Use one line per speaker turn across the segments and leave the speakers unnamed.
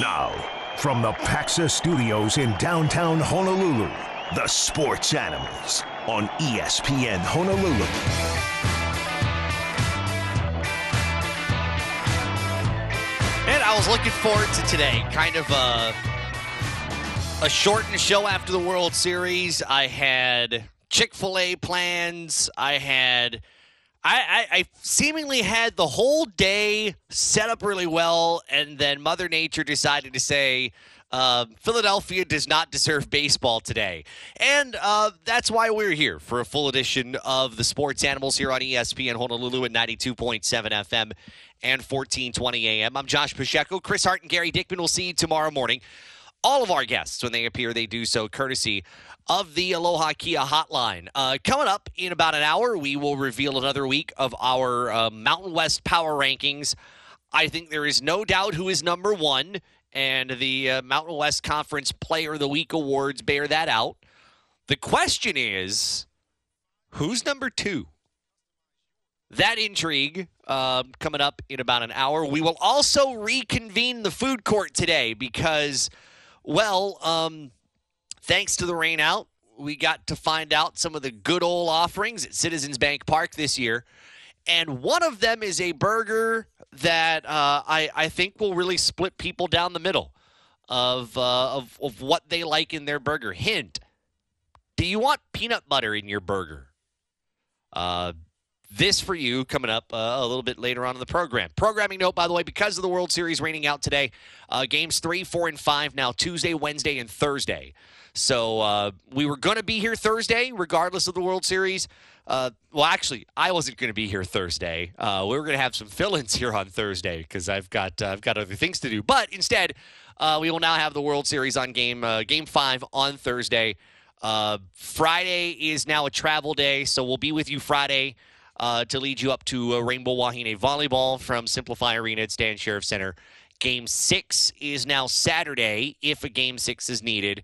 Now, from the Paxa Studios in downtown Honolulu, the Sports Animals on ESPN Honolulu.
And I was looking forward to today. Kind of a, a shortened show after the World Series. I had Chick fil A plans. I had. I, I, I seemingly had the whole day set up really well, and then Mother Nature decided to say, uh, Philadelphia does not deserve baseball today. And uh, that's why we're here for a full edition of the Sports Animals here on ESPN Honolulu at 92.7 FM and 1420 AM. I'm Josh Pacheco. Chris Hart and Gary Dickman will see you tomorrow morning. All of our guests, when they appear, they do so courtesy of the Aloha Kia hotline. Uh, coming up in about an hour, we will reveal another week of our uh, Mountain West Power Rankings. I think there is no doubt who is number one, and the uh, Mountain West Conference Player of the Week awards bear that out. The question is who's number two? That intrigue um, coming up in about an hour. We will also reconvene the food court today because, well, um, thanks to the rain out, we got to find out some of the good old offerings at Citizens Bank Park this year. And one of them is a burger that uh, I, I think will really split people down the middle of, uh, of, of what they like in their burger. Hint Do you want peanut butter in your burger? Uh, this for you coming up uh, a little bit later on in the program. Programming note, by the way, because of the World Series raining out today, uh, games three, four, and five now Tuesday, Wednesday, and Thursday. So uh, we were going to be here Thursday, regardless of the World Series. Uh, well, actually, I wasn't going to be here Thursday. Uh, we were going to have some fill-ins here on Thursday because I've got uh, I've got other things to do. But instead, we will now have the World Series on game game five on Thursday. Friday is now a travel day, so we'll be with you Friday uh, to lead you up to uh, Rainbow Wahine Volleyball from SimpliFi Arena at Stan Sheriff Center. Game six is now Saturday if a game six is needed.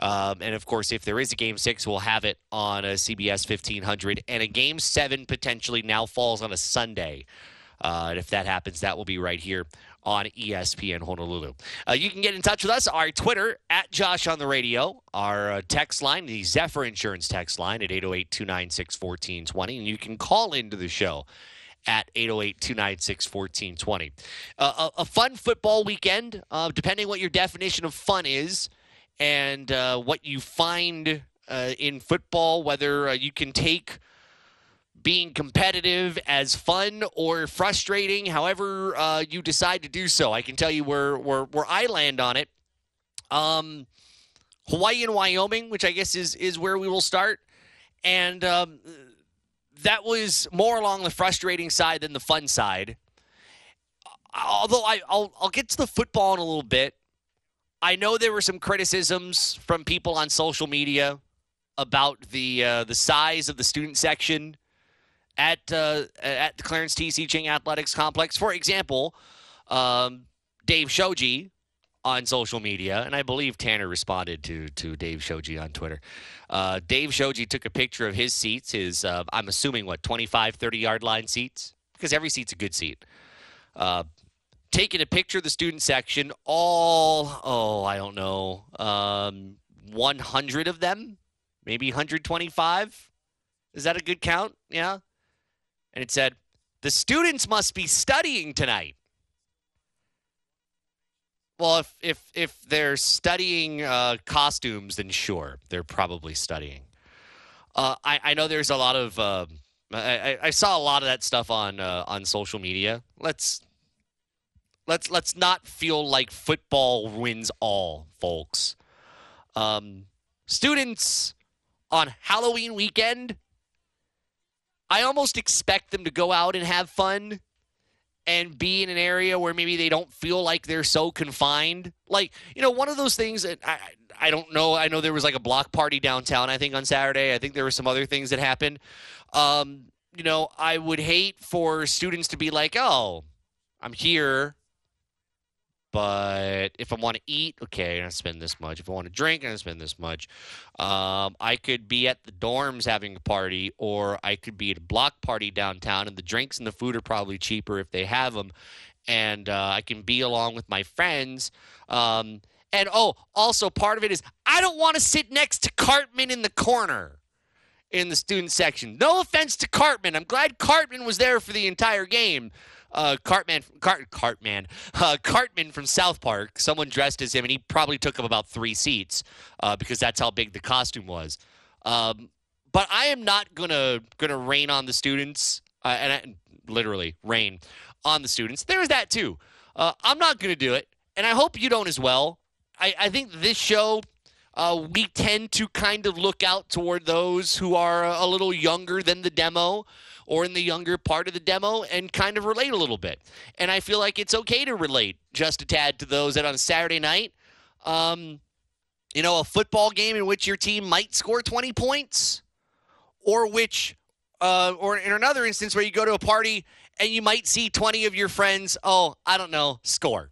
Um, and of course, if there is a game six, we'll have it on a CBS 1500. And a game seven potentially now falls on a Sunday. Uh, and if that happens, that will be right here on ESPN Honolulu. Uh, you can get in touch with us. Our Twitter at Josh on the radio. Our uh, text line, the Zephyr Insurance text line at 808 296 1420. And you can call into the show at 808 296 1420. Uh, a fun football weekend, uh, depending what your definition of fun is and uh, what you find uh, in football, whether you can take being competitive as fun or frustrating, however uh, you decide to do so. I can tell you where where, where I land on it. Um, Hawaii and Wyoming, which I guess is is where we will start, and um, that was more along the frustrating side than the fun side. Although I, I'll I'll get to the football in a little bit. I know there were some criticisms from people on social media about the uh, the size of the student section at uh, at the Clarence T.C. Ching Athletics Complex. For example, um, Dave Shoji on social media, and I believe Tanner responded to to Dave Shoji on Twitter. Uh, Dave Shoji took a picture of his seats, his uh, I'm assuming what 25, 30 yard line seats, because every seat's a good seat. Uh, taking a picture of the student section, all oh I don't know, um, 100 of them, maybe 125. Is that a good count? Yeah and it said, The students must be studying tonight. Well, if if if they're studying uh, costumes, then sure, they're probably studying. Uh, I I know there's a lot of uh, I, I saw a lot of that stuff on uh, on social media. Let's let's let's not feel like football wins all, folks. Um, students on Halloween weekend I almost expect them to go out and have fun and be in an area where maybe they don't feel like they're so confined. Like, you know, one of those things that I, I don't know. I know there was like a block party downtown, I think, on Saturday. I think there were some other things that happened. Um, you know, I would hate for students to be like, oh, I'm here. But if I want to eat, okay, I'm gonna spend this much. If I want to drink, I'm gonna spend this much. Um, I could be at the dorms having a party, or I could be at a block party downtown, and the drinks and the food are probably cheaper if they have them. and uh, I can be along with my friends. Um, and oh, also part of it is I don't want to sit next to Cartman in the corner in the student section. No offense to Cartman. I'm glad Cartman was there for the entire game. Uh, Cartman, Cart, Cartman, uh, Cartman from South Park. Someone dressed as him, and he probably took up about three seats uh, because that's how big the costume was. Um, but I am not gonna gonna rain on the students, uh, and I, literally rain on the students. There's that too. Uh, I'm not gonna do it, and I hope you don't as well. I, I think this show uh, we tend to kind of look out toward those who are a little younger than the demo or in the younger part of the demo and kind of relate a little bit. And I feel like it's okay to relate just a tad to those that on Saturday night, um, you know, a football game in which your team might score 20 points, or which, uh, or in another instance where you go to a party and you might see 20 of your friends, oh, I don't know, score.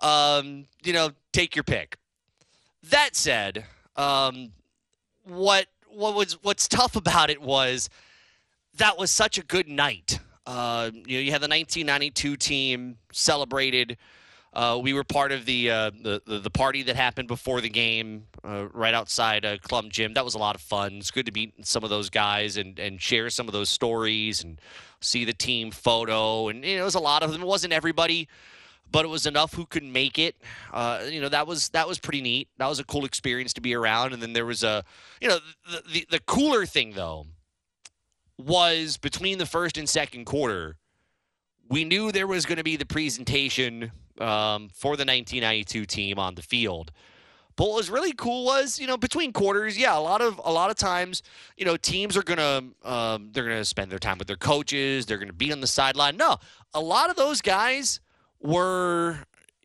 Um, you know, take your pick. That said, um, what what was what's tough about it was that was such a good night. Uh, you know, you had the 1992 team celebrated. Uh, we were part of the, uh, the, the party that happened before the game, uh, right outside uh, Klum Gym. That was a lot of fun. It's good to meet some of those guys and and share some of those stories and see the team photo. And you know, it was a lot of them. It wasn't everybody but it was enough who could make it. Uh, you know, that was that was pretty neat. That was a cool experience to be around. And then there was a, you know, the the, the cooler thing though was between the first and second quarter, we knew there was going to be the presentation um, for the 1992 team on the field. But what was really cool was, you know, between quarters, yeah, a lot of a lot of times, you know, teams are gonna um, they're gonna spend their time with their coaches. They're gonna be on the sideline. No, a lot of those guys were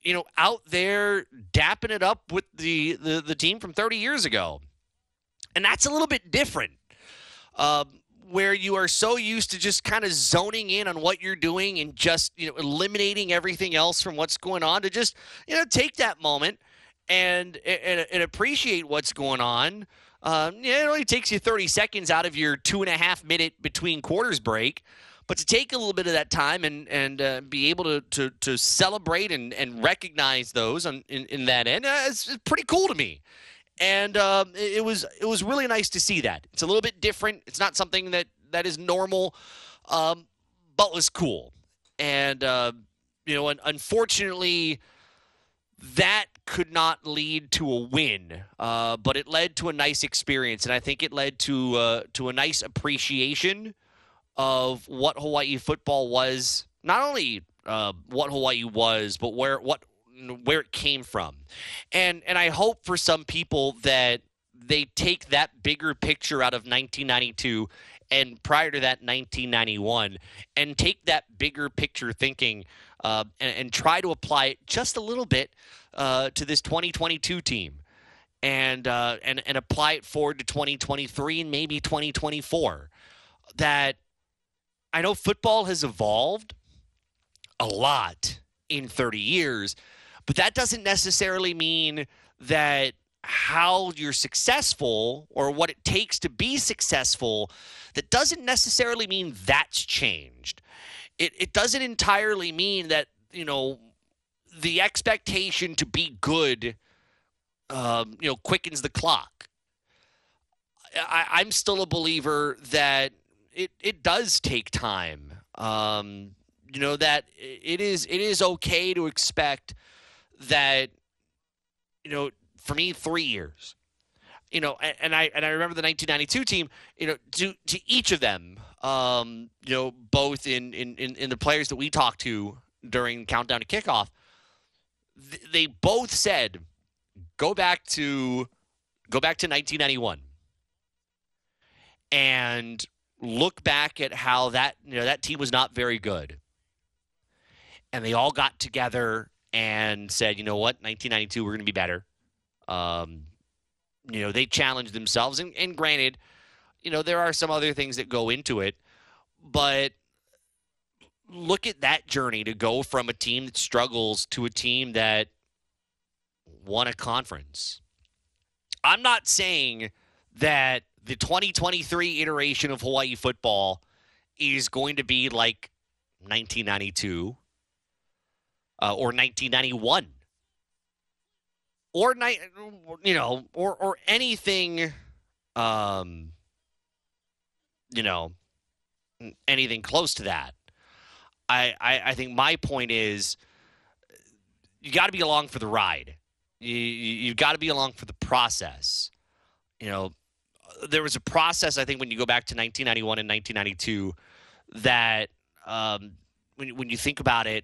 you know out there dapping it up with the the, the team from 30 years ago and that's a little bit different um, where you are so used to just kind of zoning in on what you're doing and just you know eliminating everything else from what's going on to just you know take that moment and and, and appreciate what's going on um, yeah, it only takes you 30 seconds out of your two and a half minute between quarters break but to take a little bit of that time and and uh, be able to, to to celebrate and and recognize those on, in in that end, uh, pretty cool to me. And um, it, was it was really nice to see that. It's a little bit different. It's not something that that is normal, um, but was cool. And uh, you know, unfortunately, that could not lead to a win, uh, but it led to a nice experience, and I think it led to uh, to a nice appreciation of what Hawaii football was, not only uh, what Hawaii was, but where what where it came from, and and I hope for some people that they take that bigger picture out of 1992 and prior to that 1991 and take that bigger picture thinking uh, and, and, try to apply it just a little bit uh, to this 2022 team. And uh, and and apply it forward to 2023 and maybe 2024 that I know football has evolved a lot in 30 years, but that doesn't necessarily mean that how you're successful or what it takes to be successful, that doesn't necessarily mean that's changed. It, it doesn't entirely mean that, you know, the expectation to be good, um, you know, quickens the clock. I, I'm still a believer that it it does take time. Um, you know that it is it is okay to expect that you know for me three years. You know and, and, i and i remember the 1992 team you know to to each of them um you know both in in in, in the players that we talked to during countdown to kickoff th- they both said go back to go back to 1991 and look back at how that you know that team was not very good, and they all got together and said, you know what, 1992, we're going to be better. Um, you know, they challenged themselves, and, and granted, you know, there are some other things that go into it, but look at that journey to go from a team that struggles to a team that won a conference. I'm not saying that the 2023 iteration of Hawaii football is going to be like 1992. Uh, or 1991 or night you know or or anything um you know anything close to that I, I, I think my point is you got to be along for the ride. You, you, got to be along for the process. You know, there was a process, I think, when you go back to 1991 and 1992 that um, when, when you think about it,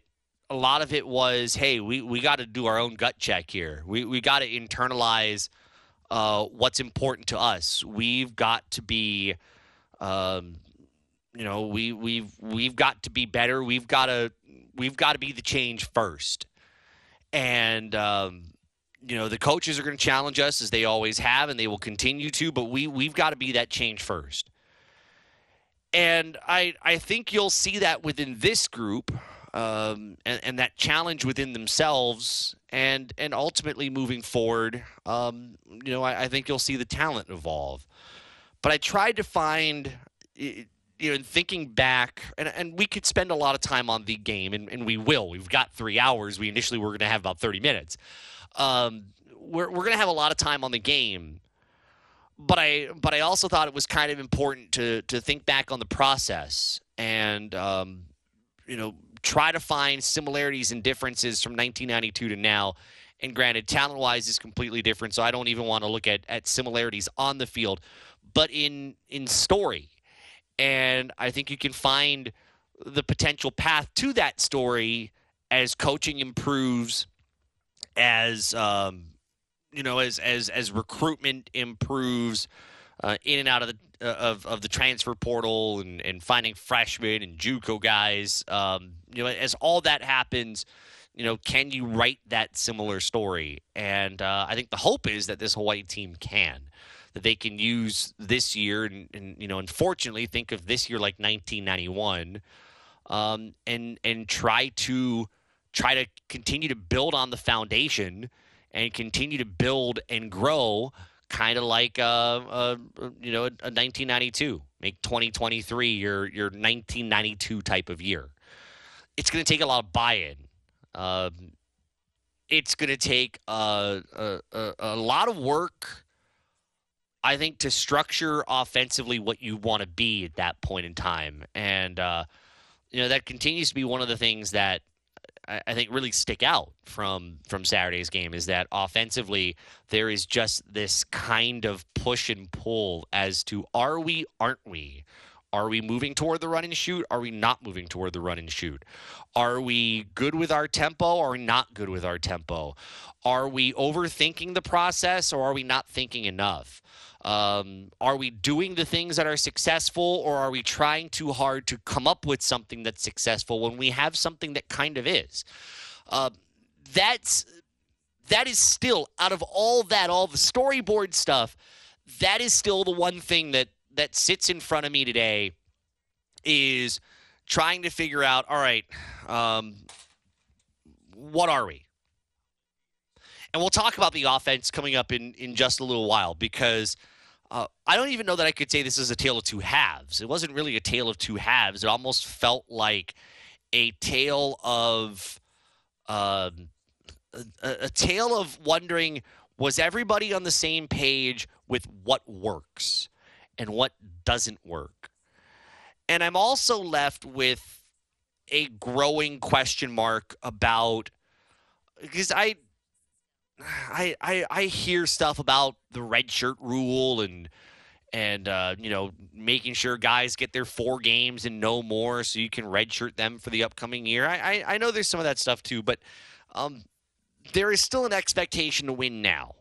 a lot of it was, hey, we, we got to do our own gut check here. We, we got to internalize uh, what's important to us. We've got to be um, you know, we we've we've got to be better. We've got to we've got to be the change first. And um, you know, the coaches are going to challenge us as they always have, and they will continue to. But we we've got to be that change first. And I I think you'll see that within this group, um, and, and that challenge within themselves, and and ultimately moving forward. Um, you know, I, I think you'll see the talent evolve. But I tried to find you know, thinking back, and, and we could spend a lot of time on the game, and, and we will. We've got three hours. We initially were going to have about 30 minutes. Um, we're we're going to have a lot of time on the game, but I but I also thought it was kind of important to to think back on the process and um, you know try to find similarities and differences from 1992 to now. And granted, talent wise is completely different, so I don't even want to look at at similarities on the field, but in in story and I think you can find the potential path to that story as coaching improves, as um, you know, as as as recruitment improves, uh, in and out of the uh, of of the transfer portal and and finding freshmen and JUCO guys. Um, you know, as all that happens, you know, can you write that similar story? And uh, I think the hope is that this Hawaii team can that they can use this year, and, and you know, unfortunately, think of this year like 1991, um, and and try to try to continue to build on the foundation and continue to build and grow, kind of like uh, uh, you know a, a 1992. Make 2023 your your 1992 type of year. It's going to take a lot of buy-in. Um, it's going to take a, a, a, lot of work I think to structure offensively what you want to be at that point in time, and uh, you know that continues to be one of the things that I, think really stick out from from Saturday's game is that offensively there is just this kind of push and pull as to are we, aren't we? Are we moving toward the run and shoot? Are we not moving toward the run and shoot? Are we good with our tempo? Or not good with our tempo? Are we overthinking the process or are we not thinking enough? Um, are we doing the things that are successful, or are we trying too hard to come up with something that's successful when we have something that kind of is? Uh, that's that is still out of all that, all the storyboard stuff. That is still the one thing that that sits in front of me today is trying to figure out. All right, um, what are we? And we'll talk about the offense coming up in in just a little while because uh, I don't even know that I could say this is a tale of two halves. It wasn't really a tale of two halves. It almost felt like a tale of um, a, a tale of wondering was everybody on the same page with what works and what doesn't work. And I'm also left with a growing question mark about because I I, I I hear stuff about the red shirt rule and and uh, you know making sure guys get their four games and no more so you can redshirt them for the upcoming year. I, I, I know there's some of that stuff too, but um, there is still an expectation to win now,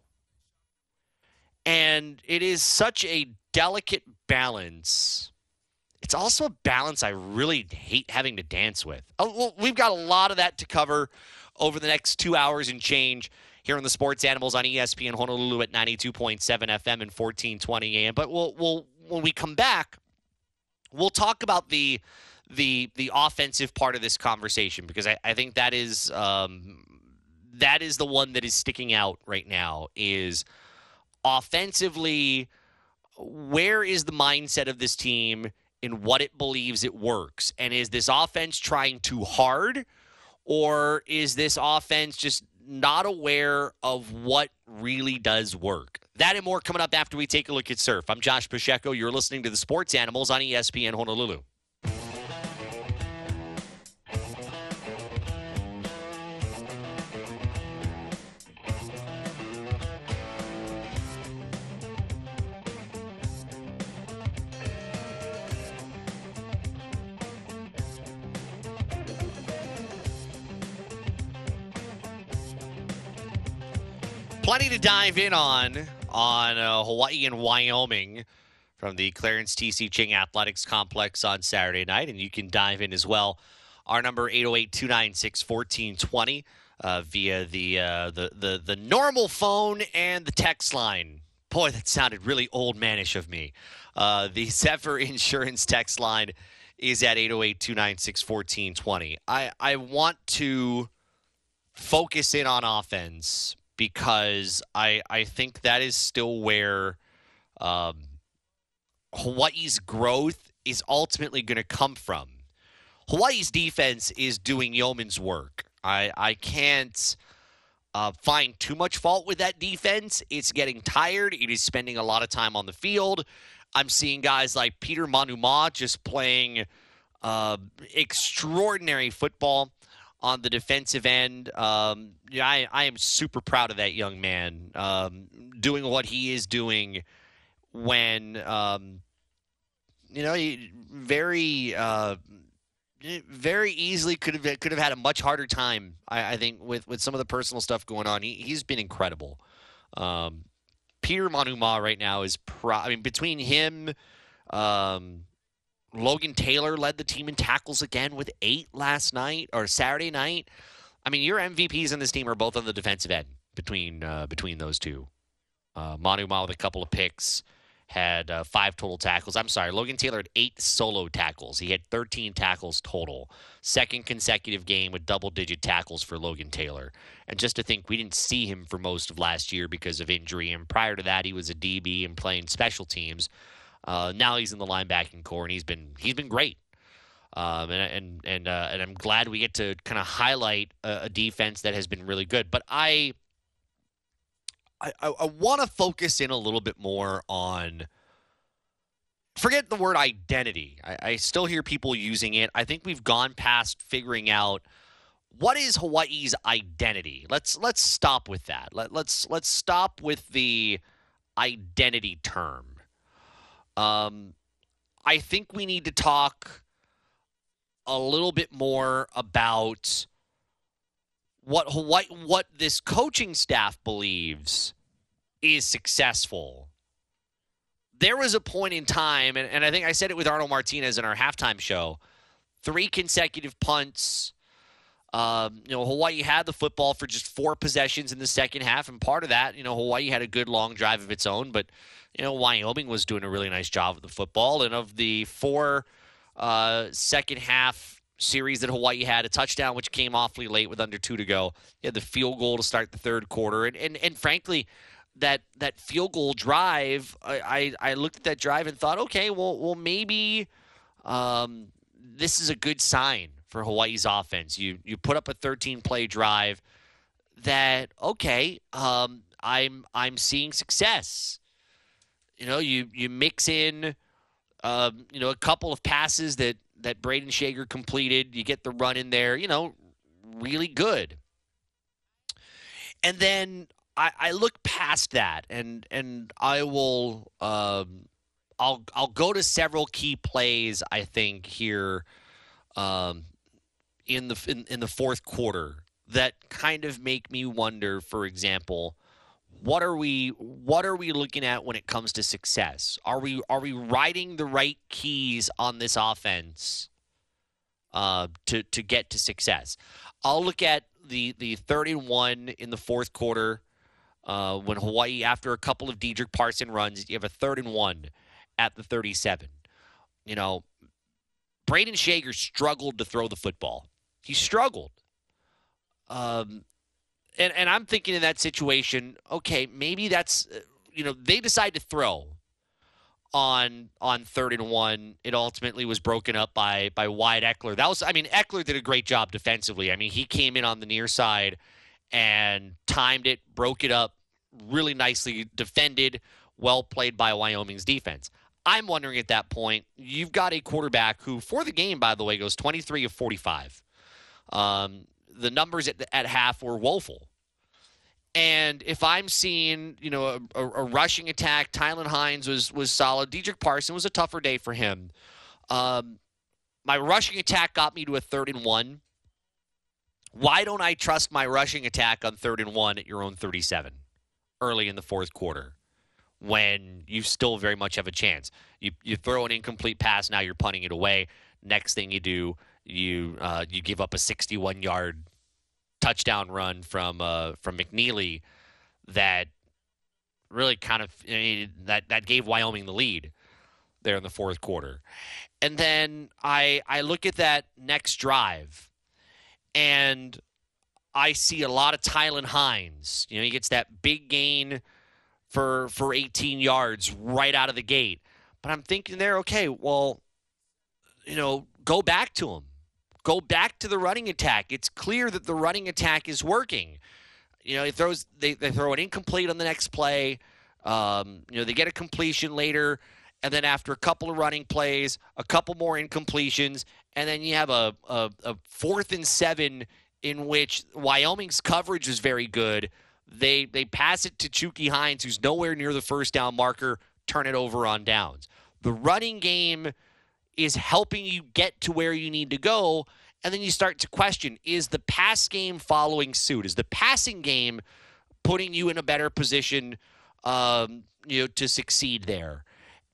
and it is such a delicate balance. It's also a balance I really hate having to dance with. Oh, we've got a lot of that to cover over the next two hours and change here on the Sports Animals on ESPN Honolulu at 92.7 FM and 1420 AM. But we'll, we'll when we come back, we'll talk about the the the offensive part of this conversation because I, I think that is um, that is the one that is sticking out right now is offensively where is the mindset of this team in what it believes it works and is this offense trying too hard Or is this offense just not aware of what really does work? That and more coming up after we take a look at surf. I'm Josh Pacheco. You're listening to the Sports Animals on ESPN Honolulu. Plenty to dive in on on uh, Hawaii and Wyoming from the Clarence T.C. Ching Athletics Complex on Saturday night, and you can dive in as well. Our number 808-296-1420 uh, via the, uh, the the the normal phone and the text line. Boy, that sounded really old manish of me. Uh, the Zephyr Insurance text line is at 808-296-1420. I I want to focus in on offense because I I think that is still where um, Hawaii's growth is ultimately going to come from. Hawaii's defense is doing yeoman's work. I I can't uh, find too much fault with that defense. It's getting tired. It is spending a lot of time on the field. I'm seeing guys like Peter Manuma just playing uh, extraordinary football on the defensive end. Um, yeah, I, I am super proud of that young man um, doing what he is doing when, um, you know, very, uh, very easily could have could have had a much harder time. I, I, think with with some of the personal stuff going on. He, he's been incredible. Um, Peter Manuma right now is pro. I mean, between him. Um, Logan Taylor led the team in tackles again with eight last night or Saturday night. I mean, your MVPs in this team are both on the defensive end between uh, between those two. Uh, Manuma with a couple of picks had uh, five total tackles. I'm sorry, Logan Taylor had eight solo tackles. He had 13 tackles total. Second consecutive game with double digit tackles for Logan Taylor. And just to think we didn't see him for most of last year because of injury. And prior to that, he was a DB and playing special teams. Uh, now he's in the linebacking corps, and he's been he's been great. Um, and and and, uh, and I'm glad we get to kind of highlight a, a, defense that has been really good. But I I, I want to focus in a little bit more on. Forget the word identity. I, I still hear people using it. I think we've gone past figuring out what is Hawaii's identity. Let's let's stop with that. Let, let's let's stop with the identity term um, I think we need to talk a little bit more about what what this coaching staff believes is successful. There was a point in time, and, and I think I said it with Arnold Martinez in our halftime show three consecutive punts. Um, you know, Hawaii had the football for just four possessions in the second half, and part of that, you know, Hawaii had a good long drive of its own, but you know, Wyoming was doing a really nice job of the football. And of the four uh, second half series that Hawaii had, a touchdown which came awfully late with under two to go. You had the field goal to start the third quarter, and and, and frankly, that that field goal drive, I, I, I looked at that drive and thought, okay, well well maybe um, this is a good sign for Hawaii's offense. You you put up a 13 play drive that okay, um, I'm I'm seeing success. You know, you you mix in, um, you know, a couple of passes that that Brayden Schager completed. You get the run in there. You know, really good. And then I, I look past that, and and I will. Um, I'll I'll go to several key plays. I think here, um, in the in, in the fourth quarter that kind of make me wonder. For example, what are we what are we looking at when it comes to success? Are we are we writing the right keys on this offense uh, to to get to success? I'll look at the the 31 in the fourth quarter uh, when Hawaii, after a couple of Dedrick Parson runs, you have a third and one at the 37. You know, Brayden Schager struggled to throw the football. He struggled. Um, and and I'm thinking in that situation, okay, maybe that's uh, you know they decide to throw. on on third and one. It ultimately was broken up by by Wyett Ekeler. That was I mean Ekeler did a great job defensively. I mean he came in on the near side and timed it, broke it up really nicely, defended, well played by Wyoming's defense. I'm wondering at that point, you've got a quarterback who, for the game, by the way, goes 23 of 45. Um, the numbers at, at half were woeful. And if I'm seeing, you know, a, a, a rushing attack, Tylan Hines was was solid. Dedrick Parson was a tougher day for him. Um, my rushing attack got me to a third and one. Why don't I trust my rushing attack on third and one at your own 37 early in the fourth quarter when you still very much have a chance? You you throw an incomplete pass, now you're punting it away. Next thing you do, you uh, you give up a 61 yard touchdown run from uh, from McNeely that really kind of I mean, that that gave Wyoming the lead there in the fourth quarter. And then I I look at that next drive and I see a lot of Tylan Hines. You know, he gets that big gain for for 18 yards right out of the gate. But I'm thinking there, okay, well, you know, go back to him go back to the running attack. It's clear that the running attack is working. You know, he throws they, they throw an incomplete on the next play. Um, you know, they get a completion later, and then after a couple of running plays, a couple more incompletions, and then you have a, a, a fourth and seven in which Wyoming's coverage is very good. They they pass it to Chucky Hines, who's nowhere near the first down marker, turn it over on downs. The running game is helping you get to where you need to go. And then you start to question is the pass game following suit? Is the passing game putting you in a better position um, you know, to succeed there?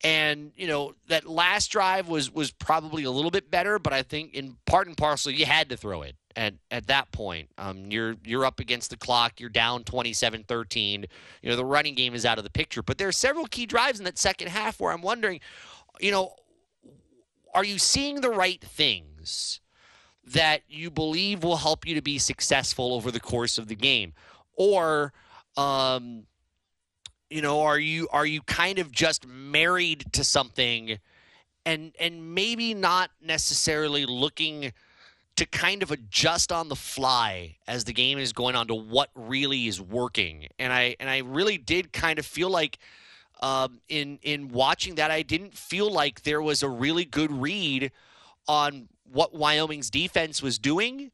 And you know that last drive was was probably a little bit better, but I think in part and parcel you had to throw it at at that point. Um, you're you're up against the clock. You're down 27-13. You know the running game is out of the picture. But there are several key drives in that second half where I'm wondering, you know, are you seeing the right things that you believe will help you to be successful over the course of the game? Or um, you know are you are you kind of just married to something and and maybe not necessarily looking to kind of adjust on the fly as the game is going on to what really is working? And i and i really did kind of feel like um, in in watching that, I didn't feel like there was a really good read on what Wyoming's defense was doing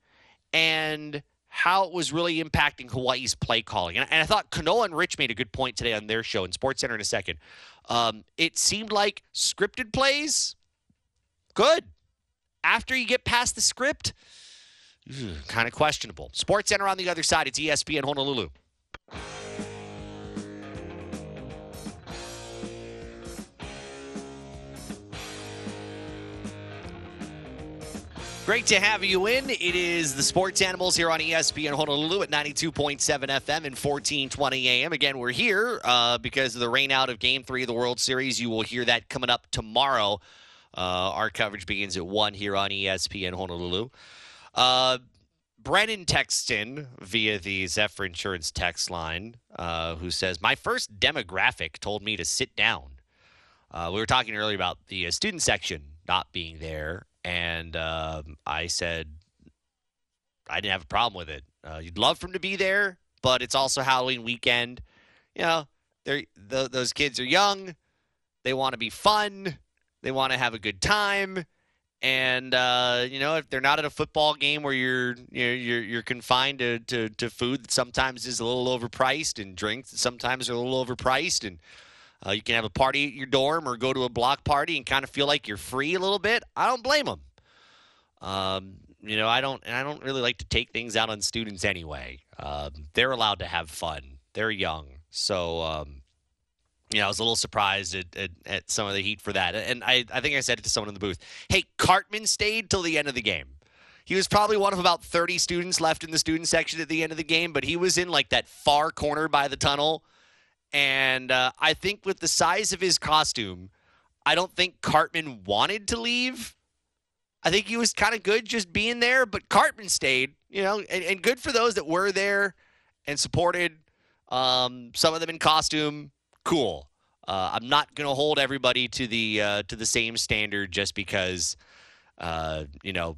and how it was really impacting Hawaii's play calling. And, and I thought Kanoa and Rich made a good point today on their show in Sports Center in a second. Um, it seemed like scripted plays, good. After you get past the script, kind of questionable. Sports Center on the other side. It's ESPN Honolulu. Great to have you in. It is the Sports Animals here on ESPN Honolulu at 92.7 FM and 1420 AM. Again, we're here uh, because of the rain out of Game 3 of the World Series. You will hear that coming up tomorrow. Uh, our coverage begins at 1 here on ESPN Honolulu. Uh, Brennan Texton via the Zephyr Insurance text line, uh, who says, My first demographic told me to sit down. Uh, we were talking earlier about the uh, student section not being there and um, I said I didn't have a problem with it. Uh, you'd love for him to be there, but it's also Halloween weekend. You know, they're the, those kids are young. They want to be fun. They want to have a good time. And uh, you know, if they're not at a football game where you're you're you're, you're confined to, to, to food that sometimes is a little overpriced and drinks that sometimes are a little overpriced and uh, you can have a party at your dorm or go to a block party and kind of feel like you're free a little bit. I don't blame them. Um, you know, I don't, I don't really like to take things out on students anyway. Um, they're allowed to have fun. They're young, so um, you know, I was a little surprised at, at, at, some of the heat for that. And I, I think I said it to someone in the booth. Hey, Cartman stayed till the end of the game. He was probably one of about 30 students left in the student section at the end of the game, but he was in like that far corner by the tunnel and uh, I think with the size of his costume, I don't think Cartman wanted to leave. I think he was kind of good just being there, but Cartman stayed, you know, and, and good for those that were there and supported. Um, some of them in costume, cool. Uh, I'm not going to hold everybody to the uh, to the same standard just because uh, you know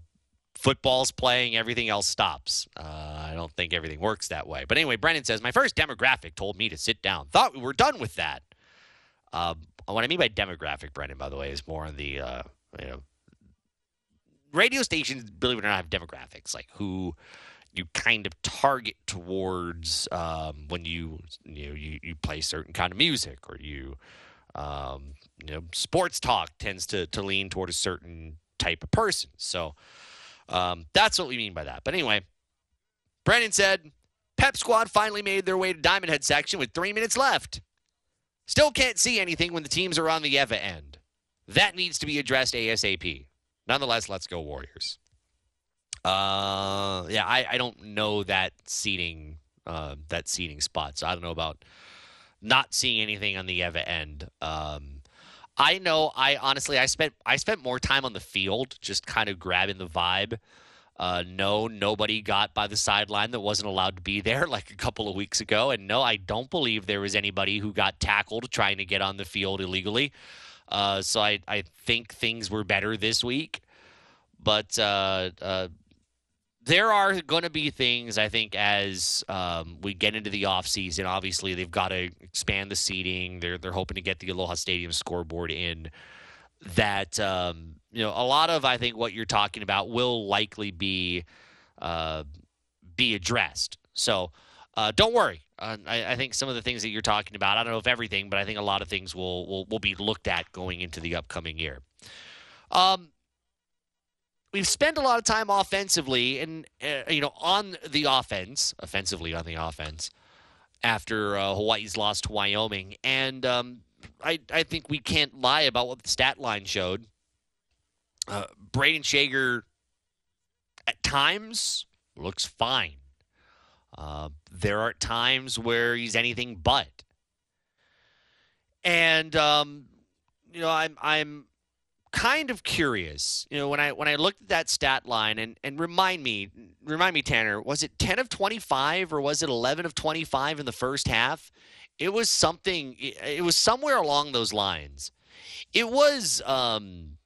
football's playing, everything else stops. Uh, I don't think everything works that way. But anyway, Brennan says my first demographic told me to sit down. Thought we were done with that. Um, what I mean by demographic, Brennan, by the way, is more on the uh, you know radio stations. Believe it or not, have demographics like who you kind of target towards um, when you you know you, you play certain kind of music or you um, you know sports talk tends to to lean toward a certain type of person. So um, that's what we mean by that. But anyway, Brennan said Pep Squad finally made their way to Diamond Head section with three minutes left. Still can't see anything when the teams are on the Ewa end. That needs to be addressed ASAP. Nonetheless, let's go Warriors. Uh, yeah, I, I don't know that seating uh, that seating spot, so I don't know about not seeing anything on the Ewa end. Um, I know I honestly I spent I spent more time on the field, just kind of grabbing the vibe. Uh, no, nobody got by the sideline that wasn't allowed to be there like a couple of weeks ago. And no, I don't believe there was anybody who got tackled trying to get on the field illegally. Uh, so I, I think things were better this week. But uh, uh there are going to be things I think as um, we get into the offseason. Obviously, they've got to expand the seating. They're they're hoping to get the Aloha Stadium scoreboard in. That um, you know, a lot of I think what you're talking about will likely be uh, be addressed. So uh, don't worry. Uh, I, I, think some of the things that you're talking about, I don't know if everything, but I think a lot of things will will, will be looked at going into the upcoming year. Um, we've spent a lot of time offensively and uh, you know on the offense, offensively on the offense after uh, Hawaii's lost to Wyoming, and um, I I think we can't lie about what the stat line showed. Uh, Brayden Schager at times looks fine. Uh, there are times where he's anything but. And um, you know, I'm I'm kind of curious. You know, when I when I looked at that stat line and and remind me, remind me, Tanner, was it ten of twenty five or was it eleven of twenty five in the first half? It was something. It was somewhere along those lines. It was. Um,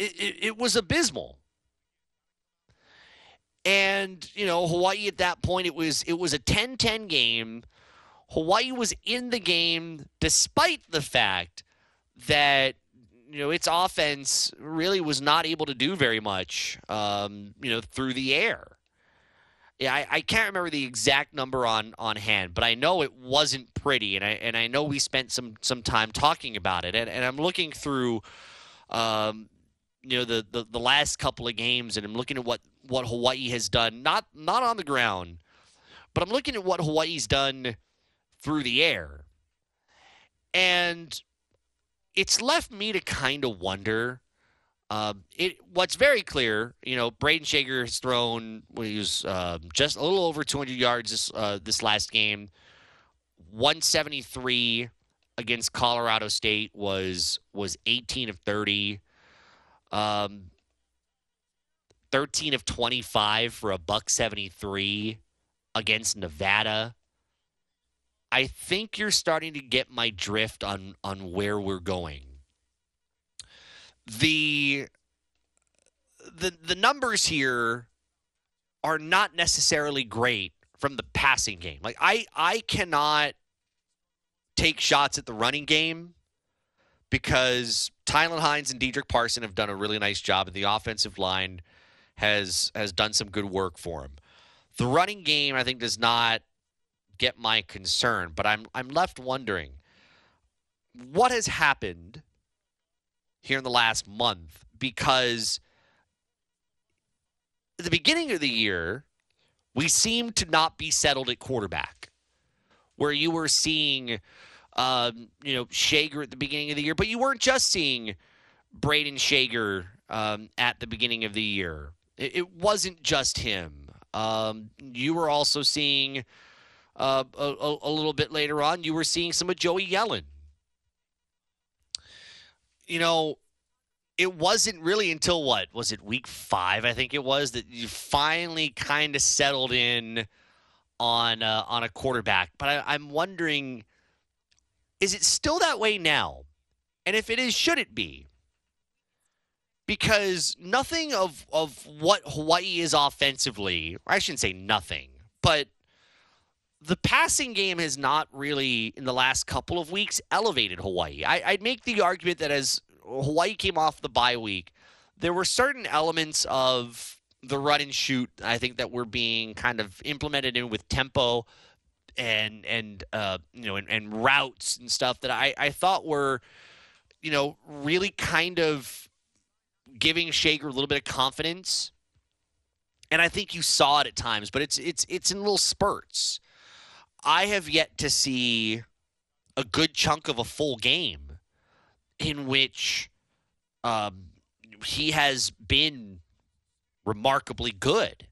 it, it, it was abysmal. And, you know, Hawaii at that point it was it was a 10-10 game. Hawaii was in the game despite the fact that you know, its offense really was not able to do very much, um, you know, through the air. Yeah, I, I, can't remember the exact number on, on hand, but I know it wasn't pretty, and I and I know we spent some some time talking about it, and, and I'm looking through, um, you know, the, the the last couple of games, and I'm looking at what what Hawaii has done, not not on the ground, but I'm looking at what Hawaii's done through the air, and it's left me to kind of wonder. Uh, it what's very clear, you know, Brayden Schager has thrown he was uh, just a little over 200 yards this uh, this last game. 173 against Colorado State was was 18 of 30. Um, 13 of 25 for a buck 73 against Nevada. I think you're starting to get my drift on on where we're going. The the the numbers here are not necessarily great from the passing game. Like I I cannot take shots at the running game because Tylan Hines and Dedrick Parson have done a really nice job and the offensive line has has done some good work for him. The running game I think does not get my concern, but I'm I'm left wondering what has happened here in the last month because at the beginning of the year we seemed to not be settled at quarterback where you were seeing um, you know Schager at the beginning of the year, but you weren't just seeing Brayden Schager um, at the beginning of the year. It, it wasn't just him. Um, you were also seeing uh, a, a, little bit later on, you were seeing some of Joey Yellen. You know, it wasn't really until what was it week five? I think it was that you finally kind of settled in on uh, on a quarterback. But I, I'm wondering, Is it still that way now? And if it is, should it be? Because nothing of, of what Hawaii is offensively, I shouldn't say nothing, but the passing game has not really, in the last couple of weeks, elevated Hawaii. I, would make the argument that as Hawaii came off the bye week, there were certain elements of the run and shoot. I think that were being kind of implemented in with tempo and and uh, you know and, and routes and stuff that I, I thought were you know really kind of giving Schager a little bit of confidence. And I think you saw it at times, but it's it's it's in little spurts. I have yet to see a good chunk of a full game in which um, he has been remarkably good.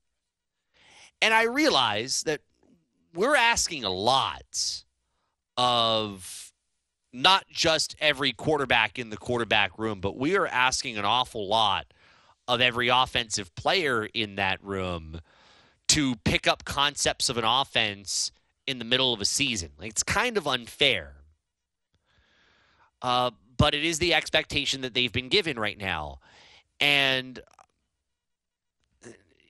And I realize that we're asking a lot of not just every quarterback in the quarterback room, but we are asking an awful lot of every offensive player in that room to pick up concepts of an offense in the middle of a season. Like, it's kind of unfair. Uh, but it is the expectation that they've been given right now. And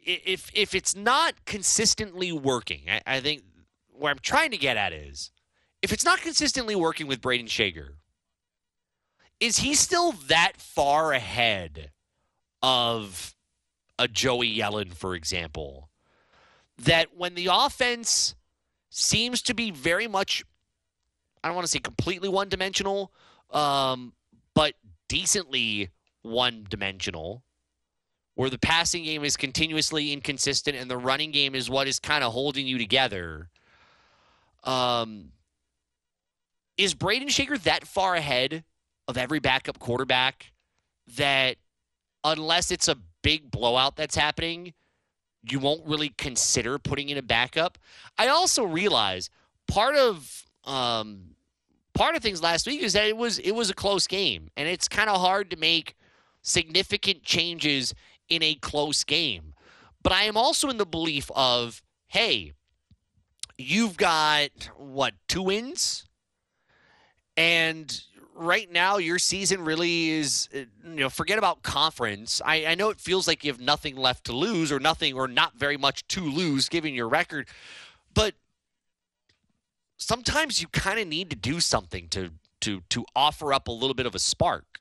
if if it's not consistently working, I, I, think where I'm trying to get at is if it's not consistently working with Brayden Schager, is he still that far ahead of a Joey Yellen, for example? That when the offense seems to be very much, I don't want to say completely one dimensional, um, but decently one dimensional where the passing game is continuously inconsistent and the running game is what is kind of holding you together. Um, is Brayden Schager that far ahead of every backup quarterback that unless it's a big blowout that's happening, you won't really consider putting in a backup? I also realize part of um, part of things last week is that it was it was a close game, and it's kind of hard to make significant changes in a close game. But I am also in the belief of, hey, you've got what, two wins? And right now your season really is uh, you know forget about conference I, I know it feels like you have nothing left to lose or nothing or not very much to lose given your record but sometimes you kind of need to do something to to to offer up a little bit of a spark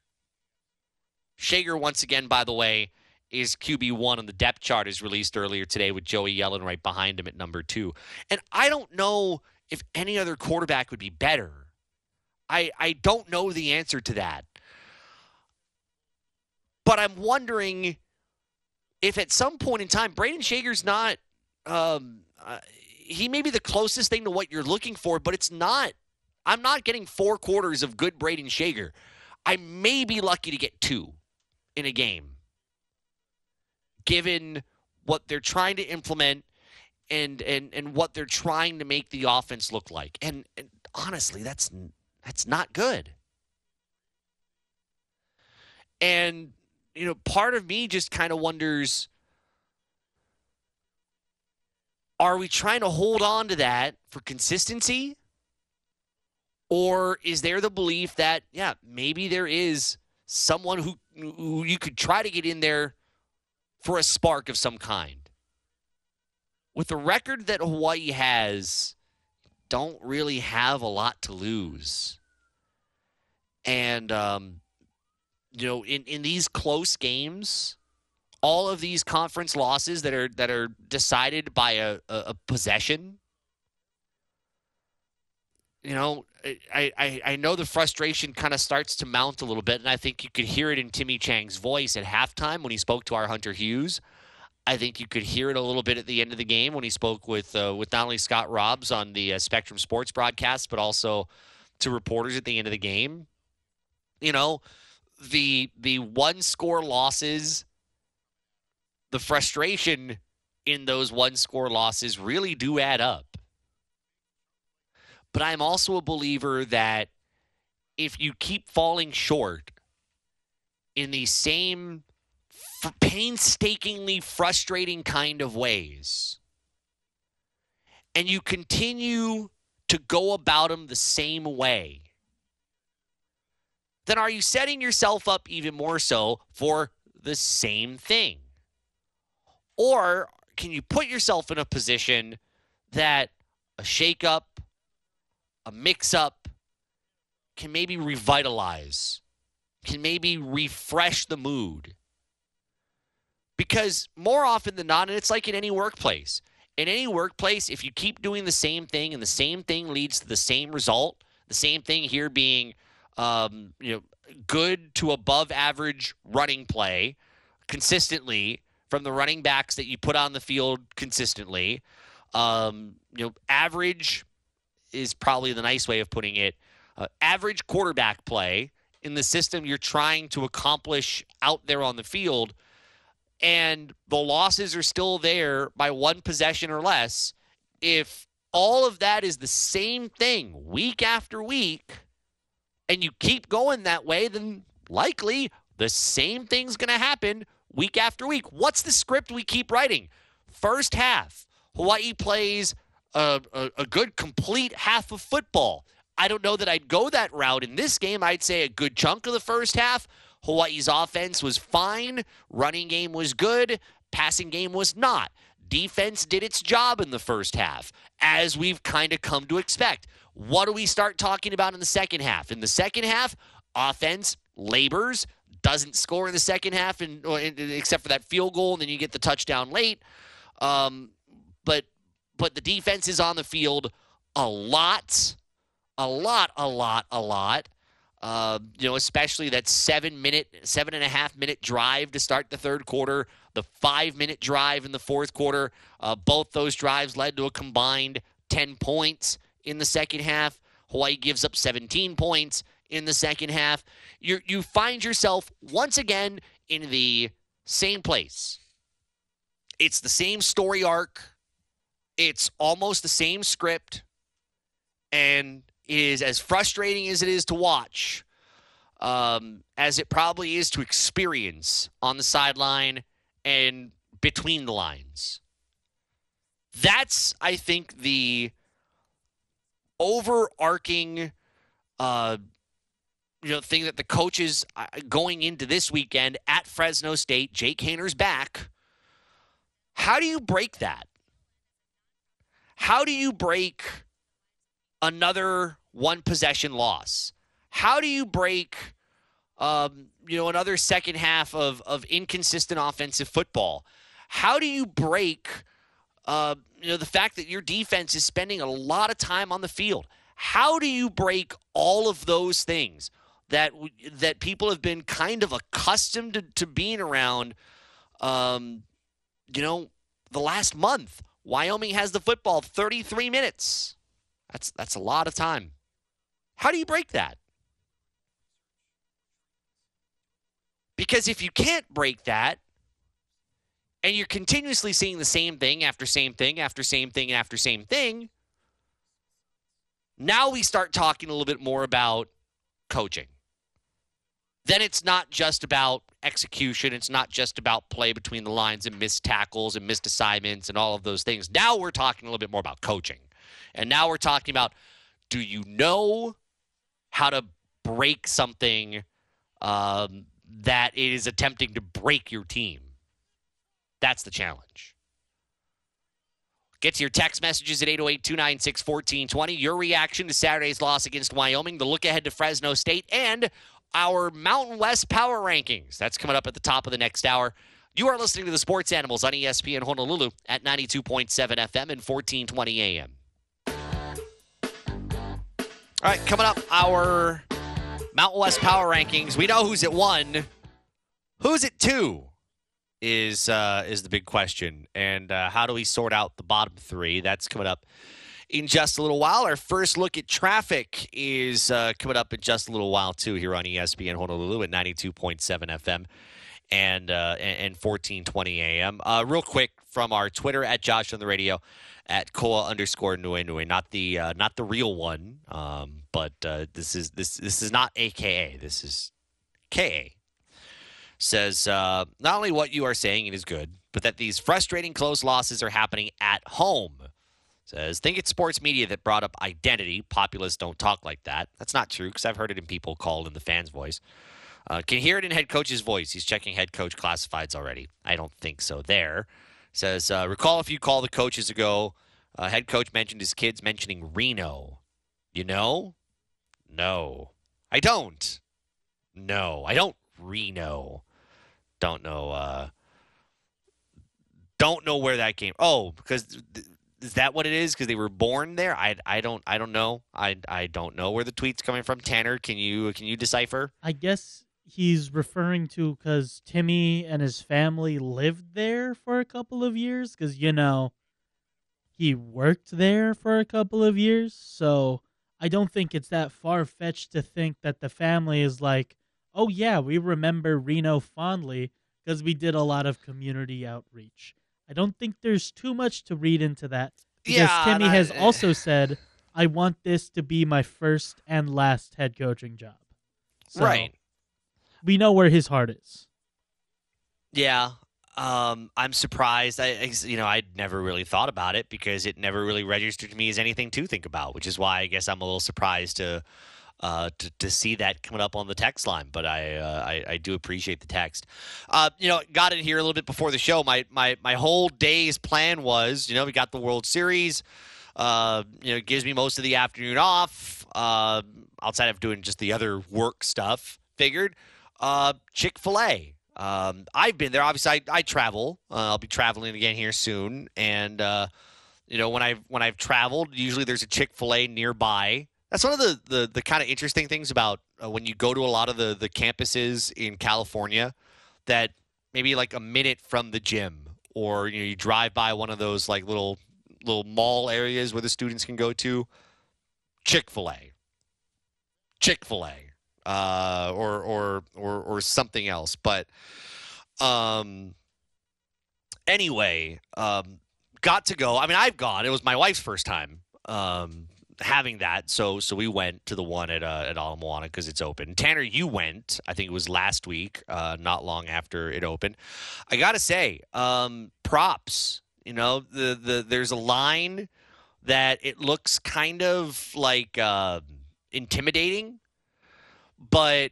Schager once again by the way is QB1 on the depth chart is released earlier today with Joey Yellen right behind him at number 2. And I don't know if any other quarterback would be better. I I don't know the answer to that. But I'm wondering if at some point in time Brayden Schager's not um, uh, he may be the closest thing to what you're looking for, but it's not. I'm not getting four quarters of good Brayden Schager. I may be lucky to get two in a game given what they're trying to implement and and and what they're trying to make the offense look like. And, and honestly, that's that's not good. And you know, part of me just kind of wonders are we trying to hold on to that for consistency? Or is there the belief that, yeah, maybe there is someone who, who you could try to get in there for a spark of some kind. With the record that Hawaii has, don't really have a lot to lose. And, um, you know, in, in these close games, all of these conference losses that are that are decided by a, a, a possession, you know, I, I, I know the frustration kind of starts to mount a little bit, and I think you could hear it in Timmy Chang's voice at halftime when he spoke to our Hunter Hughes. I think you could hear it a little bit at the end of the game when he spoke with uh, with not only Scott Robbs on the uh, Spectrum Sports broadcast, but also to reporters at the end of the game. You know, the the one score losses, the frustration in those one score losses really do add up. But I'm also a believer that if you keep falling short in the same painstakingly frustrating kind of ways, and you continue to go about them the same way, then are you setting yourself up even more so for the same thing? Or can you put yourself in a position that a shakeup, a mix up can maybe revitalize, can maybe refresh the mood? Because more often than not, and it's like in any workplace, in any workplace, if you keep doing the same thing and the same thing leads to the same result, the same thing here being, um, you know, good to above average running play consistently from the running backs that you put on the field consistently. Um, you know, average is probably the nice way of putting it. Uh, average quarterback play in the system you're trying to accomplish out there on the field – and the losses are still there by one possession or less, if all of that is the same thing week after week, and you keep going that way, then likely the same thing's going to happen week after week. What's the script we keep writing? First half, Hawaii plays a, a, a good complete half of football. I don't know that I'd go that route in this game. I'd say a good chunk of the first half Hawaii's offense was fine, running game was good, passing game was not. Defense did its job in the first half, as we've kind of come to expect. What do we start talking about in the second half? In the second half, offense labors, doesn't score in the second half, and except for that field goal, and then you get the touchdown late. Um, but but the defense is on the field a lot, a lot, a lot, a lot. Uh, you know, especially that seven minute, seven and a half minute drive to start the third quarter, the five minute drive in the fourth quarter. Uh, both those drives led to a combined 10 points in the second half. Hawaii gives up 17 points in the second half. You you find yourself once again in the same place. It's the same story arc. It's almost the same script. And is as frustrating as it is to watch, um, as it probably is to experience on the sideline and between the lines. That's, I think, the overarching, uh, you know, thing that the coaches uh, going into this weekend at Fresno State, Jake Haener's back. How do you break that? How do you break? Another one possession loss? How do you break, um, you know, another second half of, of inconsistent offensive football? How do you break, uh, you know, the fact that your defense is spending a lot of time on the field? How do you break all of those things that that people have been kind of accustomed to, to being around? Um, you know, the last month, Wyoming has the football 33 minutes. That's that's a lot of time. How do you break that? Because if you can't break that and you're continuously seeing the same thing after same thing after same thing after same thing, now we start talking a little bit more about coaching. Then it's not just about execution. It's not just about play between the lines and missed tackles and missed assignments and all of those things. Now we're talking a little bit more about coaching. And now we're talking about do you know how to break something um, that is attempting to break your team? That's the challenge. Get to your text messages at 808 296 1420. Your reaction to Saturday's loss against Wyoming, the look ahead to Fresno State, and our Mountain West power rankings. That's coming up at the top of the next hour. You are listening to the Sports Animals on ESPN Honolulu at 92.7 FM and 1420 AM. All right, coming up, our Mountain West Power Rankings. We know who's at one. Who's at two is uh, is the big question, and uh, how do we sort out the bottom three? That's coming up in just a little while. Our first look at traffic is uh, coming up in just a little while too here on ESPN Honolulu at ninety two point seven FM and uh, and fourteen twenty AM. Uh, real quick from our Twitter at Josh on the Radio at Koa underscore Nui Nui, not the uh, not the real one, um, but uh, this is this this is not AKA. This is KA. Says uh, not only what you are saying is good, but that these frustrating close losses are happening at home. Says, think it's sports media that brought up identity. Populists don't talk like that. That's not true because I've heard it in people called in the fans' voice. Uh, can hear it in head coach's voice. He's checking head coach classifieds already. I don't think so there. Says, uh, recall if you call the coaches ago, uh, head coach mentioned his kids mentioning Reno. You know? No. I don't. No. I don't Reno. Don't know. Uh, don't know where that came. Oh, because th- is that what it is? Because they were born there? I, I don't I don't know. I, I don't know where the tweet's coming from. Tanner, can you can you decipher?
I guess he's referring to because Timmy and his family lived there for a couple of years. Because you know, he worked there for a couple of years. So I don't think it's that far fetched to think that the family is like, oh yeah, we remember Reno fondly because we did a lot of community outreach. I don't think there's too much to read into that because
Yeah,
Timmy
I-
has also said, "I want this to be my first and last head coaching job." So
right.
We know where his heart is.
Yeah. Um, I'm surprised. I, you know, I'd never really thought about it because it never really registered to me as anything to think about, which is why I guess I'm a little surprised to uh, to, to see that coming up on the text line. But I, uh, I I do appreciate the text. Uh, you know, got in here a little bit before the show. My my my whole day's plan was, you know, we got the World Series. Uh, you know, it gives me most of the afternoon off. Uh, outside of doing just the other work stuff. Figured uh, Chick Fil A. Um, I've been there. Obviously, I, I travel. Uh, I'll be traveling again here soon, and uh, you know when I've when I've traveled, usually there's a Chick Fil A nearby. That's one of the the, the kind of interesting things about uh, when you go to a lot of the the campuses in California, that maybe like a minute from the gym, or you know you drive by one of those like little little mall areas where the students can go to. Chick Fil Uh, or or or or something else. But um, anyway, um, got to go. I mean, I've gone. It was my wife's first time um, having that, so so we went to the one at uh, at Ala Moana because it's open. Tanner, you went. I think it was last week, uh, not long after it opened. I gotta say, um, props. You know, the the there's a line that it looks kind of like uh, intimidating but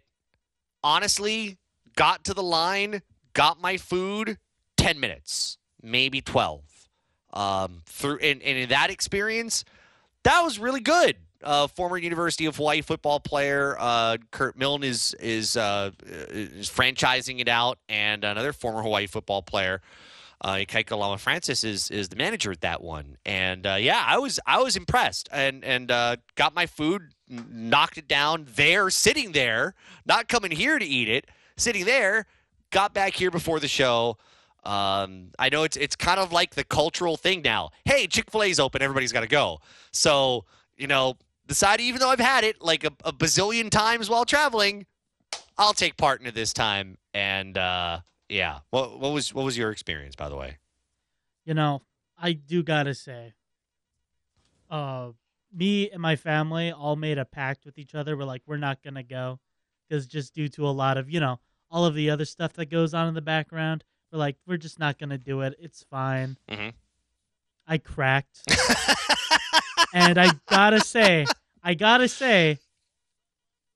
honestly, got to the line, got my food, 10 minutes, maybe 12. Um, through and, and in that experience, that was really good. Uh, former University of Hawaii football player uh, Kurt Milne is is uh, is franchising it out, and another former Hawaii football player, uh, Ikaika Lama Francis, is is the manager at that one. And uh, yeah, I was I was impressed, and and uh, got my food, knocked it down there, sitting there, not coming here to eat it, sitting there. Got back here before the show. Um, I know it's it's kind of like the cultural thing now. Hey, Chick Fil A's open, everybody's got to go. So you know, decided even though I've had it like a, a bazillion times while traveling, I'll take part in it this time. And uh, yeah, what what was what was your experience, by the way?
You know, I do gotta say, uh, me and my family all made a pact with each other. We're like, we're not gonna go because just due to a lot of you know all of the other stuff that goes on in the background, we're like, we're just not gonna do it. It's fine.
Mhm.
I cracked, and I gotta say, I gotta say,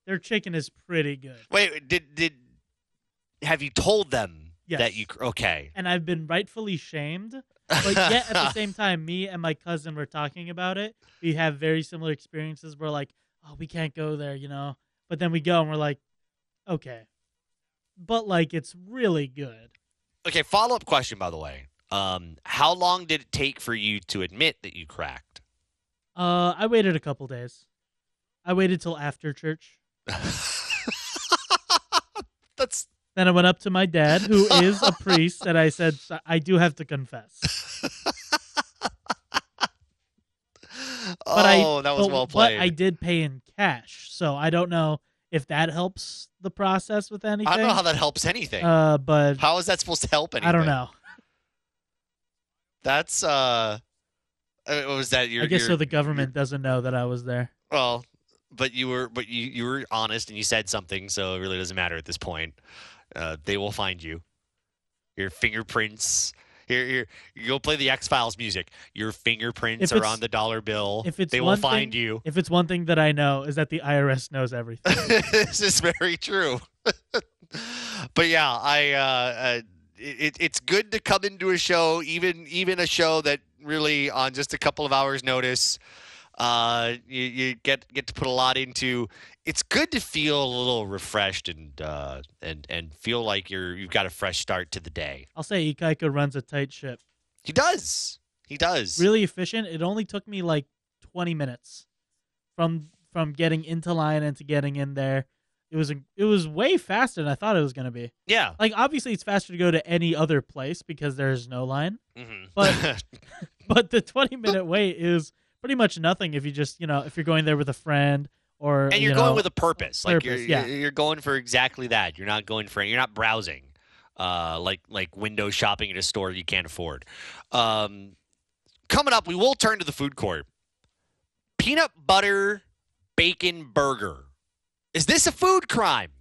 their chicken is pretty good.
Wait, did did have you told them
Yes.
that you okay?
and I've been rightfully shamed. But yet at the same time, me and my cousin were talking about it. We have very similar experiences. We're like, oh, we can't go there, you know. But then we go and we're like, okay, but like it's really good.
Okay, follow up question by the way. Um, how long did it take for you to admit that you cracked?
Uh, I waited a couple days. I waited till after church. Then I went up to my dad, who is a priest, and I said, I do have to confess. But I,
oh, that was
but,
well played.
But I did pay in cash, so I don't know if that helps the process with anything.
I don't know how that helps anything.
Uh, but
how is that supposed to help anything?
I don't know.
That's uh, uh, what was that? Your,
I guess
your-
so. The government doesn't know that I was there.
Well, but you were, but you you were honest and you said something, so it really doesn't matter at this point. Uh, they will find you. Your fingerprints. Here, here, you go play the X Files music. Your fingerprints are on the dollar bill.
if it's
they will
one
find
thing-
you.
If it's one thing that I know is that the IRS knows everything.
this is very true. but yeah, I uh, uh, it, it's good to come into a show, even even a show that really on just a couple of hours' notice, uh, you, you get get to put a lot into. It's good to feel a little refreshed and uh, and and feel like you're you've got a fresh start to the day.
I'll say Ikaika runs a tight ship.
He does. He does.
Really efficient. It only took me like 20 minutes from from getting into line and to getting in there. It was it was way faster than I thought it was going to be.
Yeah.
Like obviously it's faster to go to any other place because there's no line,
hmm
But- but the 20 minute wait is pretty much nothing if you just, you know, if you're going there with a friend or
and you're
you
going
know,
with a purpose. Like you're,
yeah.
you're you're going for exactly that. You're not going for you're not browsing, uh, like like window shopping at a store you can't afford. Um, coming up, we will turn to the food court. Peanut butter bacon burger. Is this a food crime?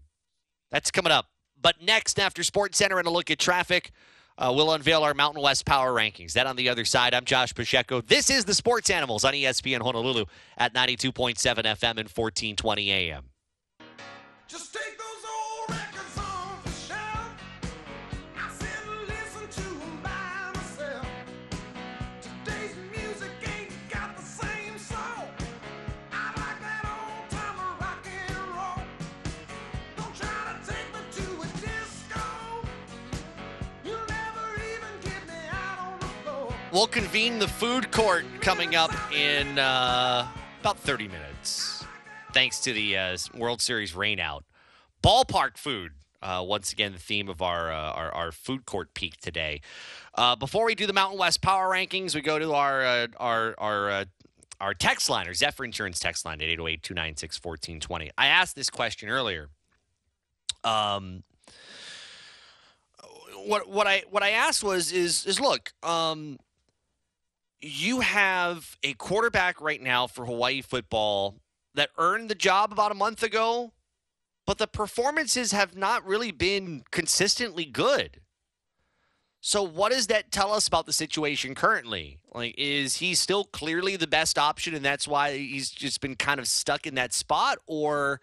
That's coming up. But next, after Sports Center and a look at traffic, uh, we'll unveil our Mountain West Power Rankings. That on the other side. I'm Josh Pacheco. This is the Sports Animals on ESPN Honolulu at 92.7 FM and 1420 AM. We'll convene the food court coming up in uh, about 30 minutes, thanks to the uh, World Series rainout. Ballpark food, uh, once again, the theme of our, uh, our, our food court peak today. Uh, before we do the Mountain West Power Rankings, we go to our, uh, our, our, our text line, our Zephyr Insurance text line at 808 296 1420. I asked this question earlier. Um, what what I what I asked was is is look, um, you have a quarterback right now for Hawaii football that earned the job about a month ago, but the performances have not really been consistently good. So what does that tell us about the situation currently? Like is he still clearly the best option and that's why he's just been kind of stuck in that spot or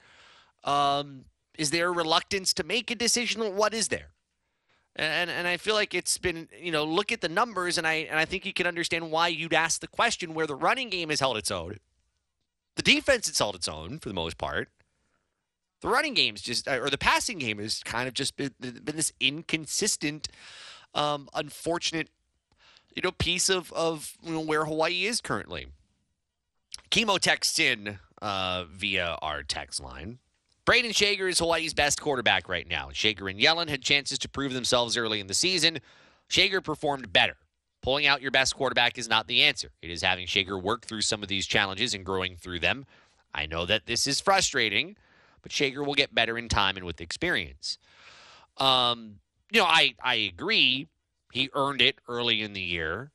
um, is there a reluctance to make a decision what is there? And and I feel like it's been you know look at the numbers and I and I think you can understand why you'd ask the question where the running game has held its own, the defense has held its own for the most part. The running game's just or the passing game has kind of just been, been this inconsistent, um, unfortunate, you know, piece of of you know, where Hawaii is currently. Chemo texts in uh, via our text line. Brayden Schager is Hawaii's best quarterback right now. Schager and Yellen had chances to prove themselves early in the season. Schager performed better. Pulling out your best quarterback is not the answer. It is having Schager work through some of these challenges and growing through them. I know that this is frustrating, but Schager will get better in time and with experience. Um, you know, I I agree. He earned it early in the year,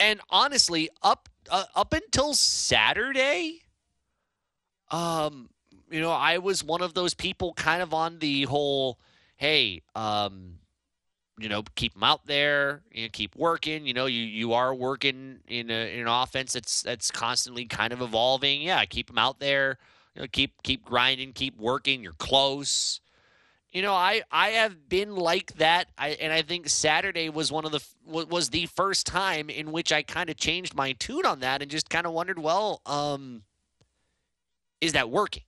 and honestly, up uh, up until Saturday, um, you know, I was one of those people kind of on the whole, hey, um, you know, keep them out there, know, keep working. You know, you you are working in, a, in an offense that's that's constantly kind of evolving. Yeah, keep them out there. You know, keep keep grinding, keep working. You're close. You know, I I have been like that, I, and I think Saturday was one of the was the first time in which I kind of changed my tune on that and just kind of wondered, well, um, is that working?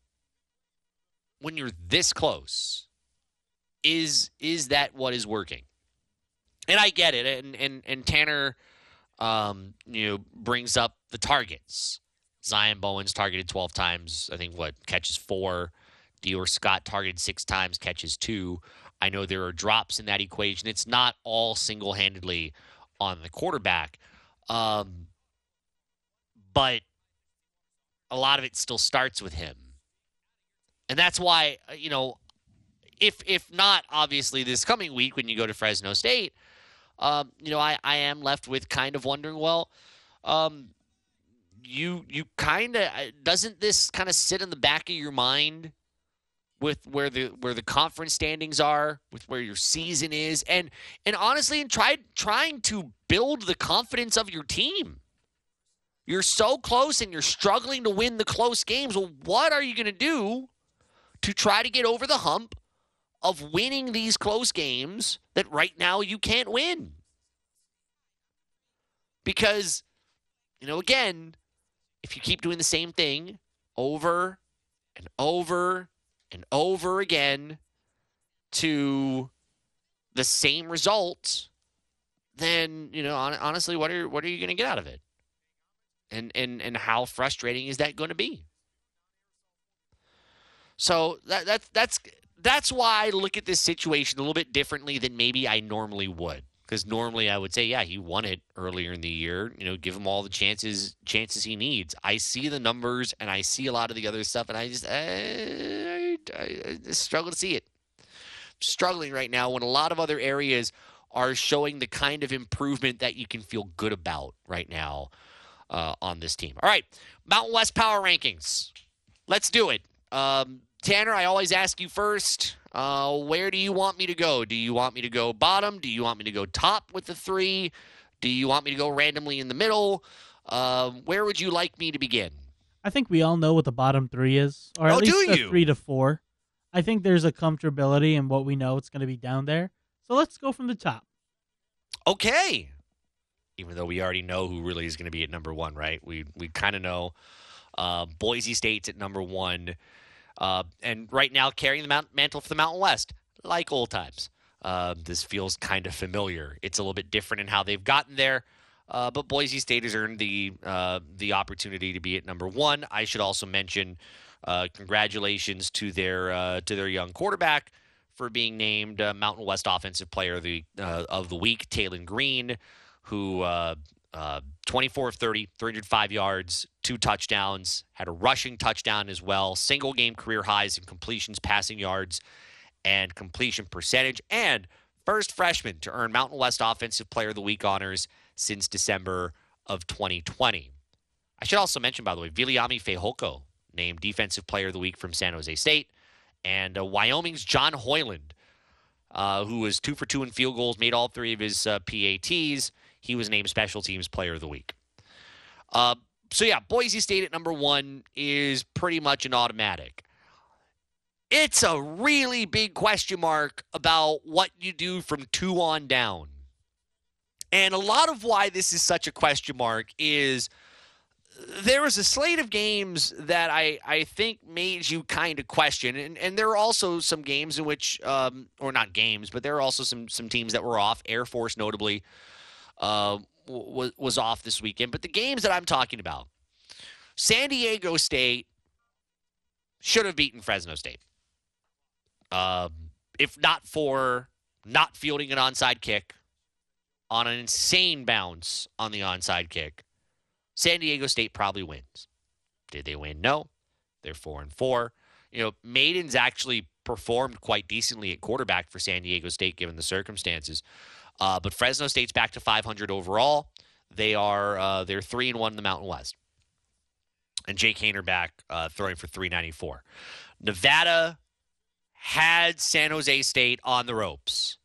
When you're this close is is that what is working? And i get it. And and and tanner um you know brings up the targets. Zion Bowens targeted 12 times i think what catches four. Dior scott targeted six times catches two. I know there are drops in that equation. It's not all single-handedly on the quarterback. Um but a lot of it still starts with him and that's why uh, you know if if not obviously this coming week when you go to Fresno State, um, you know I I am left with kind of wondering well, um, you you kind of doesn't this kind of sit in the back of your mind with where the where the conference standings are, with where your season is, and and honestly, and try trying to build the confidence of your team. You're so close and you're struggling to win the close games. Well, what are you going to do to try to get over the hump of winning these close games that right now you can't win? Because, you know, again, if you keep doing the same thing over and over and over again to the same result, then you know hon- honestly, what are what are you going to get out of it? And and and how frustrating is that going to be? So that that's that's that's why I look at this situation a little bit differently than maybe I normally would. Because normally I would say, yeah, he won it earlier in the year. You know, give him all the chances chances he needs. I see the numbers and I see a lot of the other stuff, and I just I, I, I struggle to see it. struggling right now when a lot of other areas are showing the kind of improvement that you can feel good about right now uh, on this team. All right, Mountain West Power Rankings. Let's do it. Um, Tanner, I always ask you first. Uh, where do you want me to go? Do you want me to go bottom? Do you want me to go top with the three? Do you want me to go randomly in the middle? Um, where would you like me to begin?
I think we all know what the bottom three is, or at
Oh,
least three to four. I think there's a comfortability in what we know it's going to be down there. So let's go from the top.
Okay. Even though we already know who really is going to be at number one, right? We we kind of know. Uh, Boise State's at number one, uh, and right now carrying the mount- mantle for the Mountain West, like old times. Uh, this feels kind of familiar. It's a little bit different in how they've gotten there, uh, but Boise State has earned the uh, the opportunity to be at number one. I should also mention uh, congratulations to their uh, to their young quarterback for being named uh, Mountain West Offensive Player of the uh, of the week, Taylen Green, who uh, uh, 24 of 30, 305 yards, two touchdowns, had a rushing touchdown as well, single game career highs in completions, passing yards, and completion percentage, and first freshman to earn Mountain West Offensive Player of the Week honors since December of 2020. I should also mention, by the way, Viliami Fehoko named Defensive Player of the Week from San Jose State, and uh, Wyoming's John Hoyland, uh, who was two for two in field goals, made all three of his uh, PATs. He was named Special Teams Player of the Week. Uh, so yeah, Boise State at number one is pretty much an automatic. It's a really big question mark about what you do from two on down. And a lot of why this is such a question mark is there was a slate of games that I, I think made you kind of question. And, and there are also some games in which, um, or not games, but there are also some, some teams that were off. Air Force, notably, uh, was, was off this weekend. But the games that I'm talking about, San Diego State should have beaten Fresno State. Um, if not for not fielding an onside kick on an insane bounce on the onside kick, San Diego State probably wins. Did they win? No. They're four and four. You know, Mayden's actually performed quite decently at quarterback for San Diego State given the circumstances. Uh, but Fresno State's back to 500 overall. They are uh, they're three and one in the Mountain West. And Jake Haener back uh, throwing for 394. Nevada had San Jose State on the ropes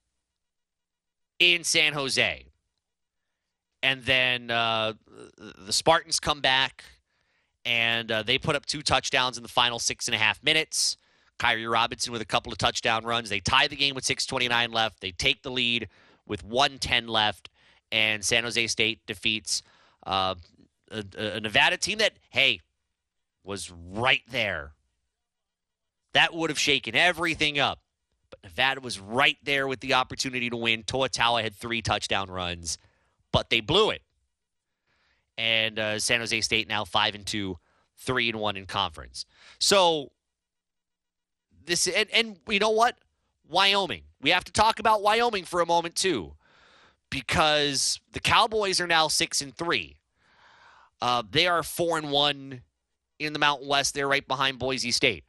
in San Jose. And then uh, the Spartans come back and uh, they put up two touchdowns in the final six and a half minutes. Kairee Robinson with a couple of touchdown runs. They tie the game with 6.29 left. They take the lead with 110 left, and San Jose State defeats uh, a, a Nevada team that, hey, was right there. That would have shaken everything up. But Nevada was right there with the opportunity to win. Toa Taua had three touchdown runs, but they blew it. And uh, San Jose State now five and two, three and one in conference. So this and, and you know what? Wyoming. We have to talk about Wyoming for a moment too, because the Cowboys are now six and three. Uh, they are four and one in the Mountain West. They're right behind Boise State.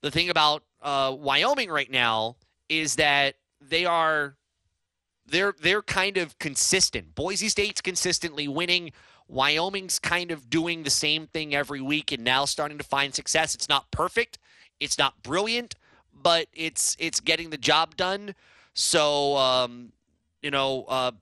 The thing about uh, Wyoming right now is that they are they're they're kind of consistent. Boise State's consistently winning. Wyoming's kind of doing the same thing every week and now starting to find success. It's not perfect, it's not brilliant, but it's it's getting the job done. So um, you know, uh,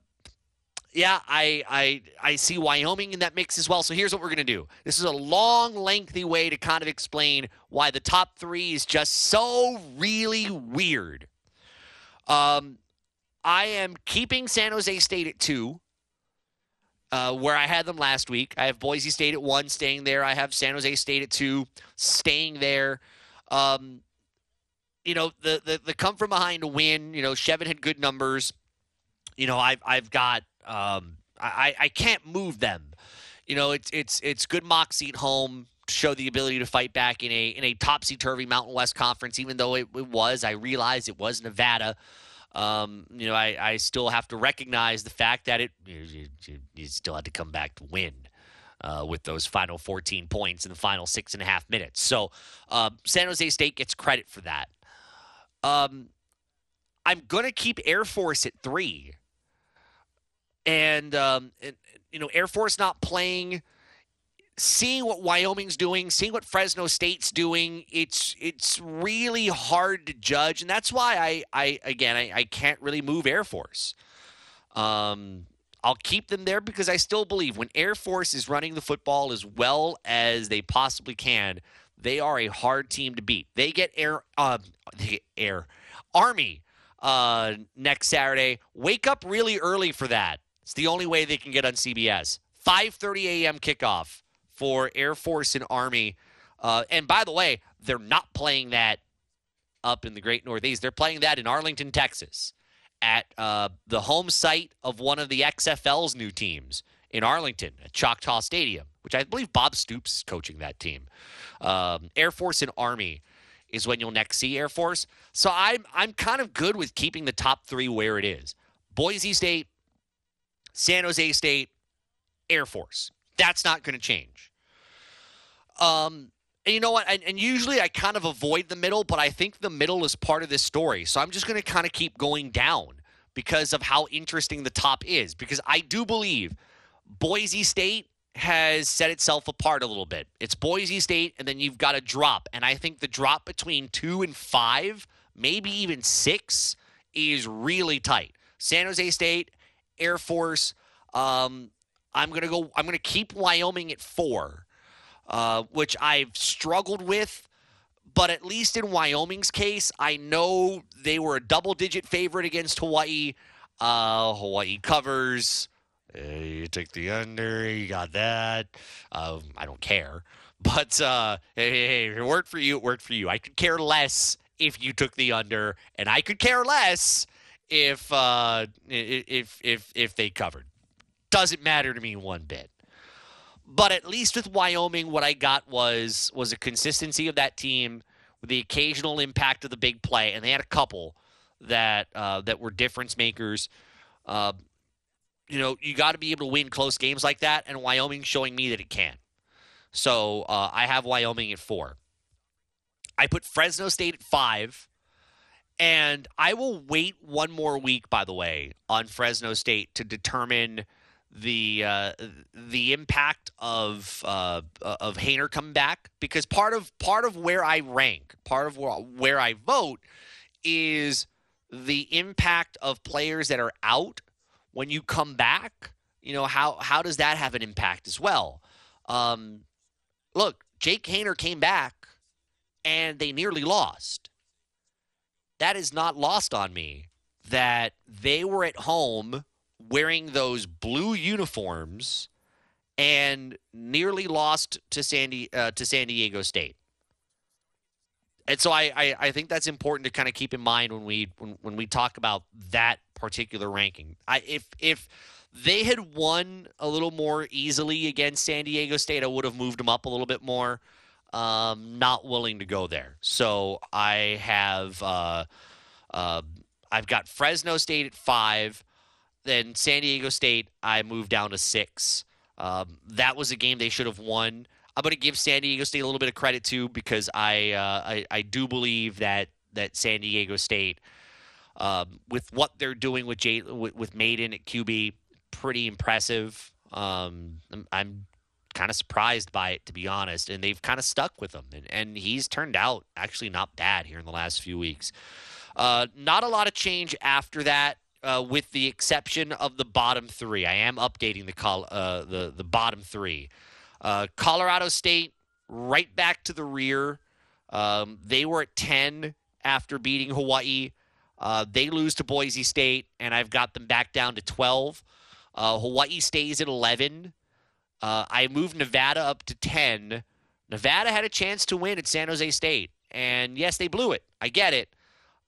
yeah, I I I see Wyoming in that mix as well. So here's what we're gonna do. This is a long, lengthy way to kind of explain why the top three is just so really weird. Um, I am keeping San Jose State at two. Uh, where I had them last week. I have Boise State at one, staying there. I have San Jose State at two, staying there. Um, you know, the, the the come from behind win. You know, Chevan had good numbers. You know, I've I've got um, I I can't move them. You know, it's it's it's good moxie at home to show the ability to fight back in a in a topsy turvy Mountain West conference. Even though it, it was, I realized it was Nevada. Um, you know, I, I still have to recognize the fact that it you, you, you still had to come back to win uh, with those final 14 points in the final six and a half minutes. So uh, San Jose State gets credit for that. Um, I'm gonna keep Air Force at three, and, um, and you know Air Force not playing. Seeing what Wyoming's doing, seeing what Fresno State's doing, it's it's really hard to judge, and that's why I I again I, I can't really move Air Force. Um, I'll keep them there because I still believe when Air Force is running the football as well as they possibly can, they are a hard team to beat. They get air, uh, they air, Army uh, next Saturday. Wake up really early for that. It's the only way they can get on CBS. 5:30 a.m. kickoff for Air Force and Army. Uh, and by the way, they're not playing that up in the Great Northeast. They're playing that in Arlington, Texas, at uh, the home site of one of the XFL's new teams in Arlington at Choctaw Stadium, which I believe Bob Stoops is coaching that team. Um, Air Force and Army is when you'll next see Air Force. So I'm I'm kind of good with keeping the top three where it is. Boise State, San Jose State, Air Force. That's not going to change. Um, and you know what? And, and usually I kind of avoid the middle, but I think the middle is part of this story. So I'm just going to kind of keep going down because of how interesting the top is. Because I do believe Boise State has set itself apart a little bit. It's Boise State, and then you've got a drop. And I think the drop between two and five, maybe even six, is really tight. San Jose State, Air Force. Um, I'm gonna go. I'm gonna keep Wyoming at four, uh, which I've struggled with. But at least in Wyoming's case, I know they were a double-digit favorite against Hawaii. Uh, Hawaii covers. Uh, you took the under. You got that. Um, I don't care. But uh, hey, hey, if it worked for you, it worked for you. I could care less if you took the under, and I could care less if uh, if if if they covered. Doesn't matter to me one bit. But at least with Wyoming, what I got was was a consistency of that team with the occasional impact of the big play, and they had a couple that uh, that were difference makers. Uh, you know, you got to be able to win close games like that, and Wyoming showing me that it can. So uh, I have Wyoming at four. I put Fresno State at five, and I will wait one more week. By the way, on Fresno State to determine the uh, the impact of uh, of Haener coming back because part of part of where I rank, part of where, where I vote, is the impact of players that are out when you come back. You know how how does that have an impact as well? Um, look, Jake Haener came back and they nearly lost. That is not lost on me that they were at home wearing those blue uniforms and nearly lost to San, Di- uh, to San Diego State. And so I, I, I think that's important to kind of keep in mind when we when, when we talk about that particular ranking. I if if they had won a little more easily against San Diego State, I would have moved them up a little bit more. Um, not willing to go there, so I have uh, uh, I've got Fresno State at five, then San Diego State I moved down to six. Um, that was a game they should have won. I'm going to give San Diego State a little bit of credit too because I uh, I, I do believe that that San Diego State, um, with what they're doing with Jay, with, with Mayden at QB, pretty impressive. Um, I'm, I'm kind of surprised by it, to be honest. And they've kind of stuck with him. And, and he's turned out actually not bad here in the last few weeks. Uh, not a lot of change after that. Uh, with the exception of the bottom three, I am updating the col- uh, the the bottom three. Uh, Colorado State right back to the rear. Um, they were at ten after beating Hawaii. Uh, they lose to Boise State, and I've got them back down to twelve. Uh, Hawaii stays at eleven. Uh, I moved Nevada up to ten. Nevada had a chance to win at San Jose State, and yes, they blew it. I get it.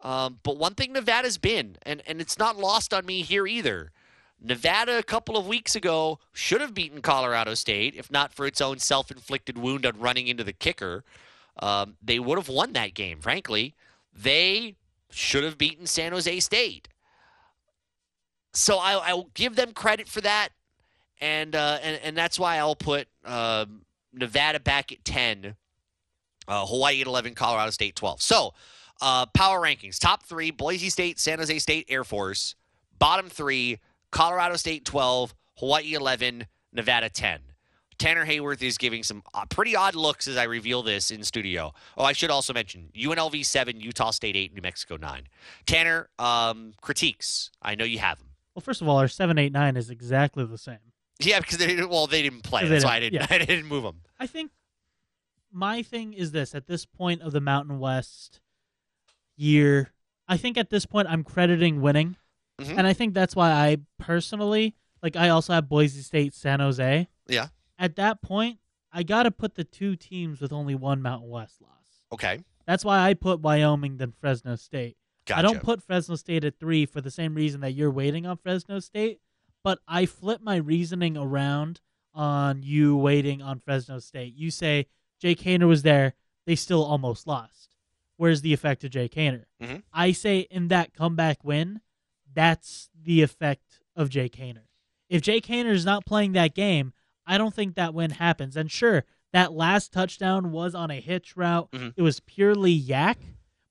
Um, but one thing Nevada's been, and, and it's not lost on me here either. Nevada, a couple of weeks ago, should have beaten Colorado State, if not for its own self inflicted wound on running into the kicker. Um, they would have won that game, frankly. They should have beaten San Jose State. So I, I'll give them credit for that. And, uh, and, and that's why I'll put um, Nevada back at 10, uh, Hawaii at 11, Colorado State 12. So, uh, power rankings top three Boise State, San Jose State, Air Force. Bottom three Colorado State 12, Hawaii 11, Nevada 10. Tanner Hayworth is giving some uh, pretty odd looks as I reveal this in studio. Oh, I should also mention UNLV 7, Utah State 8, New Mexico 9. Tanner, um, critiques. I know you have them.
Well, first of all, our seven, eight, nine is exactly the same.
Yeah, because they didn't, well, they didn't play.
They
That's why I
didn't,
didn't, I didn't move them.
I think my thing is this at this point of the Mountain West year, I think at this point I'm crediting winning.
Mhm.
And I think that's why I personally, like, I also have Boise State, San Jose.
Yeah.
At that point, I got to put the two teams with only one Mountain West loss.
Okay.
That's why I put Wyoming than Fresno State.
Gotcha.
I don't put Fresno State at three for the same reason that you're waiting on Fresno State, but I flip my reasoning around on you waiting on Fresno State. You say Jake Haener was there, they still almost lost. Where's the effect of Jake Haener?
Mhm.
I say in that comeback win, that's the effect of Jake Haener. If Jake Haener is not playing that game, I don't think that win happens. And sure, that last touchdown was on a hitch route.
Mhm.
It was purely yak.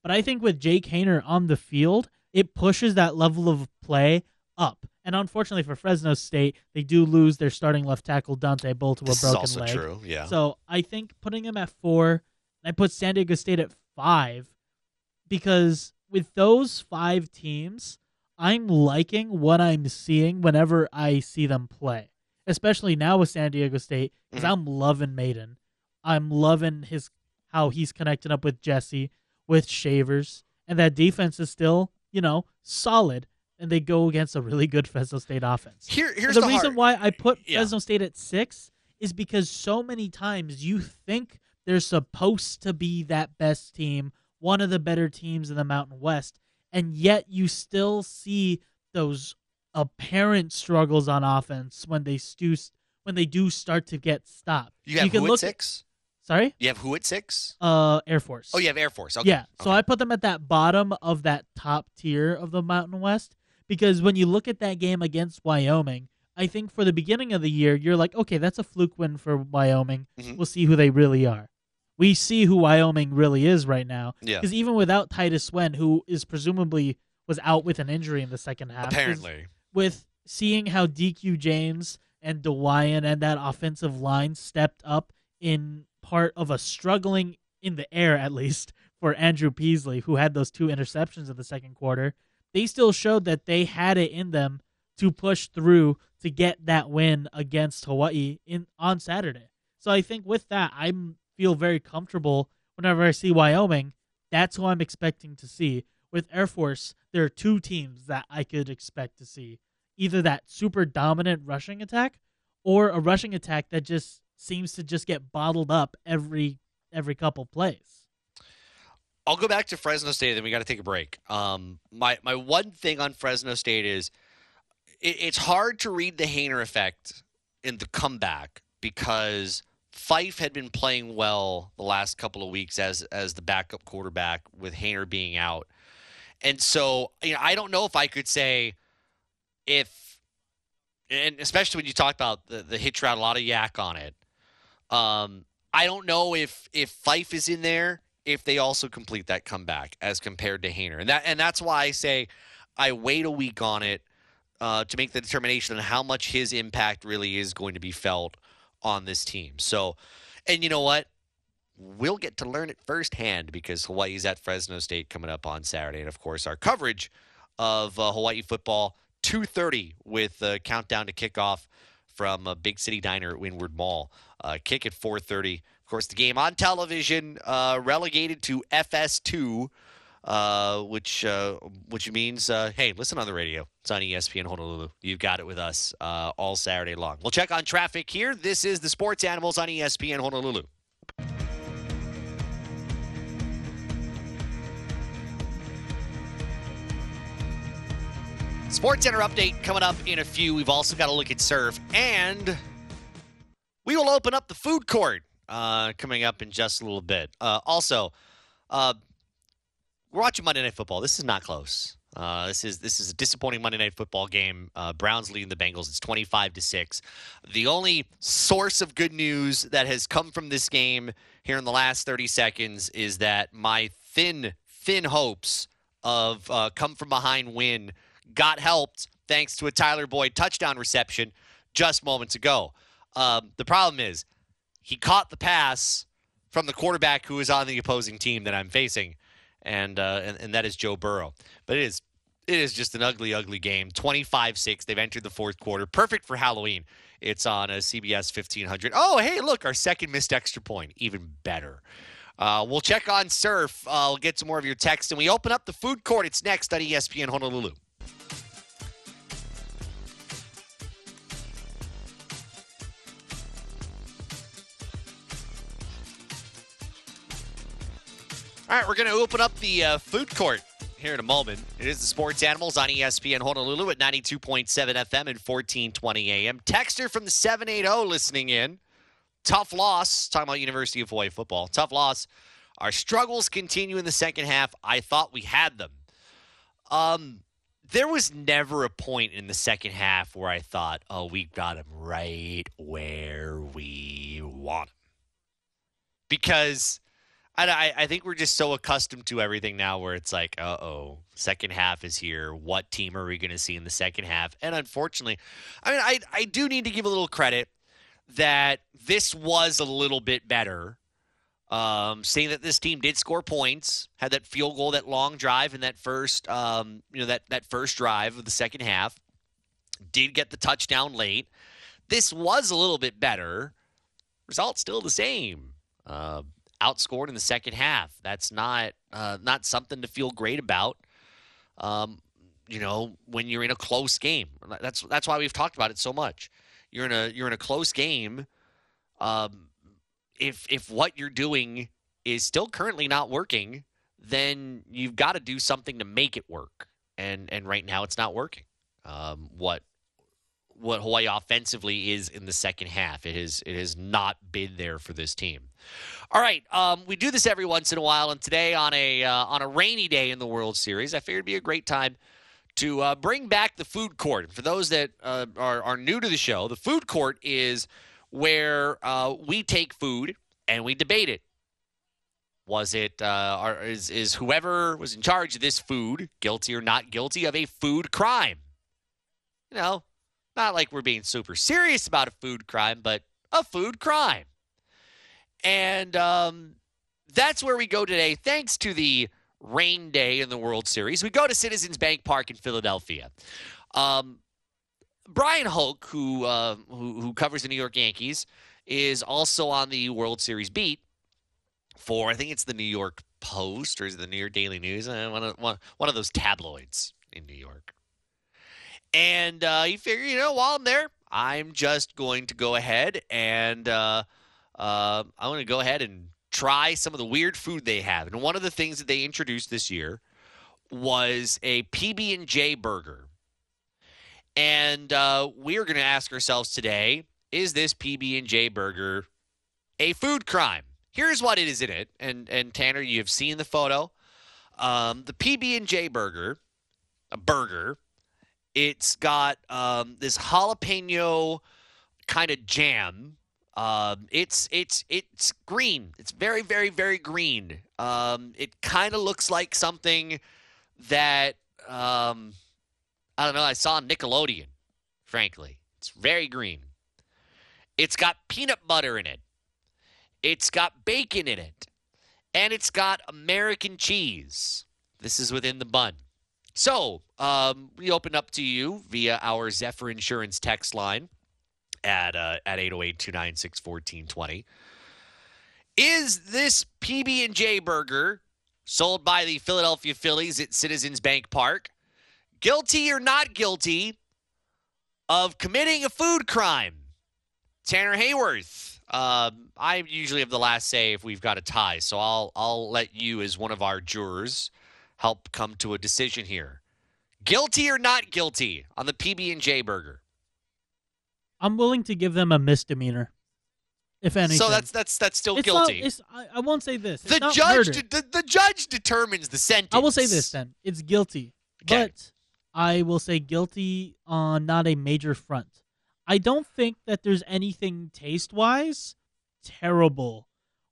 But I think with Jake Haener on the field, it pushes that level of play up. And unfortunately for Fresno State, they do lose their starting left tackle Dontae Bull to a
This is
broken
also
leg.
true. Yeah.
So I think putting him at four, I put San Diego State at five, because with those five teams, I'm liking what I'm seeing whenever I see them play. Especially now with San Diego State, because
Mhm.
I'm loving Mayden. I'm loving his how he's connecting up with Jesse, with Shavers, and that defense is still, you know, solid. And they go against a really good Fresno State offense
Here, here's
the,
the,
reason
hard-
why I put
Yeah.
Fresno State at six is because so many times you think they're supposed to be that best team, one of the better teams in the Mountain West, and yet you still see those apparent struggles on offense when they stu- when they do start to get stopped.
You have
can
who
look
at
at-
six?
Sorry,
You have who at six?
uh, Air Force.
Oh, you have Air Force. Okay.
Yeah. So
Okay.
I put them at that bottom of that top tier of the Mountain West because when you look at that game against Wyoming, I think for the beginning of the year, you're like, okay, that's a fluke win for Wyoming.
Mhm.
We'll see who they really are. We see who Wyoming really is right now.
Yeah.
Because even without Titus Swen, who is presumably was out with an injury in the second half.
Apparently.
With seeing how DQ James and Dawaiian and that offensive line stepped up in part of a struggling in the air at least for Andrew Peasley, who had those two interceptions in the second quarter, they still showed that they had it in them to push through to get that win against Hawaii in on Saturday. So I think with that, I feel very comfortable whenever I see Wyoming. That's who I'm expecting to see. With Air Force, there are two teams that I could expect to see. Either that super dominant rushing attack or a rushing attack that just seems to just get bottled up every every couple plays.
I'll go back to Fresno State, then we got to take a break. Um, my my one thing on Fresno State is it, it's hard to read the Haener effect in the comeback because Fife had been playing well the last couple of weeks as as the backup quarterback with Haener being out, and so you know I don't know if I could say if and especially when you talk about the, the hitch route, a lot of yak on it. Um, I don't know if if Fife is in there if they also complete that comeback as compared to Haener, and that and that's why I say I wait a week on it uh, to make the determination on how much his impact really is going to be felt on this team. So, and you know what? We'll get to learn it firsthand because Hawaii's at Fresno State coming up on Saturday, and of course our coverage of uh, Hawaii football 2:30 with uh, countdown to kickoff from a Big City Diner at Windward Mall. Uh, kick at 4:30. Of course, the game on television uh, relegated to FS2, uh, which uh, which means uh, hey, listen on the radio. It's on ESPN Honolulu. You've got it with us uh, all Saturday long. We'll check on traffic here. This is the Sports Animals on ESPN Honolulu. Sports Center update coming up in a few. We've also got a look at surf, and we will open up the food court uh, coming up in just a little bit. Uh, also, uh, we're watching Monday Night Football. This is not close. Uh, this is this is a disappointing Monday Night Football game. Uh, Browns leading the Bengals. It's twenty five to six. The only source of good news that has come from this game here in the last thirty seconds is that my thin thin hopes of uh, come from behind win got helped thanks to a Tyler Boyd touchdown reception just moments ago. Um, the problem is he caught the pass from the quarterback who is on the opposing team that I'm facing, and uh, and, and that is Joe Burrow. But it is it is just an ugly, ugly game. 25-6. They've entered the fourth quarter. Perfect for Halloween. It's on a CBS 1500. Oh, hey, look, our second missed extra point. Even better. Uh, we'll check on surf. Uh, we'll get some more of your text, and we open up the food court. It's next on ESPN Honolulu. All right, we're going to open up the uh, food court here in a moment. It is the Sports Animals on ESPN Honolulu at 92.7 FM and 1420 AM. Texter from the 780 listening in. Tough loss. Talking about University of Hawaii football. Tough loss. Our struggles continue in the second half. I thought we had them. Um, there was never a point in the second half where I thought, oh, we got them right where we want 'em." Because I, I, think we're just so accustomed to everything now where it's like, uh oh, second half is here. What team are we going to see in the second half? And unfortunately, I mean, I, I do need to give a little credit that this was a little bit better. Um, seeing that this team did score points, had that field goal, that long drive, and that first, um, you know, that that first drive of the second half, did get the touchdown late. This was a little bit better. Result still the same. Uh, outscored in the second half. That's not uh, not something to feel great about. Um, you know, when you're in a close game, that's that's why we've talked about it so much. You're in a you're in a close game. Um, if if what you're doing is still currently not working, then you've got to do something to make it work. And and right now it's not working. Um, what what Hawaii offensively is in the second half. It has it has not been there for this team. All right, um, we do this every once in a while, and today on a uh, on a rainy day in the World Series, I figured it'd be a great time to uh, bring back the food court. For those that uh, are are new to the show, the food court is where uh, we take food and we debate it. Was it uh, or is is whoever was in charge of this food guilty or not guilty of a food crime? You know, not like we're being super serious about a food crime, but a food crime. And um, that's where we go today, thanks to the rain day in the World Series. We go to Citizens Bank Park in Philadelphia. Um, Bryan Hoch, who, uh, who who covers the New York Yankees, is also on the World Series beat for I think it's the New York Post or is it the New York Daily News? Uh, one of one, one of those tabloids in New York. And uh, you figure, you know, while I'm there, I'm just going to go ahead and uh, uh, I'm going to go ahead and try some of the weird food they have. And one of the things that they introduced this year was a PB and J burger. And uh, we're going to ask ourselves today: Is this PB and J burger a food crime? Here's what it is in it. And and Tanner, you have seen the photo. Um, the PB and J burger, a burger. It's got um, this jalapeno kind of jam. Um, it's it's it's green. It's very very very green. Um, it kind of looks like something that um, I don't know. I saw on Nickelodeon. Frankly, it's very green, It's got peanut butter in it. It's got bacon in it. And it's got American cheese. This is within the bun. So, um, we open up to you via our Zephyr Insurance text line at uh, at 808-296-1420. Is this PB&J burger sold by the Philadelphia Phillies at Citizens Bank Park guilty or not guilty of committing a food crime? Tanner Hayworth. Um, I usually have the last say if we've got a tie, so I'll I'll let you as one of our jurors help come to a decision here. Guilty or not guilty on the PB and J burger?
I'm willing to give them a misdemeanor, if anything.
So that's that's that's still
it's
guilty.
Not, it's, I, I won't say this. It's
the judge de- the, the judge determines the sentence.
I will say this then. It's guilty.
Okay.
But I will say guilty on not a major front. I don't think that there's anything taste wise terrible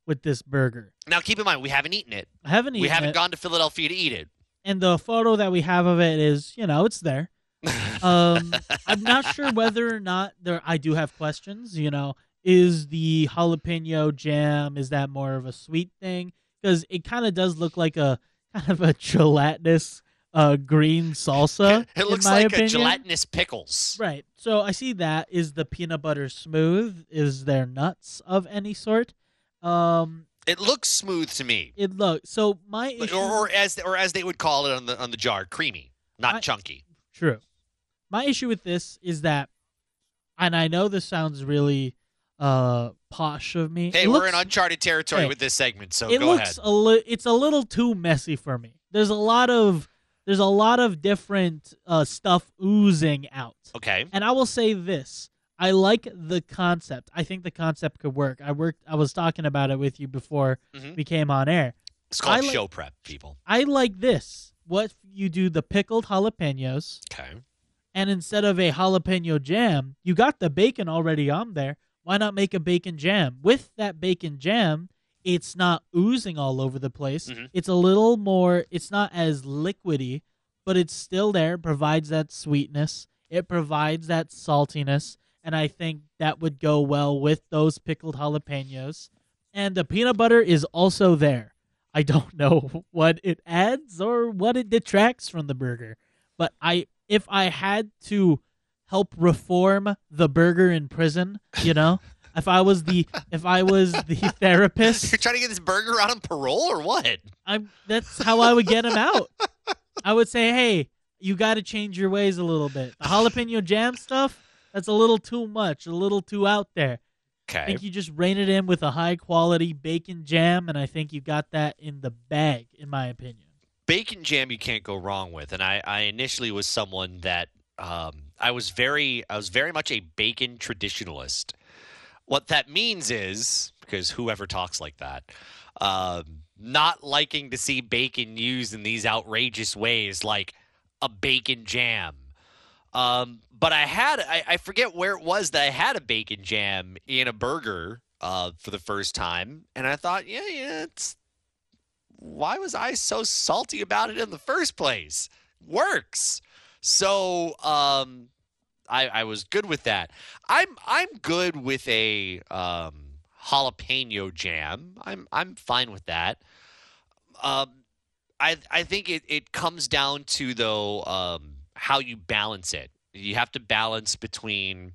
with this burger.
Now keep in mind we haven't eaten it.
I haven't eaten
We haven't
it,
gone to Philadelphia to eat it.
and the photo that we have of it is, you know, it's there. Um, I'm not sure whether or not there. I do have questions. You know, is the jalapeno jam is that more of a sweet thing? Because it kind of does look like a kind of a gelatinous uh, green salsa.
it looks like
opinion.
a gelatinous pickles.
Right. So I see that. Is the peanut butter smooth? Is there nuts of any sort? Um,
It looks smooth to me.
it look so my issue.
or, or as or as they would call it on the on the jar, creamy, not
I-
chunky.
True. My issue with this is that, and I know this sounds really uh posh of me.
Hey,
It
we're
looks-
in uncharted territory
hey,
with this segment, so
it
go
looks
ahead.
a li- it's a little too messy for me. There's a lot of there's a lot of different uh stuff oozing out.
Okay.
And I will say this. I like the concept. I think the concept could work. I worked I was talking about it with you before
Mhm.
we came on air.
It's called
I like-
show prep, people.
I like this. What if you do the pickled jalapenos
Okay.
and instead of a jalapeno jam, you got the bacon already on there. Why not make a bacon jam? With that bacon jam, it's not oozing all over the place.
Mhm.
It's a little more, it's not as liquidy, but it's still there, provides that sweetness. It provides that saltiness. And I think that would go well with those pickled jalapenos. And the peanut butter is also there. I don't know what it adds or what it detracts from the burger, but I if I had to help reform the burger in prison, you know, if I was the if I was the therapist,
You're trying to get this burger out on parole or what?
I'm that's how I would get him out. I would say, "Hey, you got to change your ways a little bit. The jalapeno jam stuff, that's a little too much, a little too out there. I think you just rein it in with a high quality bacon jam, and I think you got that in the bag, in my opinion.
Bacon jam you can't go wrong with. And I, I initially was someone that um, I was very I was very much a bacon traditionalist. What that means is because whoever talks like that, um, not liking to see bacon used in these outrageous ways, like a bacon jam. Um, but I had I, I forget where it was that I had a bacon jam in a burger uh, for the first time, and I thought, yeah, yeah, it's why was I so salty about it in the first place? Works. So um I I was good with that. I'm I'm good with a um jalapeno jam. I'm I'm fine with that. Um I I think it, it comes down to though um how you balance it. You have to balance between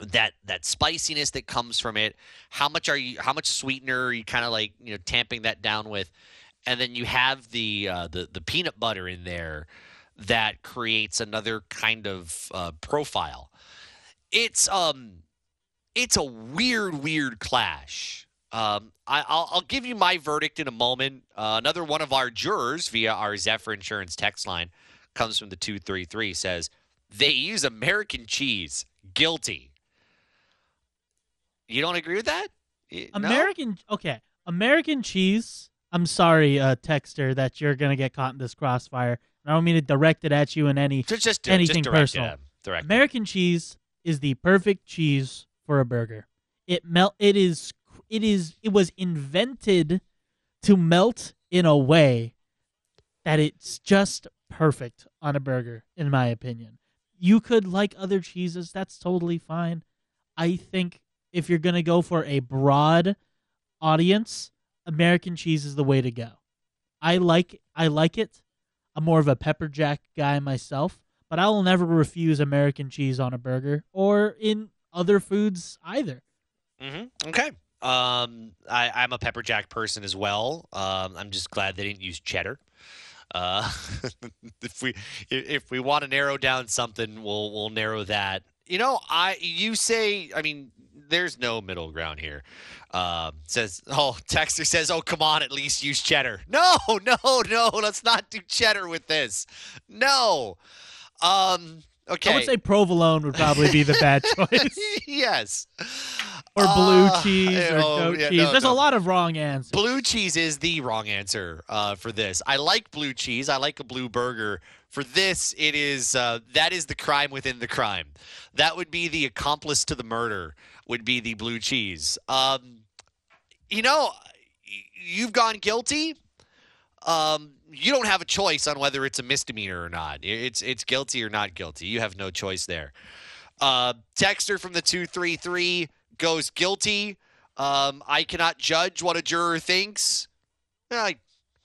that that spiciness that comes from it. How much are you how much sweetener are you kind of like, you know, tamping that down with? and then you have the uh, the the peanut butter in there that creates another kind of uh, profile. It's um, it's a weird, weird clash. Um, I, I'll, I'll give you my verdict in a moment. Uh, another one of our jurors via our Zephyr Insurance text line comes from the two three three says they use American cheese. Guilty. You don't agree with that? Y- no?
American, okay, American cheese. I'm sorry, uh, Texter, that you're gonna get caught in this crossfire. I don't mean to direct it at you in any.
Just just
anything.
Just
personal.
It direct. it.
American cheese is the perfect cheese for a burger. It melt. It is. It is. It was invented to melt in a way that it's just perfect on a burger, in my opinion. You could like other cheeses. That's totally fine. I think if you're gonna go for a broad audience, American cheese is the way to go. I like I like it. I'm more of a pepper jack guy myself, but I will never refuse American cheese on a burger or in other foods either.
Mm-hmm. Okay. Um, I, I'm a pepper jack person as well. Um, I'm just glad they didn't use cheddar. Uh, if we if we want to narrow down something, we'll we'll narrow that. You know, I you say, I mean, there's no middle ground here. Um, says, oh, Texter says, oh, come on, at least use cheddar. No, no, no, let's not do cheddar with this. No. Um, okay.
I would say provolone would probably be the bad choice,
yes.
Or blue
Uh,
cheese, or
oh,
goat
yeah,
cheese.
no,
There's
no.
a lot of wrong answers.
Blue cheese is the wrong answer uh, for this. I like blue cheese. I like a blue burger. For this, it is uh, that is the crime within the crime. That would be the accomplice to the murder. Would be the blue cheese. Um, you know, you've gone guilty. Um, you don't have a choice on whether it's a misdemeanor or not. It's it's guilty or not guilty. You have no choice there. Uh, Texter from the two three three goes guilty. Um, I cannot judge what a juror thinks. Like,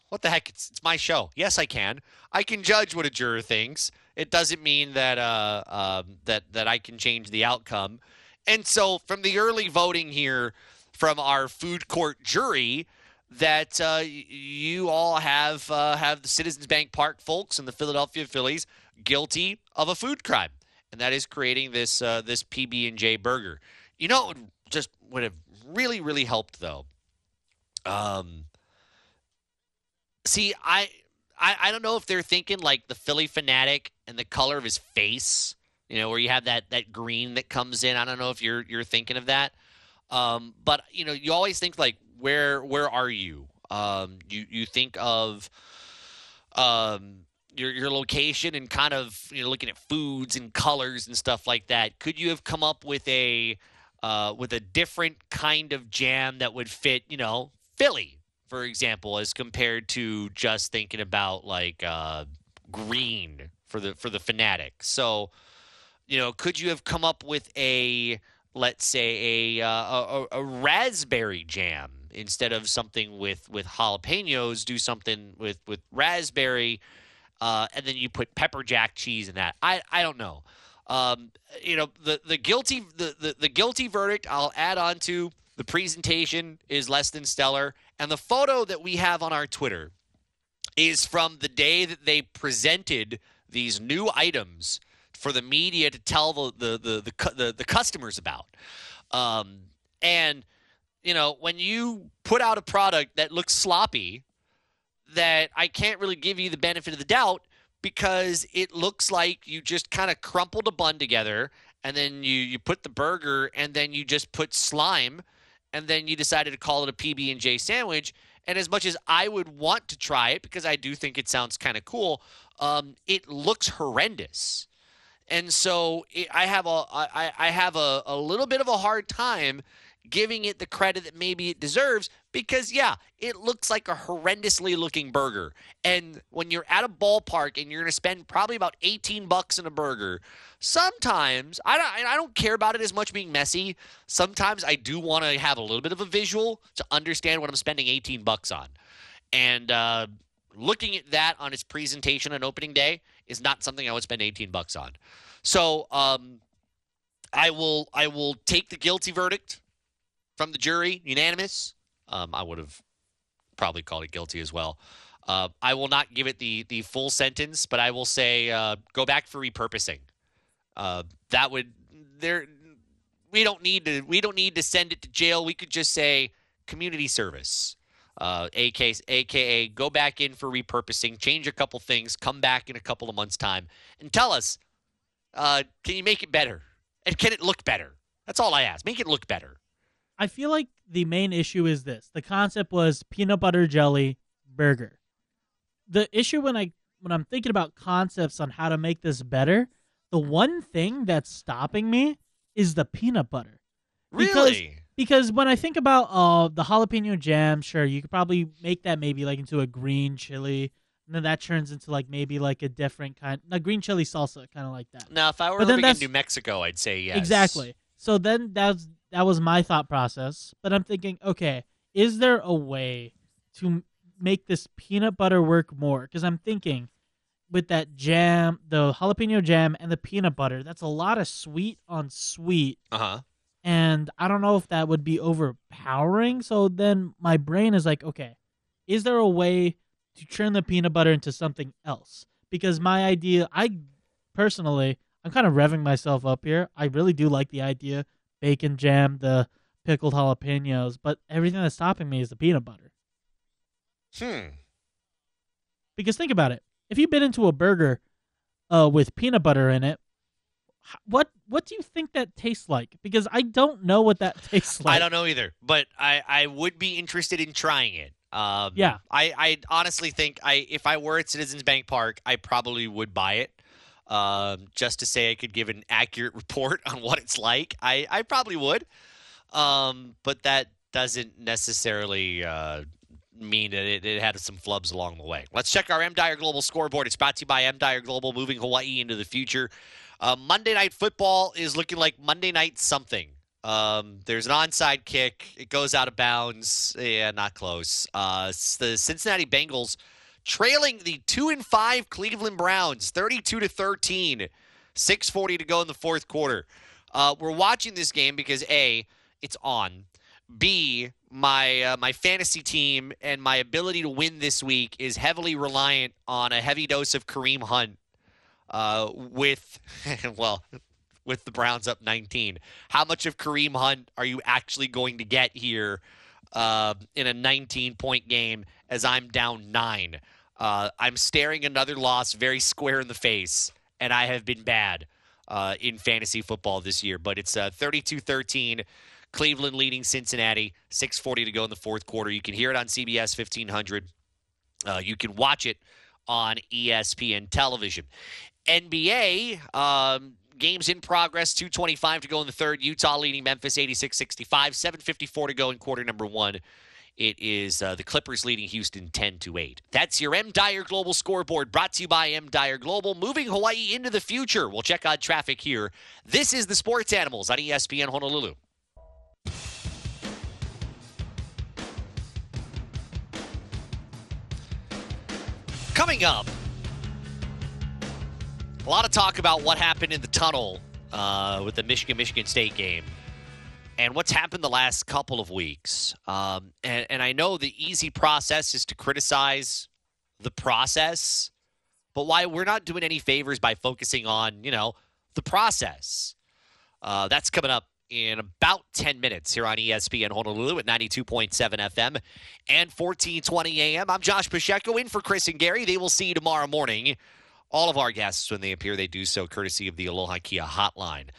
what the heck? It's, it's my show. Yes, I can. I can judge what a juror thinks. It doesn't mean that uh, um, that that I can change the outcome. And so, from the early voting here, from our food court jury, that uh, you all have uh, have the Citizens Bank Park folks and the Philadelphia Phillies guilty of a food crime, and that is creating this uh, this PB and J burger. You know, it would just would have really really helped though. Um, see, I, I I don't know if they're thinking like the Phillie Phanatic and the color of his face. You know, where you have that that green that comes in. I don't know if you're you're thinking of that. Um, but you know, you always think like, where where are you? Um, you you think of um your your location and kind of you know looking at foods and colors and stuff like that. Could you have come up with a uh, with a different kind of jam that would fit, you know, Philly, for example, as compared to just thinking about like uh, green for the for the Phanatic. So, you know, could you have come up with a let's say a uh, a, a, raspberry jam instead of something with with jalapenos? Do something with with raspberry, uh, and then you put pepper jack cheese in that. I I don't know. Um, you know the the guilty the, the the guilty verdict. I'll add on to the presentation is less than stellar, and the photo that we have on our Twitter is from the day that they presented these new items for the media to tell the the the the, the, the customers about. Um, and you know when you put out a product that looks sloppy, that I can't really give you the benefit of the doubt because it looks like you just kind of crumpled a bun together and then you you put the burger and then you just put slime and then you decided to call it a PB and J sandwich. And as much as I would want to try it because I do think it sounds kind of cool um, it looks horrendous. And so it, I have a I, I have a, a little bit of a hard time giving it the credit that maybe it deserves because yeah it looks like a horrendously looking burger. And when you're at a ballpark and you're going to spend probably about 18 bucks on a burger sometimes I don't, I don't care about it as much being messy sometimes i do want to have a little bit of a visual to understand what i'm spending 18 bucks on. And uh, looking at that on its presentation on opening day is not something i would spend 18 bucks on. So um, i will i will take the guilty verdict from the jury, unanimous. Um, I would have probably called it guilty as well. Uh, I will not give it the the full sentence, but I will say uh, go back for repurposing. Uh, that would there. We don't need to. We don't need to send it to jail. We could just say community service. Uh, aka, go back in for repurposing, change a couple things, come back in a couple of months' time, and tell us, uh, can you make it better? And can it look better? That's all I ask. Make it look better.
I feel like the main issue is this. The concept was peanut butter jelly burger. The issue when I when I'm thinking about concepts on how to make this better, the one thing that's stopping me is the peanut butter. Because-
Really?
Because when I think about uh the jalapeno jam, sure, you could probably make that maybe like into a green chili, and then that turns into like maybe like a different kind, a green chili salsa, kind of like that.
Now, if I were
But
living in New Mexico, I'd say yes.
Exactly. So then that's that was my thought process. But I'm thinking, okay, is there a way to make this peanut butter work more? Because I'm thinking with that jam, the jalapeno jam and the peanut butter, that's a lot of sweet on sweet.
Uh huh.
And I don't know if that would be overpowering. So then my brain is like, okay, is there a way to turn the peanut butter into something else? Because my idea, I personally, I'm kind of revving myself up here. I really do like the idea bacon jam, the pickled jalapenos, but everything that's stopping me is the peanut butter.
Hmm.
Because think about it. If you bit into a burger uh, with peanut butter in it, what what do you think that tastes like? Because I don't know what that tastes like.
I don't know either, but I, I would be interested in trying it. Um,
Yeah.
I, I honestly think I if I were at Citizens Bank Park, I probably would buy it. Um, just to say I could give an accurate report on what it's like. I, I probably would. Um, but that doesn't necessarily uh, mean that it, it had some flubs along the way. Let's check our M Dyer Global scoreboard. It's brought to you by M Dyer Global, moving Hawaii into the future. Uh, Monday Night Football is looking like Monday Night something. Um, there's an onside kick. It goes out of bounds. Yeah, not close. Uh, the Cincinnati Bengals trailing the two and five Cleveland Browns, 32 to 13. 6:40 to go in the fourth quarter. Uh, we're watching this game because a it's on. B my uh, my fantasy team and my ability to win this week is heavily reliant on a heavy dose of Kareem Hunt. Uh, with well, with the Browns up 19. How much of Kareem Hunt are you actually going to get here uh, in a 19 point game as I'm down nine? Uh, I'm staring another loss very square in the face, and I have been bad uh, in fantasy football this year. But it's uh, 32 13. Cleveland leading Cincinnati, 6:40 to go in the fourth quarter. You can hear it on CBS 1500. Uh, you can watch it on ESPN television. NBA um, games in progress. 2:25 to go in the third. Utah leading Memphis 86-65. 7:54 to go in quarter number one. It is uh, the Clippers leading Houston 10 to 8. That's your M Dyer Global scoreboard brought to you by M Dyer Global, moving Hawaii into the future. We'll check on traffic here. This is the Sports Animals on ESPN Honolulu. Coming up, a lot of talk about what happened in the tunnel uh, with the Michigan Michigan State game and what's happened the last couple of weeks. Um, and, and I know the easy process is to criticize the process, but why we're not doing any favors by focusing on, you know, the process. Uh, that's coming up in about 10 minutes here on ESPN Honolulu at 92.7 FM and 1420 AM. I'm Josh Pacheco in for Chris and Gary. They will see you tomorrow morning. All of our guests, when they appear, they do so courtesy of the Aloha Kia hotline.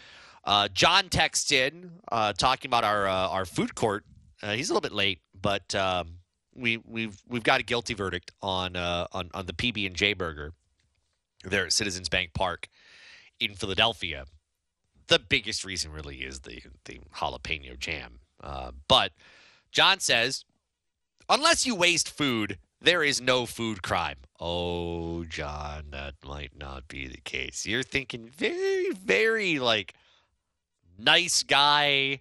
Uh, John texts in uh, talking about our uh, our food court. Uh, he's a little bit late, but um, we we've we've got a guilty verdict on uh, on on the PB and J burger there at Citizens Bank Park in Philadelphia. The biggest reason really is the the jalapeno jam. Uh, but John says, unless you waste food, there is no food crime. Oh, John, that might not be the case. You're thinking very, very like nice guy.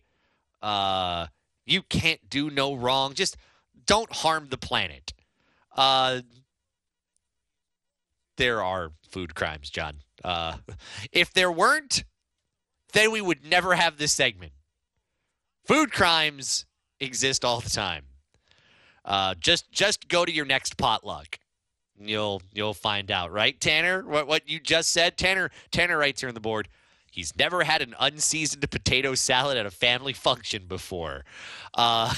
Uh, you can't do no wrong. Just don't harm the planet. Uh, there are food crimes, John. Uh, if there weren't, then we would never have this segment. Food crimes exist all the time. Uh, just just go to your next potluck. You'll you'll find out, right, Tanner? What what you just said, Tanner? Tanner writes here on the board. He's never had an unseasoned potato salad at a family function before. Uh,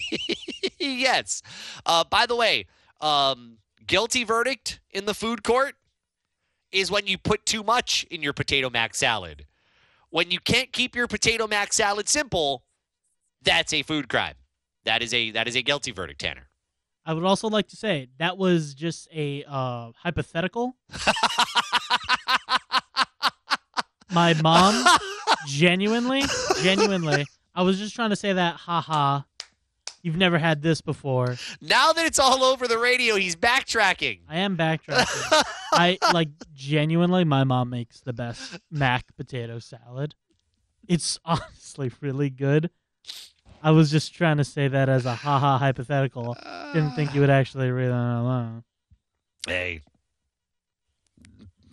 yes. Uh, by the way, um, guilty verdict in the food court is when you put too much in your potato mac salad. When you can't keep your potato mac salad simple, that's a food crime. That is a that is a guilty verdict, Tanner.
I would also like to say that was just a uh, hypothetical. My mom, genuinely, genuinely, I was just trying to say that, haha. You've never had this before.
Now that it's all over the radio, he's backtracking.
I am backtracking. I like genuinely. My mom makes the best mac potato salad. It's honestly really good. I was just trying to say that as a haha hypothetical. Didn't think you would actually read that loud.
Hey,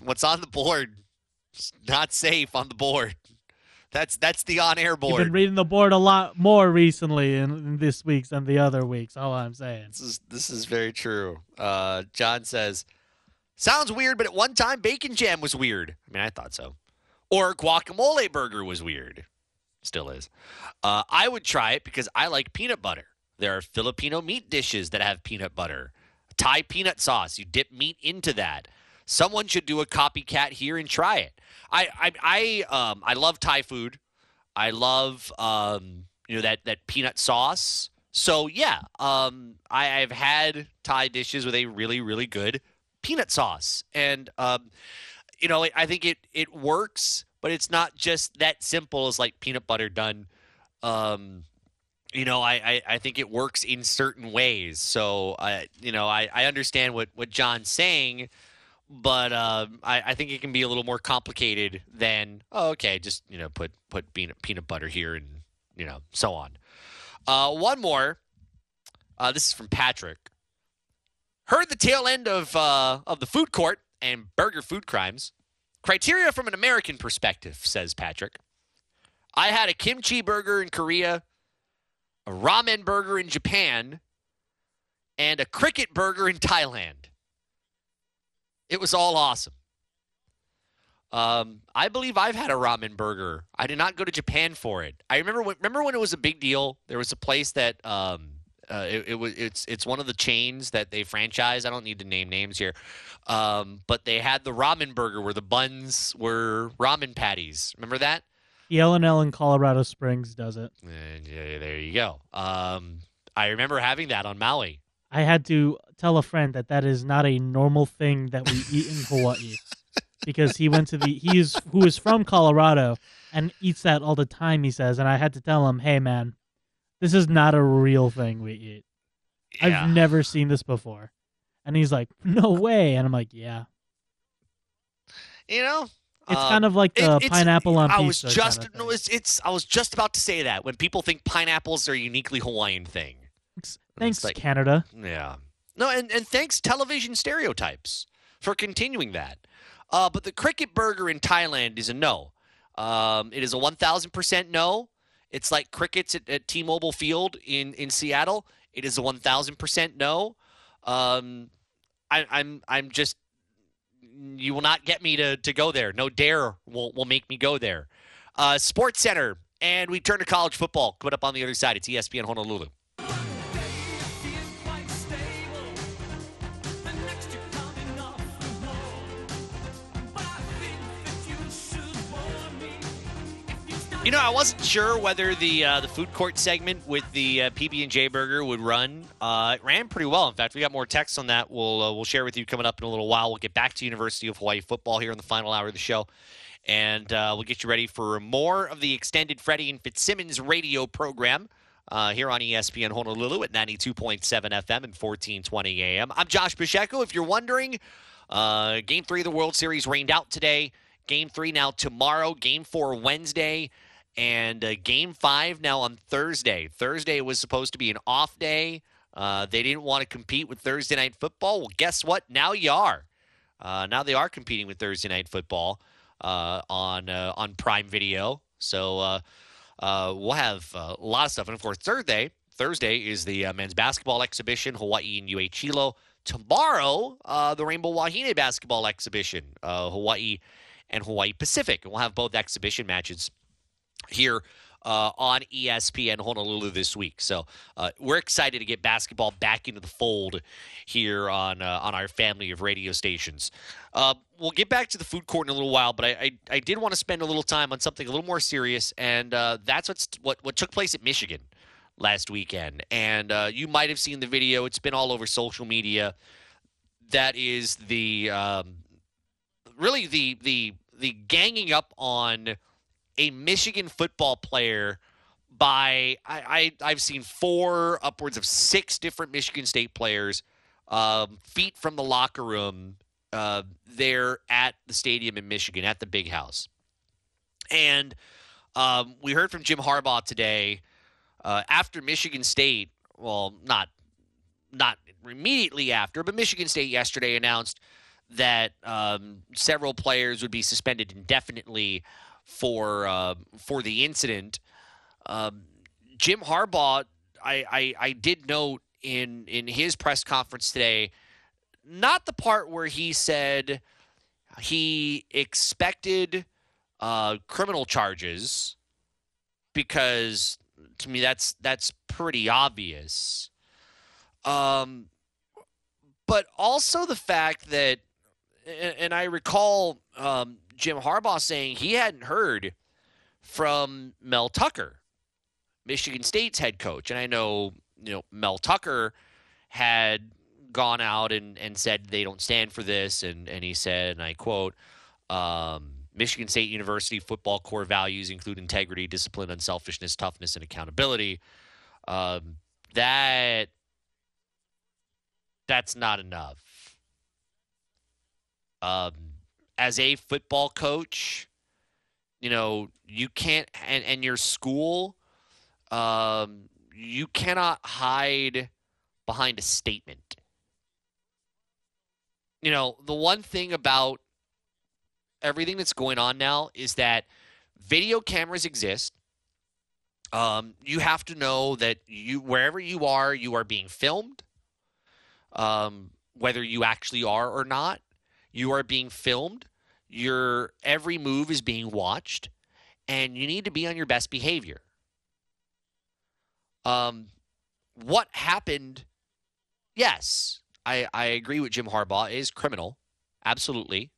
what's on the board? Not safe on the board. That's that's the on-air board.
You've been reading the board a lot more recently in, in this week's than the other weeks. All I'm saying.
This is this is very true. Uh, John says, "Sounds weird, but at one time bacon jam was weird." I mean, I thought so. Or guacamole burger was weird. Still is. Uh, I would try it because I like peanut butter. There are Filipino meat dishes that have peanut butter. Thai peanut sauce. You dip meat into that. Someone should do a copycat here and try it. I I I um I love Thai food. I love um you know that that peanut sauce. So yeah, um I, I've had Thai dishes with a really really good peanut sauce, and um you know I think it it works, but it's not just that simple as like peanut butter done. Um, you know, I, I, I think it works in certain ways. So, I, you know, I, I understand what, what John's saying, but um, I, I think it can be a little more complicated than, oh, okay, just, you know, put, put peanut, peanut butter here and, you know, so on. Uh, one more. Uh, this is from Patrick. Heard the tail end of, uh, of the food court and burger food crimes. Criteria from an American perspective, says Patrick. I had a kimchi burger in Korea, a ramen burger in Japan, and a cricket burger in Thailand. It was all awesome. Um, I believe I've had a ramen burger. I did not go to Japan for it. I remember when, remember when it was a big deal. There was a place that um, uh, it, it was it's it's one of the chains that they franchise. I don't need to name names here, um, but they had the ramen burger where the buns were ramen patties. Remember that?
L and L in Colorado Springs does it.
And, yeah, there you go. Um, I remember having that on Maui.
I had to tell a friend that that is not a normal thing that we eat in Hawaii because he went to the he is who is from Colorado and eats that all the time. He says, and I had to tell him, "Hey, man, this is not a real thing we eat.
Yeah.
I've never seen this before." And he's like, "No way!" And I'm like, "Yeah,
you know,
it's
um,
kind of like the pineapple on
I
pizza."
was
kind
just
of
no, it's, it's I was just about to say that when people think pineapples are a uniquely Hawaiian thing.
Thanks,
like-
Canada.
Yeah. No, and, and thanks television stereotypes for continuing that. Uh, but the cricket burger in Thailand is a no. Um, it is a 1,000% no. It's like crickets at, at T-Mobile Field in, in Seattle. It is a 1,000% no. Um, I, I'm I'm just you will not get me to, to go there. No dare will, will make me go there. Uh, Sports Center, and we turn to college football. Coming up on the other side, it's ESPN Honolulu. You know, I wasn't sure whether the uh, the food court segment with the uh, PB and J burger would run. Uh, it ran pretty well. In fact, we got more texts on that. We'll uh, we'll share with you coming up in a little while. We'll get back to University of Hawaii football here in the final hour of the show, and uh, we'll get you ready for more of the extended Freddie and Fitzsimmons radio program uh, here on ESPN Honolulu at 92.7 FM and 1420 AM. I'm Josh Pacheco. If you're wondering, uh, Game Three of the World Series rained out today. Game three now tomorrow. Game four Wednesday. And uh, game five now on Thursday. Thursday was supposed to be an off day. Uh, they didn't want to compete with Thursday night football. Well, guess what? Now you are. Uh, now they are competing with Thursday night football uh, on uh, on Prime Video. So uh, we'll have a lot of stuff. And of course, Thursday Thursday is the men's basketball exhibition, Hawaii and UH Hilo. Tomorrow, the Rainbow Wahine basketball exhibition, Hawaii and Hawaii Pacific. And we'll have both exhibition matches here uh, on ESPN Honolulu this week. So uh, we're excited to get basketball back into the fold here on uh, on our family of radio stations. Uh, we'll get back to the food court in a little while, but I I, I did want to spend a little time on something a little more serious, and uh, that's what's what what took place at Michigan last weekend. And uh, you might have seen the video; it's been all over social media. That is the um, really the the the ganging up on a Michigan football player by I, I I've seen four upwards of six different Michigan State players um, feet from the locker room uh, there at the stadium in Michigan at the Big House, and Um, we heard from Jim Harbaugh today uh, after Michigan State. Well, not not immediately after, but Michigan State yesterday announced that um, several players would be suspended indefinitely for uh, for the incident. Um, Jim Harbaugh, I, I I did note in in his press conference today, not the part where he said he expected uh, criminal charges because to me that's that's pretty obvious. Um, but also the fact that, and, and I recall um, Jim Harbaugh saying he hadn't heard from Mel Tucker, Michigan State's head coach, and I know you know Mel Tucker had gone out and, and said they don't stand for this, and and he said, and I quote. Um, Michigan State University football core values include integrity, discipline, unselfishness, toughness, and accountability. Um, that that's not enough. Um, as a football coach, you know you can't, and and your school, um, you cannot hide behind a statement. You know the one thing about everything that's going on now is that video cameras exist. Um, you have to know that you wherever you are, you are being filmed. Um, whether you actually are or not, you are being filmed. Your every move is being watched, and you need to be on your best behavior. Um, what happened? Yes, I I agree with Jim Harbaugh is criminal, absolutely.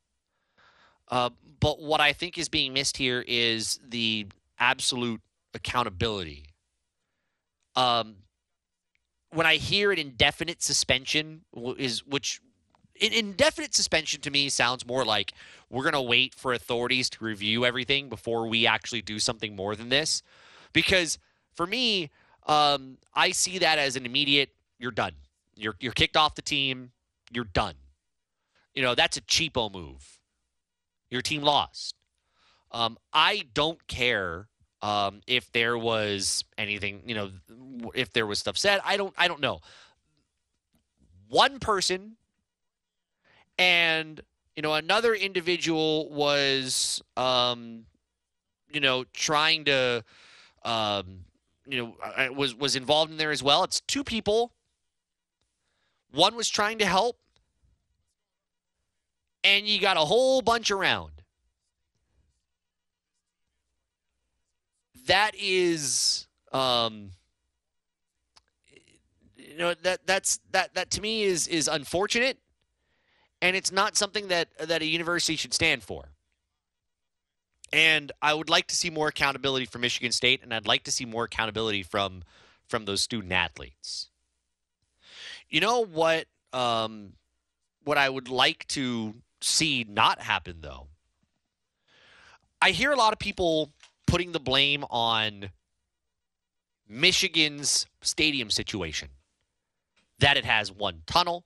Uh, but what I think is being missed here is the absolute accountability. Um, when I hear an indefinite suspension, is which an indefinite suspension to me sounds more like we're going to wait for authorities to review everything before we actually do something more than this. Because for me, um, I see that as an immediate. You're done. You're you're kicked off the team. You're done. You know that's a cheapo move your team lost. Um, I don't care um, if there was anything, you know, if there was stuff said. I don't. I don't know. One person and you know another individual was, um, you know, trying to, um, you know, was was involved in there as well. It's two people. One was trying to help, and you got a whole bunch around. That is um you know that that's that that to me is is unfortunate and it's not something that that a university should stand for. And I would like to see more accountability from Michigan State and I'd like to see more accountability from from those student athletes. You know what um what I would like to see not happen though. I hear a lot of people putting the blame on Michigan's stadium situation. That it has one tunnel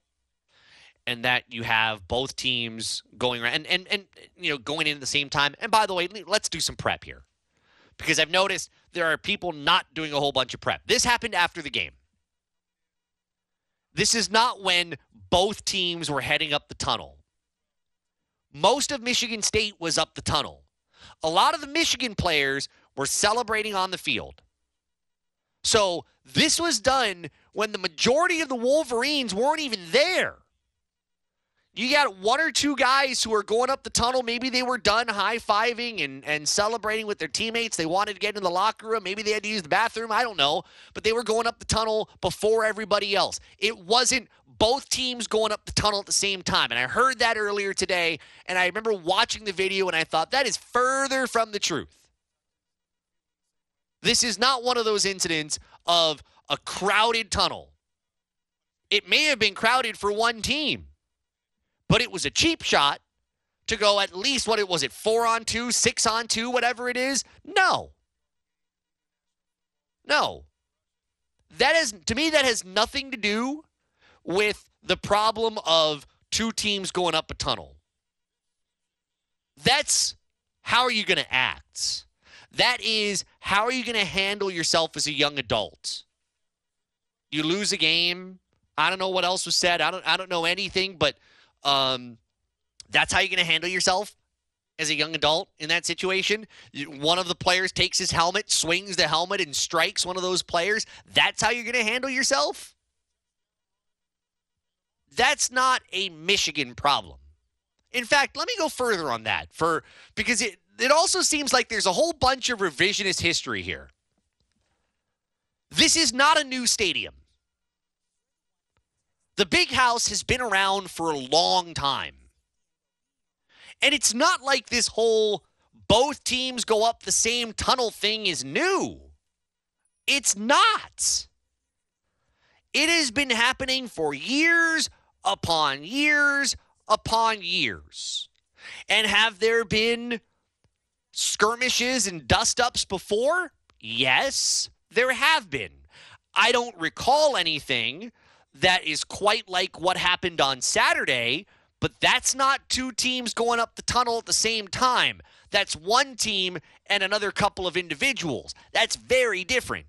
and that you have both teams going around and, and, and you know going in at the same time. And by the way, let's do some prep here. Because I've noticed there are people not doing a whole bunch of prep. This happened after the game. This is not when both teams were heading up the tunnel. Most of Michigan State was up the tunnel. A lot of the Michigan players were celebrating on the field. So this was done when the majority of the Wolverines weren't even there. You got one or two guys who are going up the tunnel. Maybe they were done high fiving and, and celebrating with their teammates. They wanted to get in the locker room. Maybe they had to use the bathroom. I don't know. But they were going up the tunnel before everybody else. It wasn't both teams going up the tunnel at the same time. And I heard that earlier today. And I remember watching the video and I thought that is further from the truth. This is not one of those incidents of a crowded tunnel. It may have been crowded for one team but it was a cheap shot to go at least what it was it four on two, six on two, whatever it is. No, no, that is to me that has nothing to do with the problem of two teams going up a tunnel. That's how are you going to act? That is, how are you going to handle yourself as a young adult? You lose a game. I don't know what else was said. I don't. I don't know anything, but um, that's how you're going to handle yourself as a young adult in that situation. One of the players takes his helmet, swings the helmet, and strikes one of those players. That's how you're going to handle yourself. That's not a Michigan problem. In fact, let me go further on that for because it it also seems like there's a whole bunch of revisionist history here. This is not a new stadium. The big house has been around for a long time. And it's not like this whole both teams go up the same tunnel thing is new. It's not. It has been happening for years upon years upon years. And have there been skirmishes and dust ups before? Yes, there have been. I don't recall anything that is quite like what happened on Saturday, but that's not two teams going up the tunnel at the same time. That's one team and another couple of individuals. That's very different.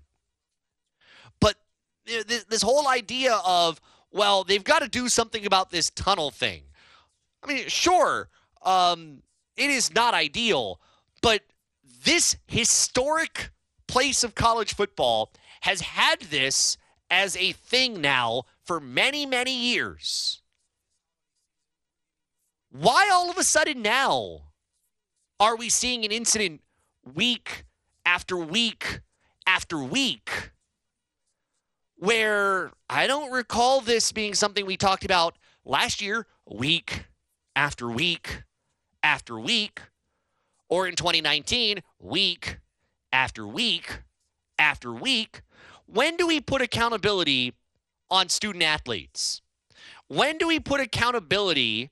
But this, whole idea of, well, they've got to do something about this tunnel thing. I mean, sure, um, it is not ideal, but this historic place of college football has had this as a thing now for many, many years. Why all of a sudden now are we seeing an incident week after week after week where I don't recall this being something we talked about last year, week after week after week, or in 2019, week after week after week. When do we put accountability on student athletes? When do we put accountability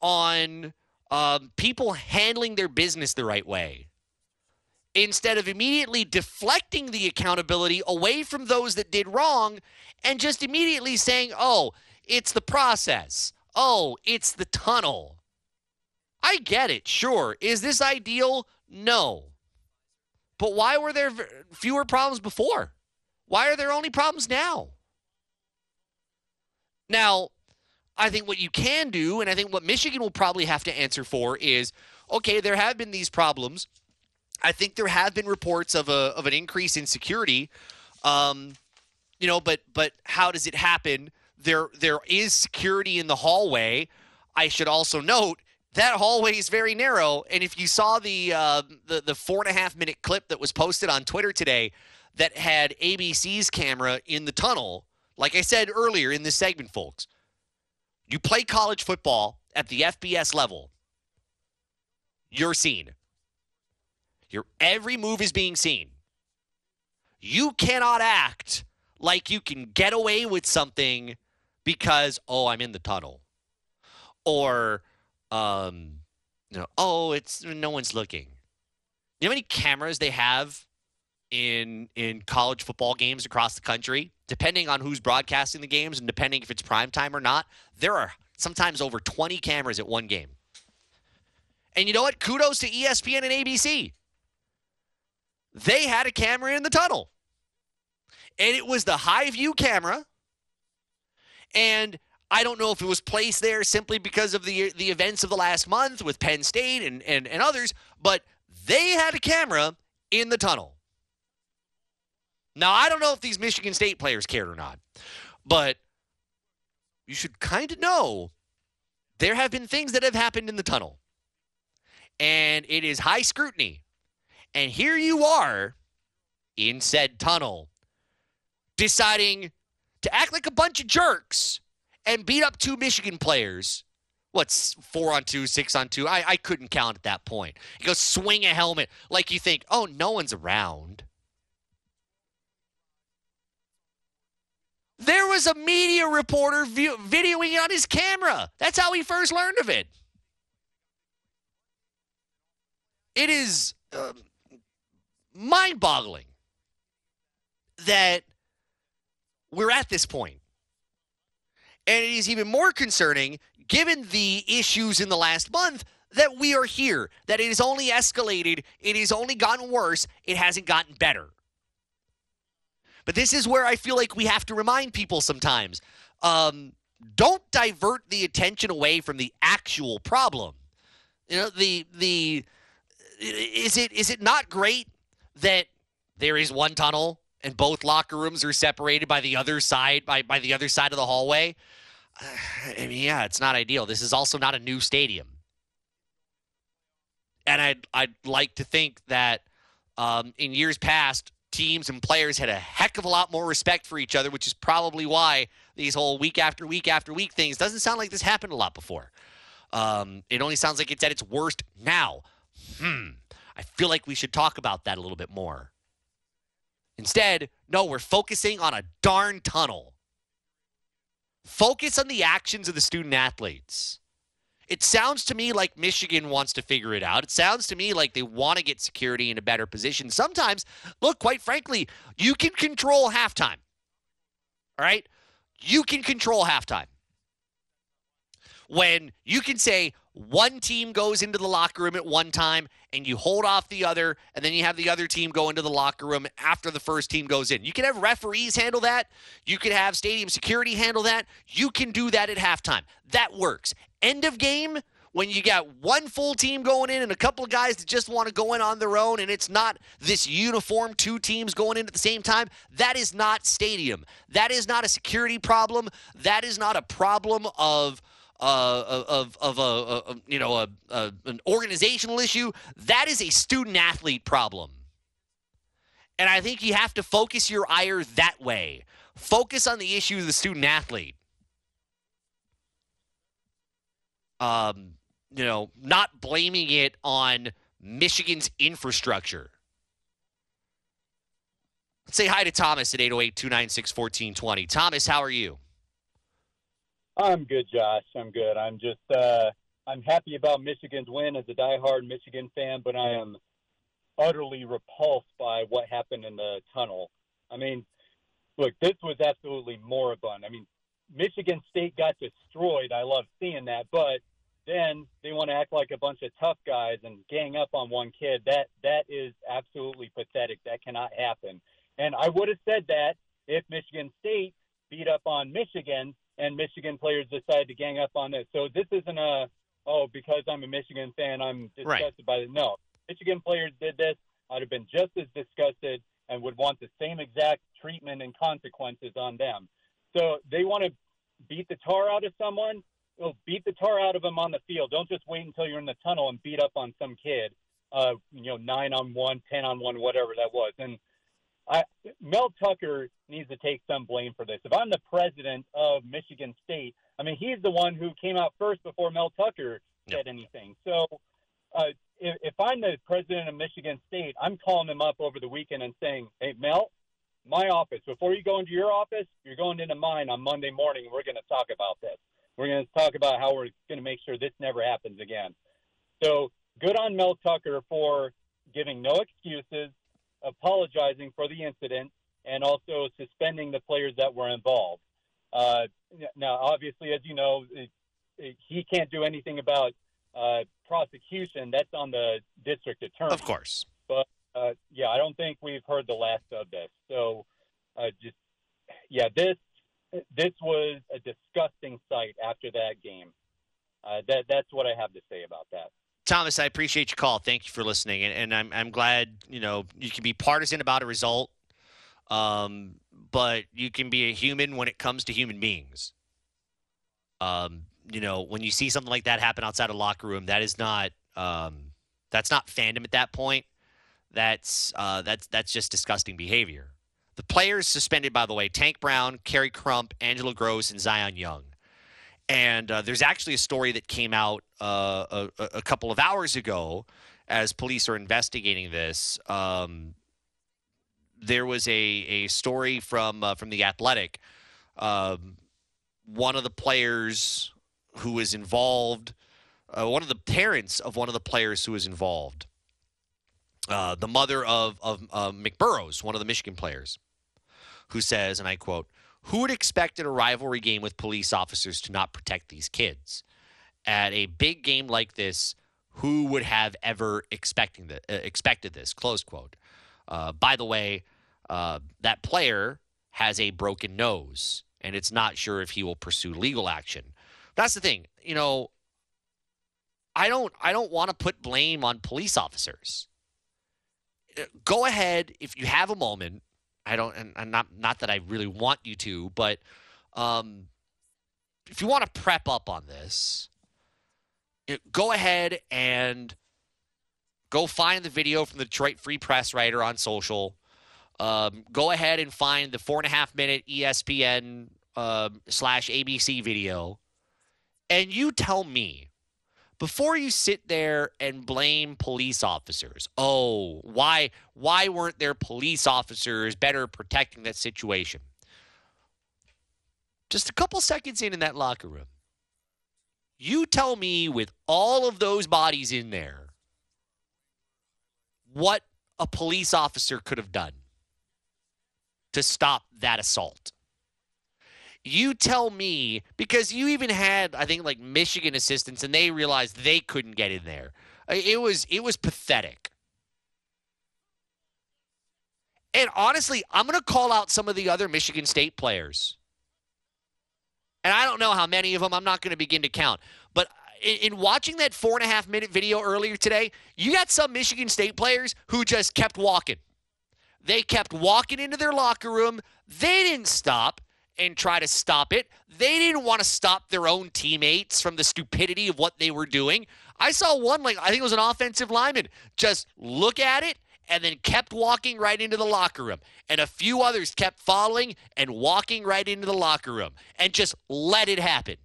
on um, people handling their business the right way? Instead of immediately deflecting the accountability away from those that did wrong and just immediately saying, oh, it's the process. Oh, it's the tunnel. I get it, sure. Is this ideal? No. But why were there fewer problems before? Why are there only problems now? Now, I think what you can do, and I think what Michigan will probably have to answer for is okay, there have been these problems. I think there have been reports of a of an increase in security. Um, you know, but but how does it happen? There there is security in the hallway. I should also note that hallway is very narrow. And if you saw the uh, the the four and a half minute clip that was posted on Twitter today, that had ABC's camera in the tunnel, like I said earlier in this segment, folks, you play college football at the FBS level, you're seen. Your every move is being seen. You cannot act like you can get away with something because oh, I'm in the tunnel. Or um you know, oh, it's no one's looking. You know how many cameras they have in in college football games across the country? Depending on who's broadcasting the games and depending if it's prime time or not, there are sometimes over 20 cameras at one game. And you know what? Kudos to ESPN and ABC. They had a camera in the tunnel. And it was the high view camera. And I don't know if it was placed there simply because of the the events of the last month with Penn State and, and, and others, but they had a camera in the tunnel. Now, I don't know if these Michigan State players cared or not, but you should kind of know there have been things that have happened in the tunnel. And it is high scrutiny. And here you are in said tunnel deciding to act like a bunch of jerks and beat up two Michigan players. What's four on two, six on two? I, I couldn't count at that point. You go swing a helmet like you think, oh, no one's around. There was a media reporter view, videoing on his camera. That's how he first learned of it. It is um, mind boggling that we're at this point. And it is even more concerning, given the issues in the last month, that we are here, that it has only escalated, it has only gotten worse, it hasn't gotten better. But this is where I feel like we have to remind people sometimes. Um, don't divert the attention away from the actual problem. You know, the the is it is it not great that there is one tunnel and both locker rooms are separated by the other side by by the other side of the hallway? I mean, yeah, it's not ideal. This is also not a new stadium, and I'd I'd like to think that um, in years past, teams and players had a heck of a lot more respect for each other, which is probably why these whole week after week after week things doesn't sound like this happened a lot before. Um, it only sounds like it's at its worst now. Hmm. I feel like we should talk about that a little bit more. Instead, no, we're focusing on a darn tunnel. Focus on the actions of the student athletes. It sounds to me like Michigan wants to figure it out. It sounds to me like they want to get security in a better position. Sometimes, look, quite frankly, you can control halftime. All right? You can control halftime. When you can say one team goes into the locker room at one time and you hold off the other, and then you have the other team go into the locker room after the first team goes in. You can have referees handle that. You can have stadium security handle that. You can do that at halftime. That works. End of game, when you got one full team going in and a couple of guys that just want to go in on their own and it's not this uniform two teams going in at the same time that is not stadium that is not a security problem that is not a problem of uh, of of a, a, you know a, a an organizational issue that is a student athlete problem and i think you have to focus your ire that way focus on the issue of the student athlete um, you know, not blaming it on Michigan's infrastructure. Say hi to Thomas at 808 296 1420. Thomas, how are you?
I'm good, Josh. I'm good. I'm just uh, I'm happy about Michigan's win as a diehard Michigan fan, but I am utterly repulsed by what happened in the tunnel. I mean, look, this was absolutely moribund. I mean, Michigan State got destroyed. I love seeing that, but then they want to act like a bunch of tough guys and gang up on one kid. That that is absolutely pathetic. That cannot happen. And I would have said that if Michigan State beat up on Michigan and Michigan players decided to gang up on this. So this isn't a oh because I'm a Michigan fan I'm disgusted
Right.
by it. No, Michigan players did this. I'd have been just as disgusted and would want the same exact treatment and consequences on them. So they want to beat the tar out of someone. Well, beat the tar out of them on the field. Don't just wait until you're in the tunnel and beat up on some kid. Uh, you know, nine on one, ten on one, whatever that was. And I, Mel Tucker needs to take some blame for this. If I'm the president of Michigan State, I mean, he's the one who came out first before Mel Tucker said anything. So, uh, if, if I'm the president of Michigan State, I'm calling him up over the weekend and saying, "Hey, Mel, my office. Before you go into your office, you're going into mine on Monday morning. and We're going to talk about this. We're going to talk about how we're going to make sure this never happens again." So, good on Mel Tucker for giving no excuses, apologizing for the incident, and also suspending the players that were involved. Uh, now, obviously, as you know, it, it, he can't do anything about uh, prosecution. That's on the district attorney.
Of course.
But uh, yeah, I don't think we've heard the last of this. So, uh, just yeah, this this was a disgusting sight after that game. Uh, that that's what I have to say about that.
Thomas, I appreciate your call. Thank you for listening, and, and I'm I'm glad you know you can be partisan about a result, um, but you can be a human when it comes to human beings. Um, you know, when you see something like that happen outside a locker room, that is not um, that's not fandom at that point. That's uh, that's that's just disgusting behavior. The players suspended, by the way, Tank Brown, Khary Crump, Angelo Grose, and Zion Young. And uh, there's actually a story that came out uh, a, a couple of hours ago as police are investigating this. Um, there was a, a story from uh, from the Athletic. Um, one of the players who was involved, uh, one of the parents of one of the players who was involved, uh, the mother of of McBurrows, one of the Michigan players, who says, and I quote, "Who would expect in a rivalry game with police officers to not protect these kids? At a big game like this, Who would have ever expecting the, uh, expected this? Close quote. Uh, by the way, uh, that player has a broken nose, and it's not sure if he will pursue legal action. That's the thing. You know, I don't I don't want to put blame on police officers. Uh, Go ahead if you have a moment. I don't and, and not not that I really want you to, but um, if you want to prep up on this, go ahead and go find the video from the Detroit Free Press writer on social. Um, go ahead and find the four and a half minute ESPN um, slash ABC video, and you tell me before you sit there and blame police officers. Oh, why why weren't there police officers better protecting that situation? Just a couple seconds in in that locker room. You tell me with all of those bodies in there what a police officer could have done to stop that assault. You tell me because you even had I think like Michigan assistants and they realized they couldn't get in there. It was it was pathetic. And honestly, I'm going to call out some of the other Michigan State players. And I don't know how many of them. I'm not going to begin to count. But in, in watching that four and a half minute video earlier today, you got some Michigan State players who just kept walking. They kept walking into their locker room. They didn't stop and try to stop it. They didn't want to stop their own teammates from the stupidity of what they were doing. I saw one, like, I think it was an offensive lineman, just look at it and then kept walking right into the locker room. And a few others kept following and walking right into the locker room and just let it happen.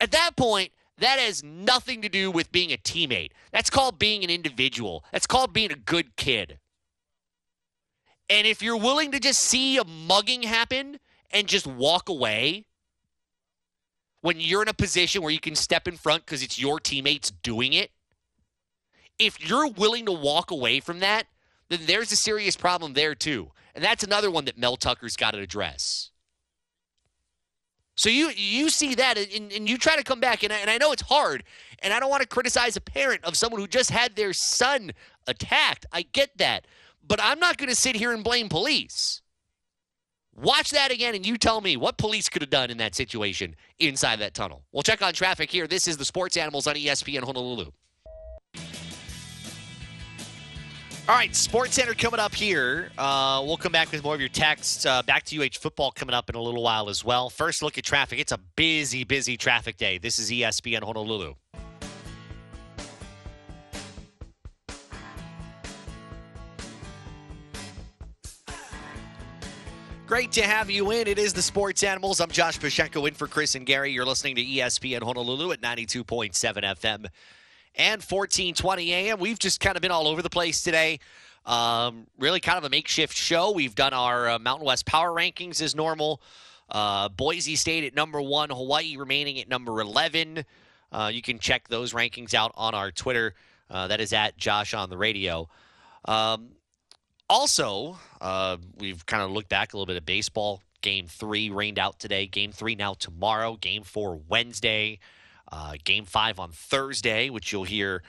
At that point, that has nothing to do with being a teammate. That's called being an individual. That's called being a good kid. And if you're willing to just see a mugging happen and just walk away when you're in a position where you can step in front because it's your teammates doing it, if you're willing to walk away from that, then there's a serious problem there too. And that's another one that Mel Tucker's got to address. So you you see that and, and you try to come back, and I, and I know it's hard, and I don't want to criticize a parent of someone who just had their son attacked. I get that, but I'm not going to sit here and blame police. Watch that again, and you tell me what police could have done in that situation inside that tunnel. We'll check on traffic here. This is the Sports Animals on ESPN Honolulu. All right, Sports Center coming up here. Uh, we'll come back with more of your texts. Uh, back to UH football coming up in a little while as well. First, look at traffic. It's a busy, busy traffic day. This is ESPN Honolulu. Great to have you in. It is the Sports Animals. I'm Josh Pacheco in for Chris and Gary. You're listening to ESPN Honolulu at 92.7 FM and 1420 AM. We've just kind of been all over the place today. Um, really kind of a makeshift show. We've done our uh, Mountain West Power Rankings as normal. Uh, Boise State at number one, Hawaii remaining at number 11. Uh, you can check those rankings out on our Twitter. Uh, that is at Josh on the radio. Um, also, uh, we've kind of looked back a little bit at baseball. Game three rained out today. Game three now tomorrow. Game four Wednesday. Uh, game five on Thursday, which you'll hear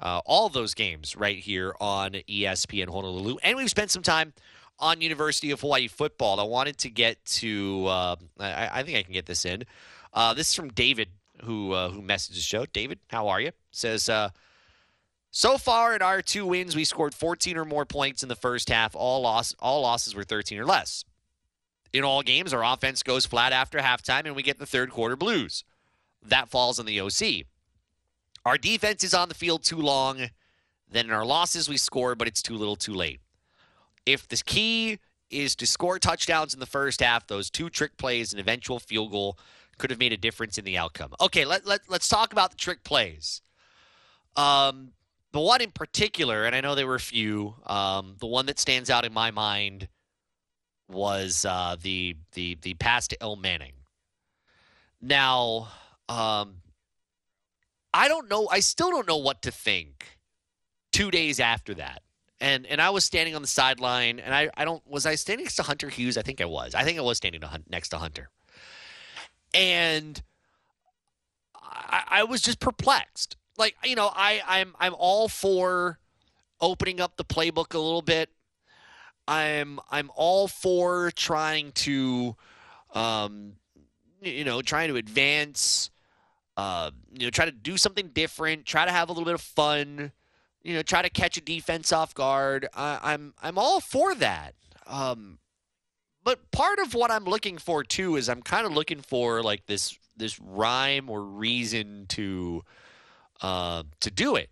uh, all those games right here on ESPN Honolulu. And we've spent some time on University of Hawaii football. I wanted to get to, uh, I, I think I can get this in. Uh, this is from David, who uh, who messaged the show. David, how are you? Says, uh, so far in our two wins, we scored 14 or more points in the first half. All loss, all losses were 13 or less. In all games, our offense goes flat after halftime, and we get the third quarter blues. That falls on the OC. Our defense is on the field too long. Then in our losses, we score, but it's too little, too late. If the key is to score touchdowns in the first half, those two trick plays and eventual field goal could have made a difference in the outcome. Okay, let, let, let's talk about the trick plays. Um, the one in particular, and I know there were a few, um, the one that stands out in my mind was uh, the the the pass to Ilm Manning. Now, um, I don't know. I still don't know what to think. Two days after that, and and I was standing on the sideline, and I I don't was I standing next to Hunter Hughes? I think I was. I think I was standing to next to Hunter, and I, I was just perplexed. Like you know, I I'm I'm all for opening up the playbook a little bit. I'm I'm all for trying to, um, you know, trying to advance. Uh, you know, try to do something different. Try to have a little bit of fun. You know, try to catch a defense off guard. I, I'm I'm all for that. Um, but part of what I'm looking for too is I'm kind of looking for like this this rhyme or reason to uh, to do it.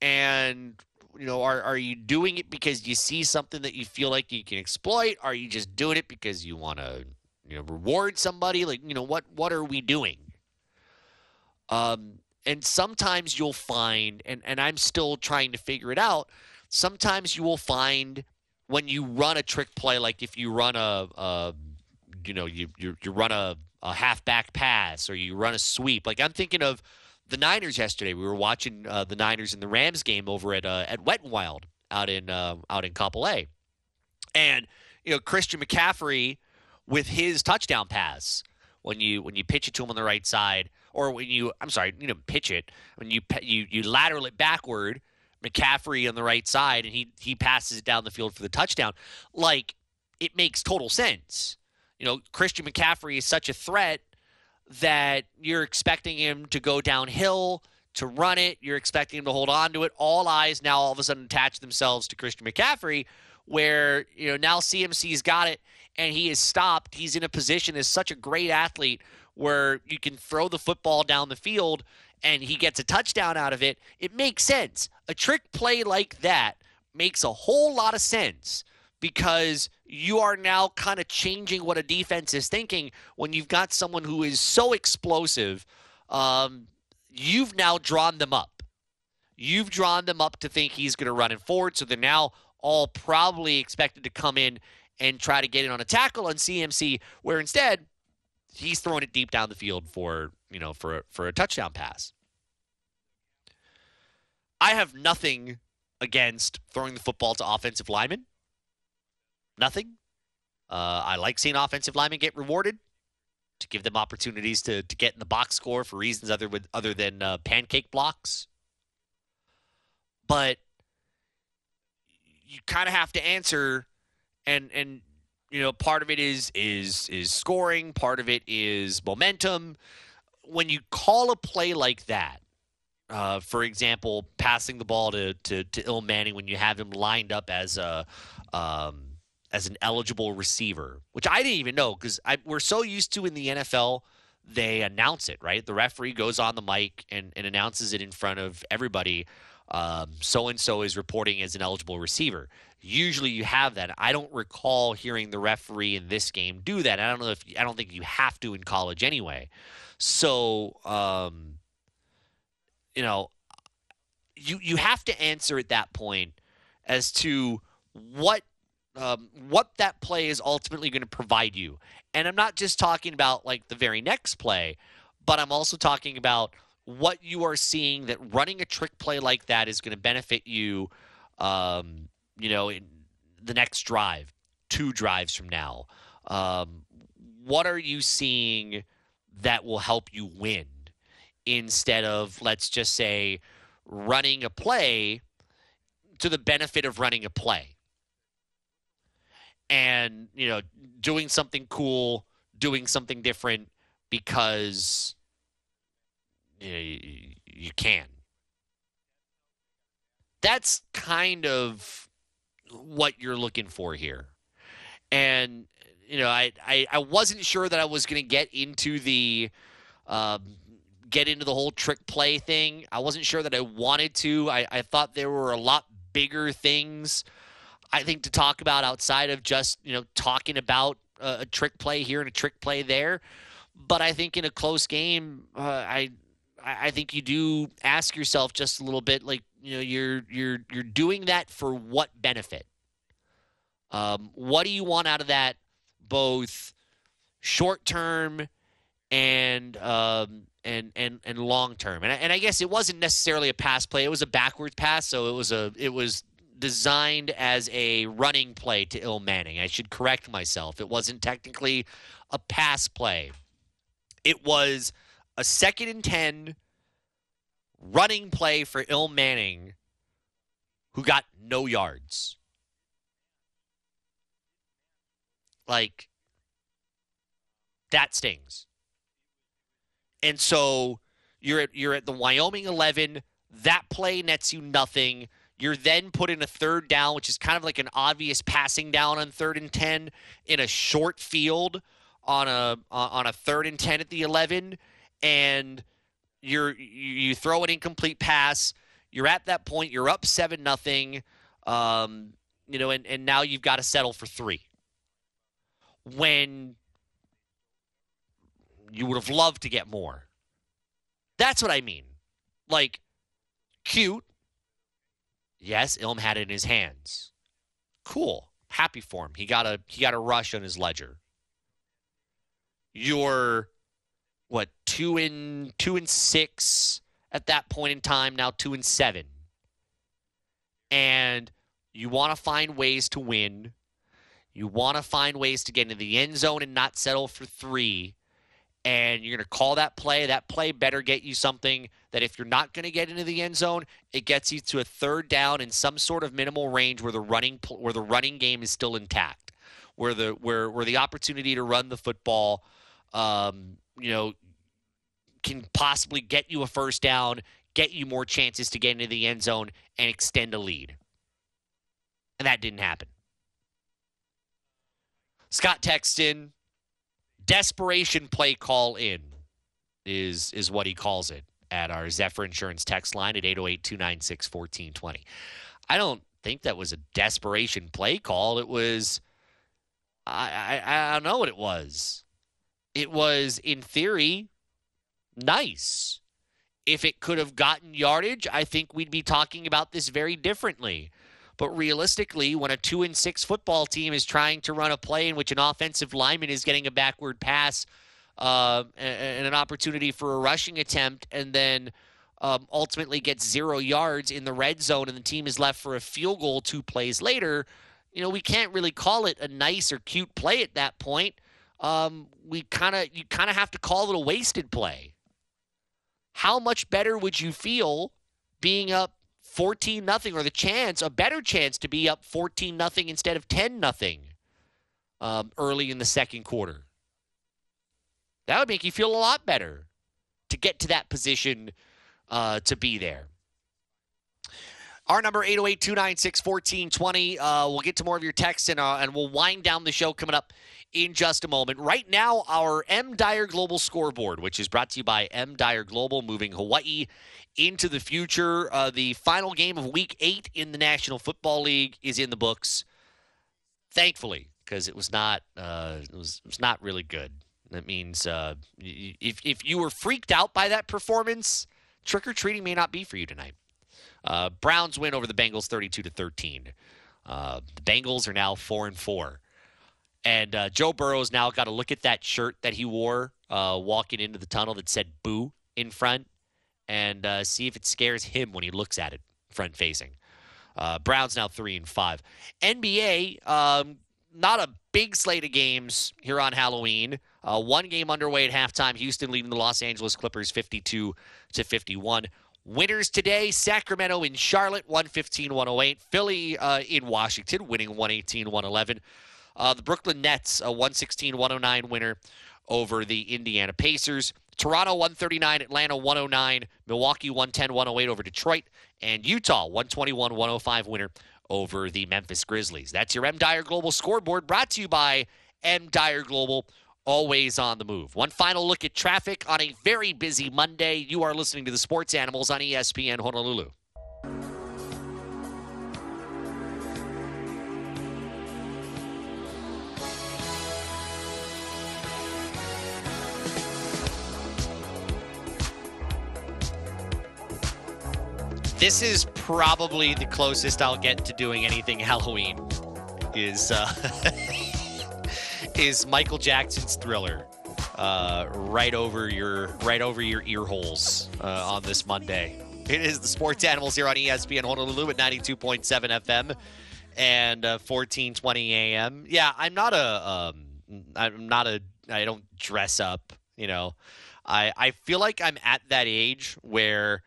And you know, are are you doing it because you see something that you feel like you can exploit? Are you just doing it because you want to you know reward somebody? Like you know what what are we doing? Um, and sometimes you'll find, and and I'm still trying to figure it out. Sometimes you will find when you run a trick play, like if you run a, a you know, you you, you run a, a halfback pass or you run a sweep. Like I'm thinking of the Niners yesterday. We were watching uh, the Niners and the Rams game over at uh, at Wet and Wild out in uh, out in A, and you know Christian McCaffrey with his touchdown pass when you when you pitch it to him on the right side or when you I'm sorry you know pitch it. When you you you lateral it backward McCaffrey on the right side and he he passes it down the field for the touchdown. Like it makes total sense. You know Christian McCaffrey is such a threat that you're expecting him to go downhill to run it. You're expecting him to hold on to it. All eyes now all of a sudden attach themselves to Christian McCaffrey where you know now CMC's got it and he is stopped. He's in a position as such a great athlete where you can throw the football down the field and he gets a touchdown out of it, it makes sense. A trick play like that makes a whole lot of sense because you are now kind of changing what a defense is thinking when you've got someone who is so explosive. Um, you've now drawn them up. You've drawn them up to think he's going to run it forward, so they're now all probably expected to come in and try to get in on a tackle on CMC, where instead he's throwing it deep down the field for you know for for a touchdown pass. I have nothing against throwing the football to offensive linemen. Nothing. Uh, I like seeing offensive linemen get rewarded to give them opportunities to, to get in the box score for reasons other with other than uh, pancake blocks. But you kind of have to answer, and and you know part of it is is is scoring, part of it is momentum. When you call a play like that, uh, for example, passing the ball to, to to Ilm Manning when you have him lined up as a um, as an eligible receiver, which I didn't even know because we're so used to in the NFL they announce it right. The referee goes on the mic and, and announces it in front of everybody. So and so is reporting as an eligible receiver. Usually you have that. I don't recall hearing the referee in this game do that. I don't know if I don't think you have to in college anyway. So um, you know, you you have to answer at that point as to what um, what that play is ultimately going to provide you. And I'm not just talking about like the very next play, but I'm also talking about what you are seeing that running a trick play like that is going to benefit you. Um, you know, in the next drive, two drives from now. Um, what are you seeing that will help you win? instead of, let's just say, running a play to the benefit of running a play. And, you know, doing something cool, doing something different because you, know, you, you can. That's kind of what you're looking for here. And, you know, I, I, I wasn't sure that I was going to get into the um, get into the whole trick play thing. I wasn't sure that I wanted to. I, I thought there were a lot bigger things I think to talk about outside of just you know talking about a, trick play here and a trick play there. But I think in a close game, uh, I I think you do ask yourself just a little bit like you know you're you're you're doing that for what benefit? Um, what do you want out of that, both short term and um, and and and long term. And and I guess it wasn't necessarily a pass play; it was a backwards pass. So it was a it was designed as a running play to Ilm Manning. I should correct myself. It wasn't technically a pass play. It was a second and 10 running play for Ilm Manning who got no yards. Like, that stings. And so you're at, you're at the Wyoming 11. That play nets you nothing. You're then put in a third down, which is kind of like an obvious passing down on third and 10 in a short field on a on a third and 10 at the 11 and you're you throw an incomplete pass. You're at that point you're up 7 nothing um, you know and, and now you've got to settle for 3 when you would have loved to get more. That's what i mean. Like cute. Yes ilm had it in his hands. Cool. Happy for him. He got a he got a rush on his ledger. You're what two and two and six at that point in time now two and seven. And you want to find ways to win. You want to find ways to get into the end zone and not settle for three. And you're going to call that play. That play better get you something that if you're not going to get into the end zone it gets you to a third down in some sort of minimal range where the running where the running game is still intact where the where where the opportunity to run the football um, you know, can possibly get you a first down, get you more chances to get into the end zone, and extend a lead. And that didn't happen. Scott Texton, desperation play call in is is what he calls it at our Zephyr Insurance text line at 808-296-1420. I don't think that was a desperation play call. It was I, I I don't know what it was it was, in theory, nice. If it could have gotten yardage, I think we'd be talking about this very differently. But realistically, when a two and six football team is trying to run a play in which an offensive lineman is getting a backward pass uh, and an opportunity for a rushing attempt, and then um, ultimately gets zero yards in the red zone, and the team is left for a field goal two plays later, you know, we can't really call it a nice or cute play at that point um, we kind of you kind of have to call it a wasted play. How much better would you feel being up 14 nothing or the chance, a better chance to be up 14 nothing instead of 10 nothing um, early in the second quarter? That would make you feel a lot better to get to that position uh, to be there. Our number 808-296-1420. Uh, we'll get to more of your texts and, uh, and we'll wind down the show coming up in just a moment. Right now, our M Dyer Global Scoreboard, which is brought to you by M Dyer Global, moving Hawaii into the future. Uh, the final game of Week Eight in the National Football League is in the books. Thankfully, because it was not uh, it was it was not really good. That means uh, if if you were freaked out by that performance, trick or treating may not be for you tonight. Uh, Browns win over the Bengals, thirty-two to thirteen. Uh, the Bengals are now four and four. And uh, Joe Burrow's now got to look at that shirt that he wore uh, walking into the tunnel that said "boo" in front, and see if it scares him when he looks at it front facing. Browns now three and five. NBA, um, not a big slate of games here on Halloween. Uh, one game underway at halftime. Houston leading the Los Angeles Clippers 52 to 51. Winners today Sacramento in Charlotte, 115 108. Philly uh, in Washington, winning 118 111. Uh, the Brooklyn Nets, a 116 109 winner over the Indiana Pacers. Toronto 139, Atlanta 109, Milwaukee 110 108 over Detroit, and Utah 121 105 winner over the Memphis Grizzlies. That's your M Dyer Global scoreboard brought to you by M Dyer Global, always on the move. One final look at traffic on a very busy Monday. You are listening to the Sports Animals on ESPN Honolulu. This is probably the closest I'll get to doing anything Halloween. Is uh, is Michael Jackson's Thriller uh, right over your right over your ear holes uh, on this Monday? It is the Sports Animals here on ESPN Honolulu at 92.7 FM and uh, 14:20 a.m. Yeah, I'm not a um, I'm not a I don't dress up You know, I I feel like I'm at that age where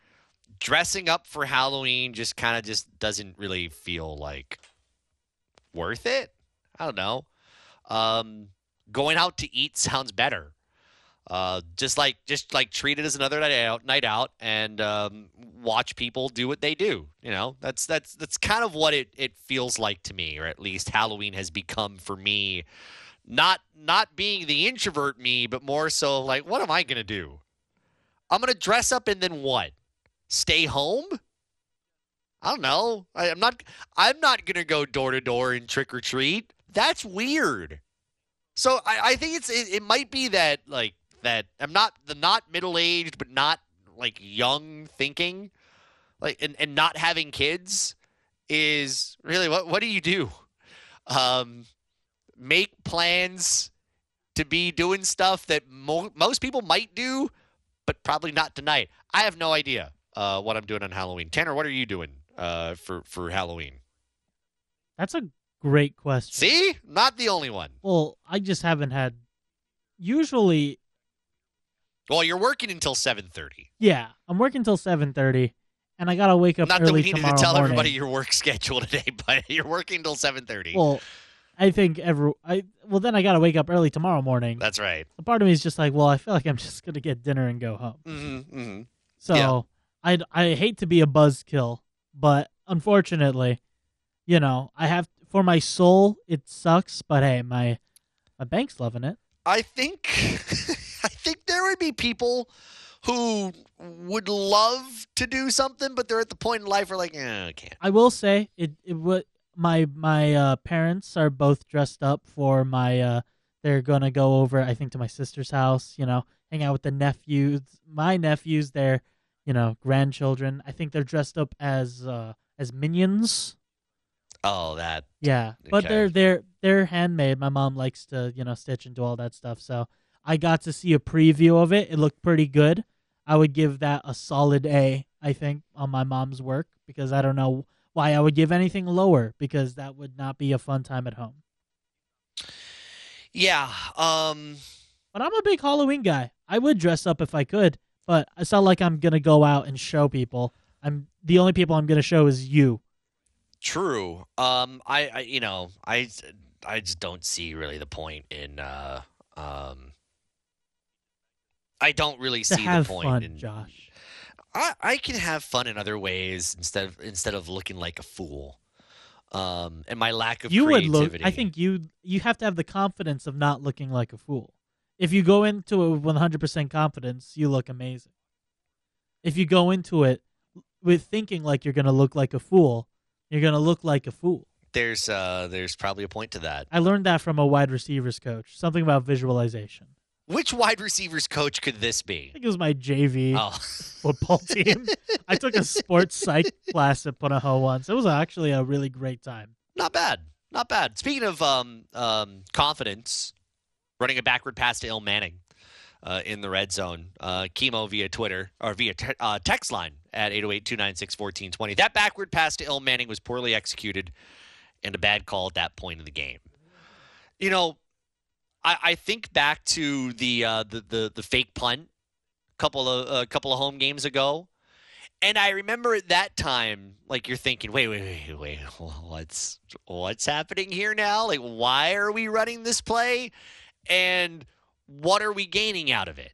dressing up for Halloween just kind of just doesn't really feel like worth it. I don't know. Um, going out to eat sounds better. Uh, just like just like treat it as another night out, night out, and um, watch people do what they do. You know, that's that's that's kind of what it it feels like to me, or at least Halloween has become for me. Not not being the introvert me, but more so like, what am I gonna do? I'm gonna dress up and then what? Stay home? I don't know. I, I'm not. I'm not gonna go door to door and trick or treat. That's weird. So I, I think it's it, it might be that like that I'm not the not middle aged but not like young thinking, like and, and not having kids is really what what do you do? Um, make plans to be doing stuff that mo- most people might do, but probably not tonight. I have no idea uh, what I'm doing on Halloween. Tanner, what are you doing uh, for for Halloween?
That's a great question.
See, not the only one.
Well, I just haven't had. Usually,
Well, you're working until seven thirty.
yeah, I'm working till seven thirty, and I gotta wake up
Not that we needed to tell
morning.
everybody your work schedule today, but you're working until seven thirty.
Well, I think every I well then I gotta wake up early tomorrow morning.
That's right.
A part of me is just like, well, I feel like I'm just gonna get dinner and go home.
Mm-hmm, mm-hmm.
So
Yeah.
I I hate to be a buzzkill, but unfortunately, you know, I have for my soul it sucks, but hey, my my bank's loving it.
I think I think there would be people who would love to do something, but they're at the point in life where like, eh, I can't.
I will say it it would my my uh, parents are both dressed up for my uh they're gonna go over I think to my sister's house, you know, hang out with the nephews my nephews, their, you know, grandchildren. I think they're dressed up as uh as minions.
Oh, that
Yeah. But
Okay.
they're they're they're handmade. My mom likes to, you know, stitch and do all that stuff. So I got to see a preview of it. It looked pretty good. I would give that a solid A, I think, on my mom's work because I don't know why I would give anything lower because that would not be a fun time at home.
yeah. Um,
But I'm a big Halloween guy. I would dress up if I could, but it's not like I'm gonna go out and show people. I'm the only people I'm gonna show is you.
True. Um, I, I you know, I I just don't see really the point in uh um. I don't really see the point
fun,
in
Josh.
I, I can have fun in other ways instead of instead of looking like a fool. Um, and my lack of
you would look. I think you you have to have the confidence of not looking like a fool. If you go into it with 100% confidence, you look amazing. If you go into it with thinking like you're gonna look like a fool, you're gonna look like a fool.
there's uh there's probably a point to that.
I learned that from a wide receivers coach. Something about visualization.
Which wide receivers coach could this be?
I think it was my JV
Oh,
football team. I took a sports psych class at Punahou once. It was actually a really great time.
not bad, not bad. Speaking of um um confidence, running a backward pass to Ilm Manning. Uh, in the red zone, uh, chemo via Twitter or via te- uh, text line at 808-296-1420. That backward pass to Ilm Manning was poorly executed and a bad call at that point in the game. You know, I, I think back to the uh, the, the the fake punt a couple of a couple of home games ago, and I remember at that time, like you're thinking, wait, wait, wait, wait, what's what's happening here now? Like, why are we running this play, and what are we gaining out of it?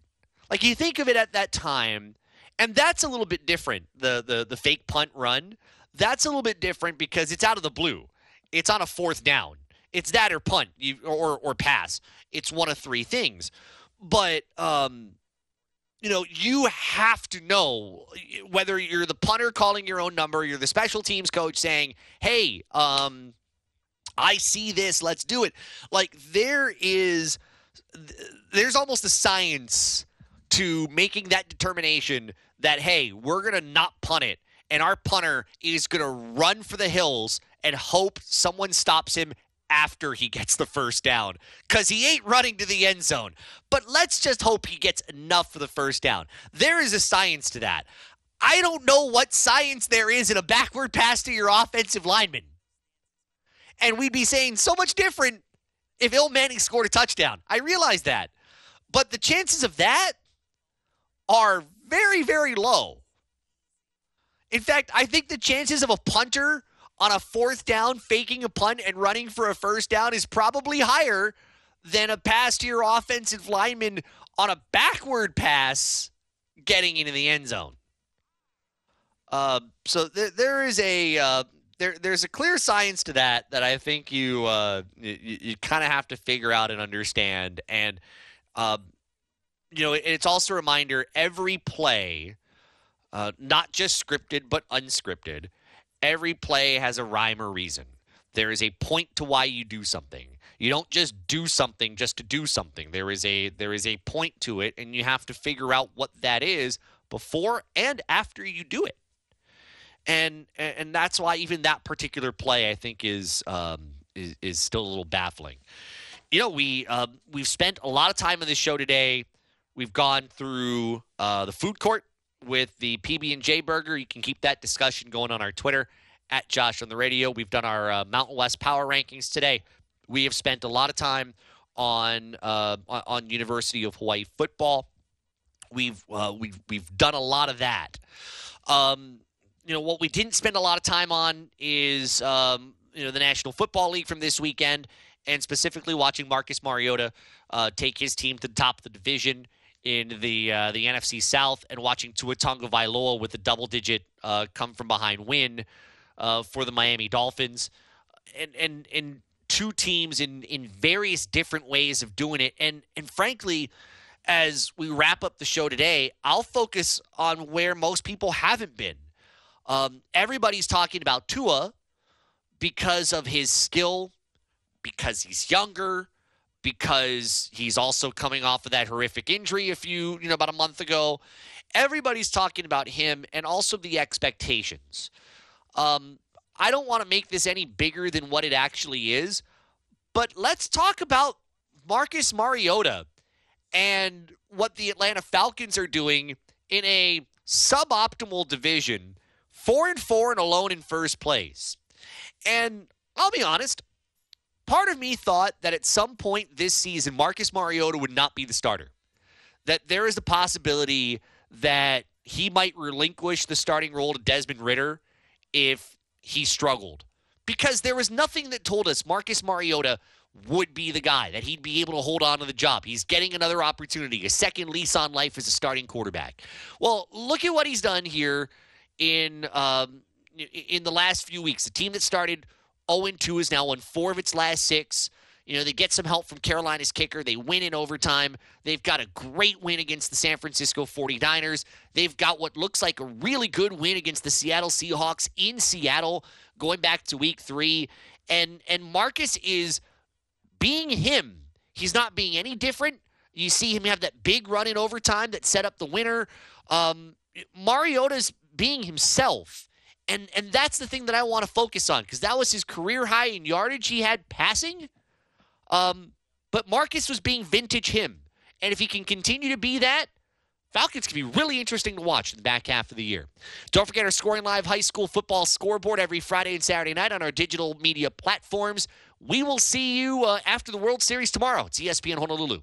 Like you think of it at that time, and that's a little bit different. The the the fake punt run, that's a little bit different because it's out of the blue. It's on a fourth down. It's that or punt, you, or or pass. It's one of three things. But um, you know, you have to know whether you're the punter calling your own number, you're the special teams coach saying, "Hey, um, I see this. Let's do it." Like there is, there's almost a science to making that determination that hey, we're gonna not punt it, and our punter is gonna run for the hills and hope someone stops him after he gets the first down because he ain't running to the end zone. But let's just hope he gets enough for the first down. There is a science to that. I don't know what science there is in a backward pass to your offensive lineman. And we'd be saying so much different if Ilm Manning scored a touchdown. I realize that. But the chances of that are very, very low. In fact, I think the chances of a punter on a fourth down faking a punt and running for a first down is probably higher than a pass to your offensive lineman on a backward pass getting into the end zone. Uh, so th- there is a uh, there there's a clear science to that that I think you uh, you, you kind of have to figure out and understand. And uh, you know, it's also a reminder every play, uh, not just scripted but unscripted, every play has a rhyme or reason. There is a point to why you do something. You don't just do something just to do something. There is a there is a point to it, and you have to figure out what that is before and after you do it. And and that's why even that particular play I think is um, is, is still a little baffling. You know, we um, we've spent a lot of time on this show today. We've gone through uh, the food court with the PB and J burger. You can keep that discussion going on our Twitter at Josh on the radio. We've done our uh, Mountain West Power rankings today. We have spent a lot of time on uh, on University of Hawaii football. We've uh, we've we've done a lot of that. Um, you know what we didn't spend a lot of time on is um, you know the National Football League from this weekend, and specifically watching Marcus Mariota uh, take his team to the top of the division in the uh, the NFC South, and watching Tua Tagovailoa with a double digit uh, come from behind win uh, for the Miami Dolphins, and and and two teams in in various different ways of doing it, and and frankly. As we wrap up the show today, I'll focus on where most people haven't been. Um, everybody's talking about Tua because of his skill, because he's younger, because he's also coming off of that horrific injury a few, you know, about a month ago. Everybody's talking about him and also the expectations. Um, I don't want to make this any bigger than what it actually is, but let's talk about Marcus Mariota and what the Atlanta Falcons are doing in a suboptimal division, four and four and alone in first place. And I'll be honest, part of me thought that at some point this season, Marcus Mariota would not be the starter. That there is a possibility that he might relinquish the starting role to Desmond Ridder if he struggled. Because there was nothing that told us Marcus Mariota would be the guy, that he'd be able to hold on to the job. He's getting another opportunity, a second lease on life as a starting quarterback. Well, look at what he's done here in um, in the last few weeks. The team that started 0 2 is now won four of its last six. You know, they get some help from Carolina's kicker. They win in overtime. They've got a great win against the San Francisco 49ers. They've got what looks like a really good win against the Seattle Seahawks in Seattle going back to week 3. And and Marcus is being him. He's not being any different. You see him have that big run in overtime that set up the winner. Um, Mariota's being himself. And and that's the thing that I want to focus on because that was his career high in yardage he had passing. Um, but Marcus was being vintage him. And if he can continue to be that, Falcons can be really interesting to watch in the back half of the year. Don't forget our Scoring Live high school football scoreboard every Friday and Saturday night on our digital media platforms. We will see you uh, after the World Series tomorrow. It's ESPN Honolulu.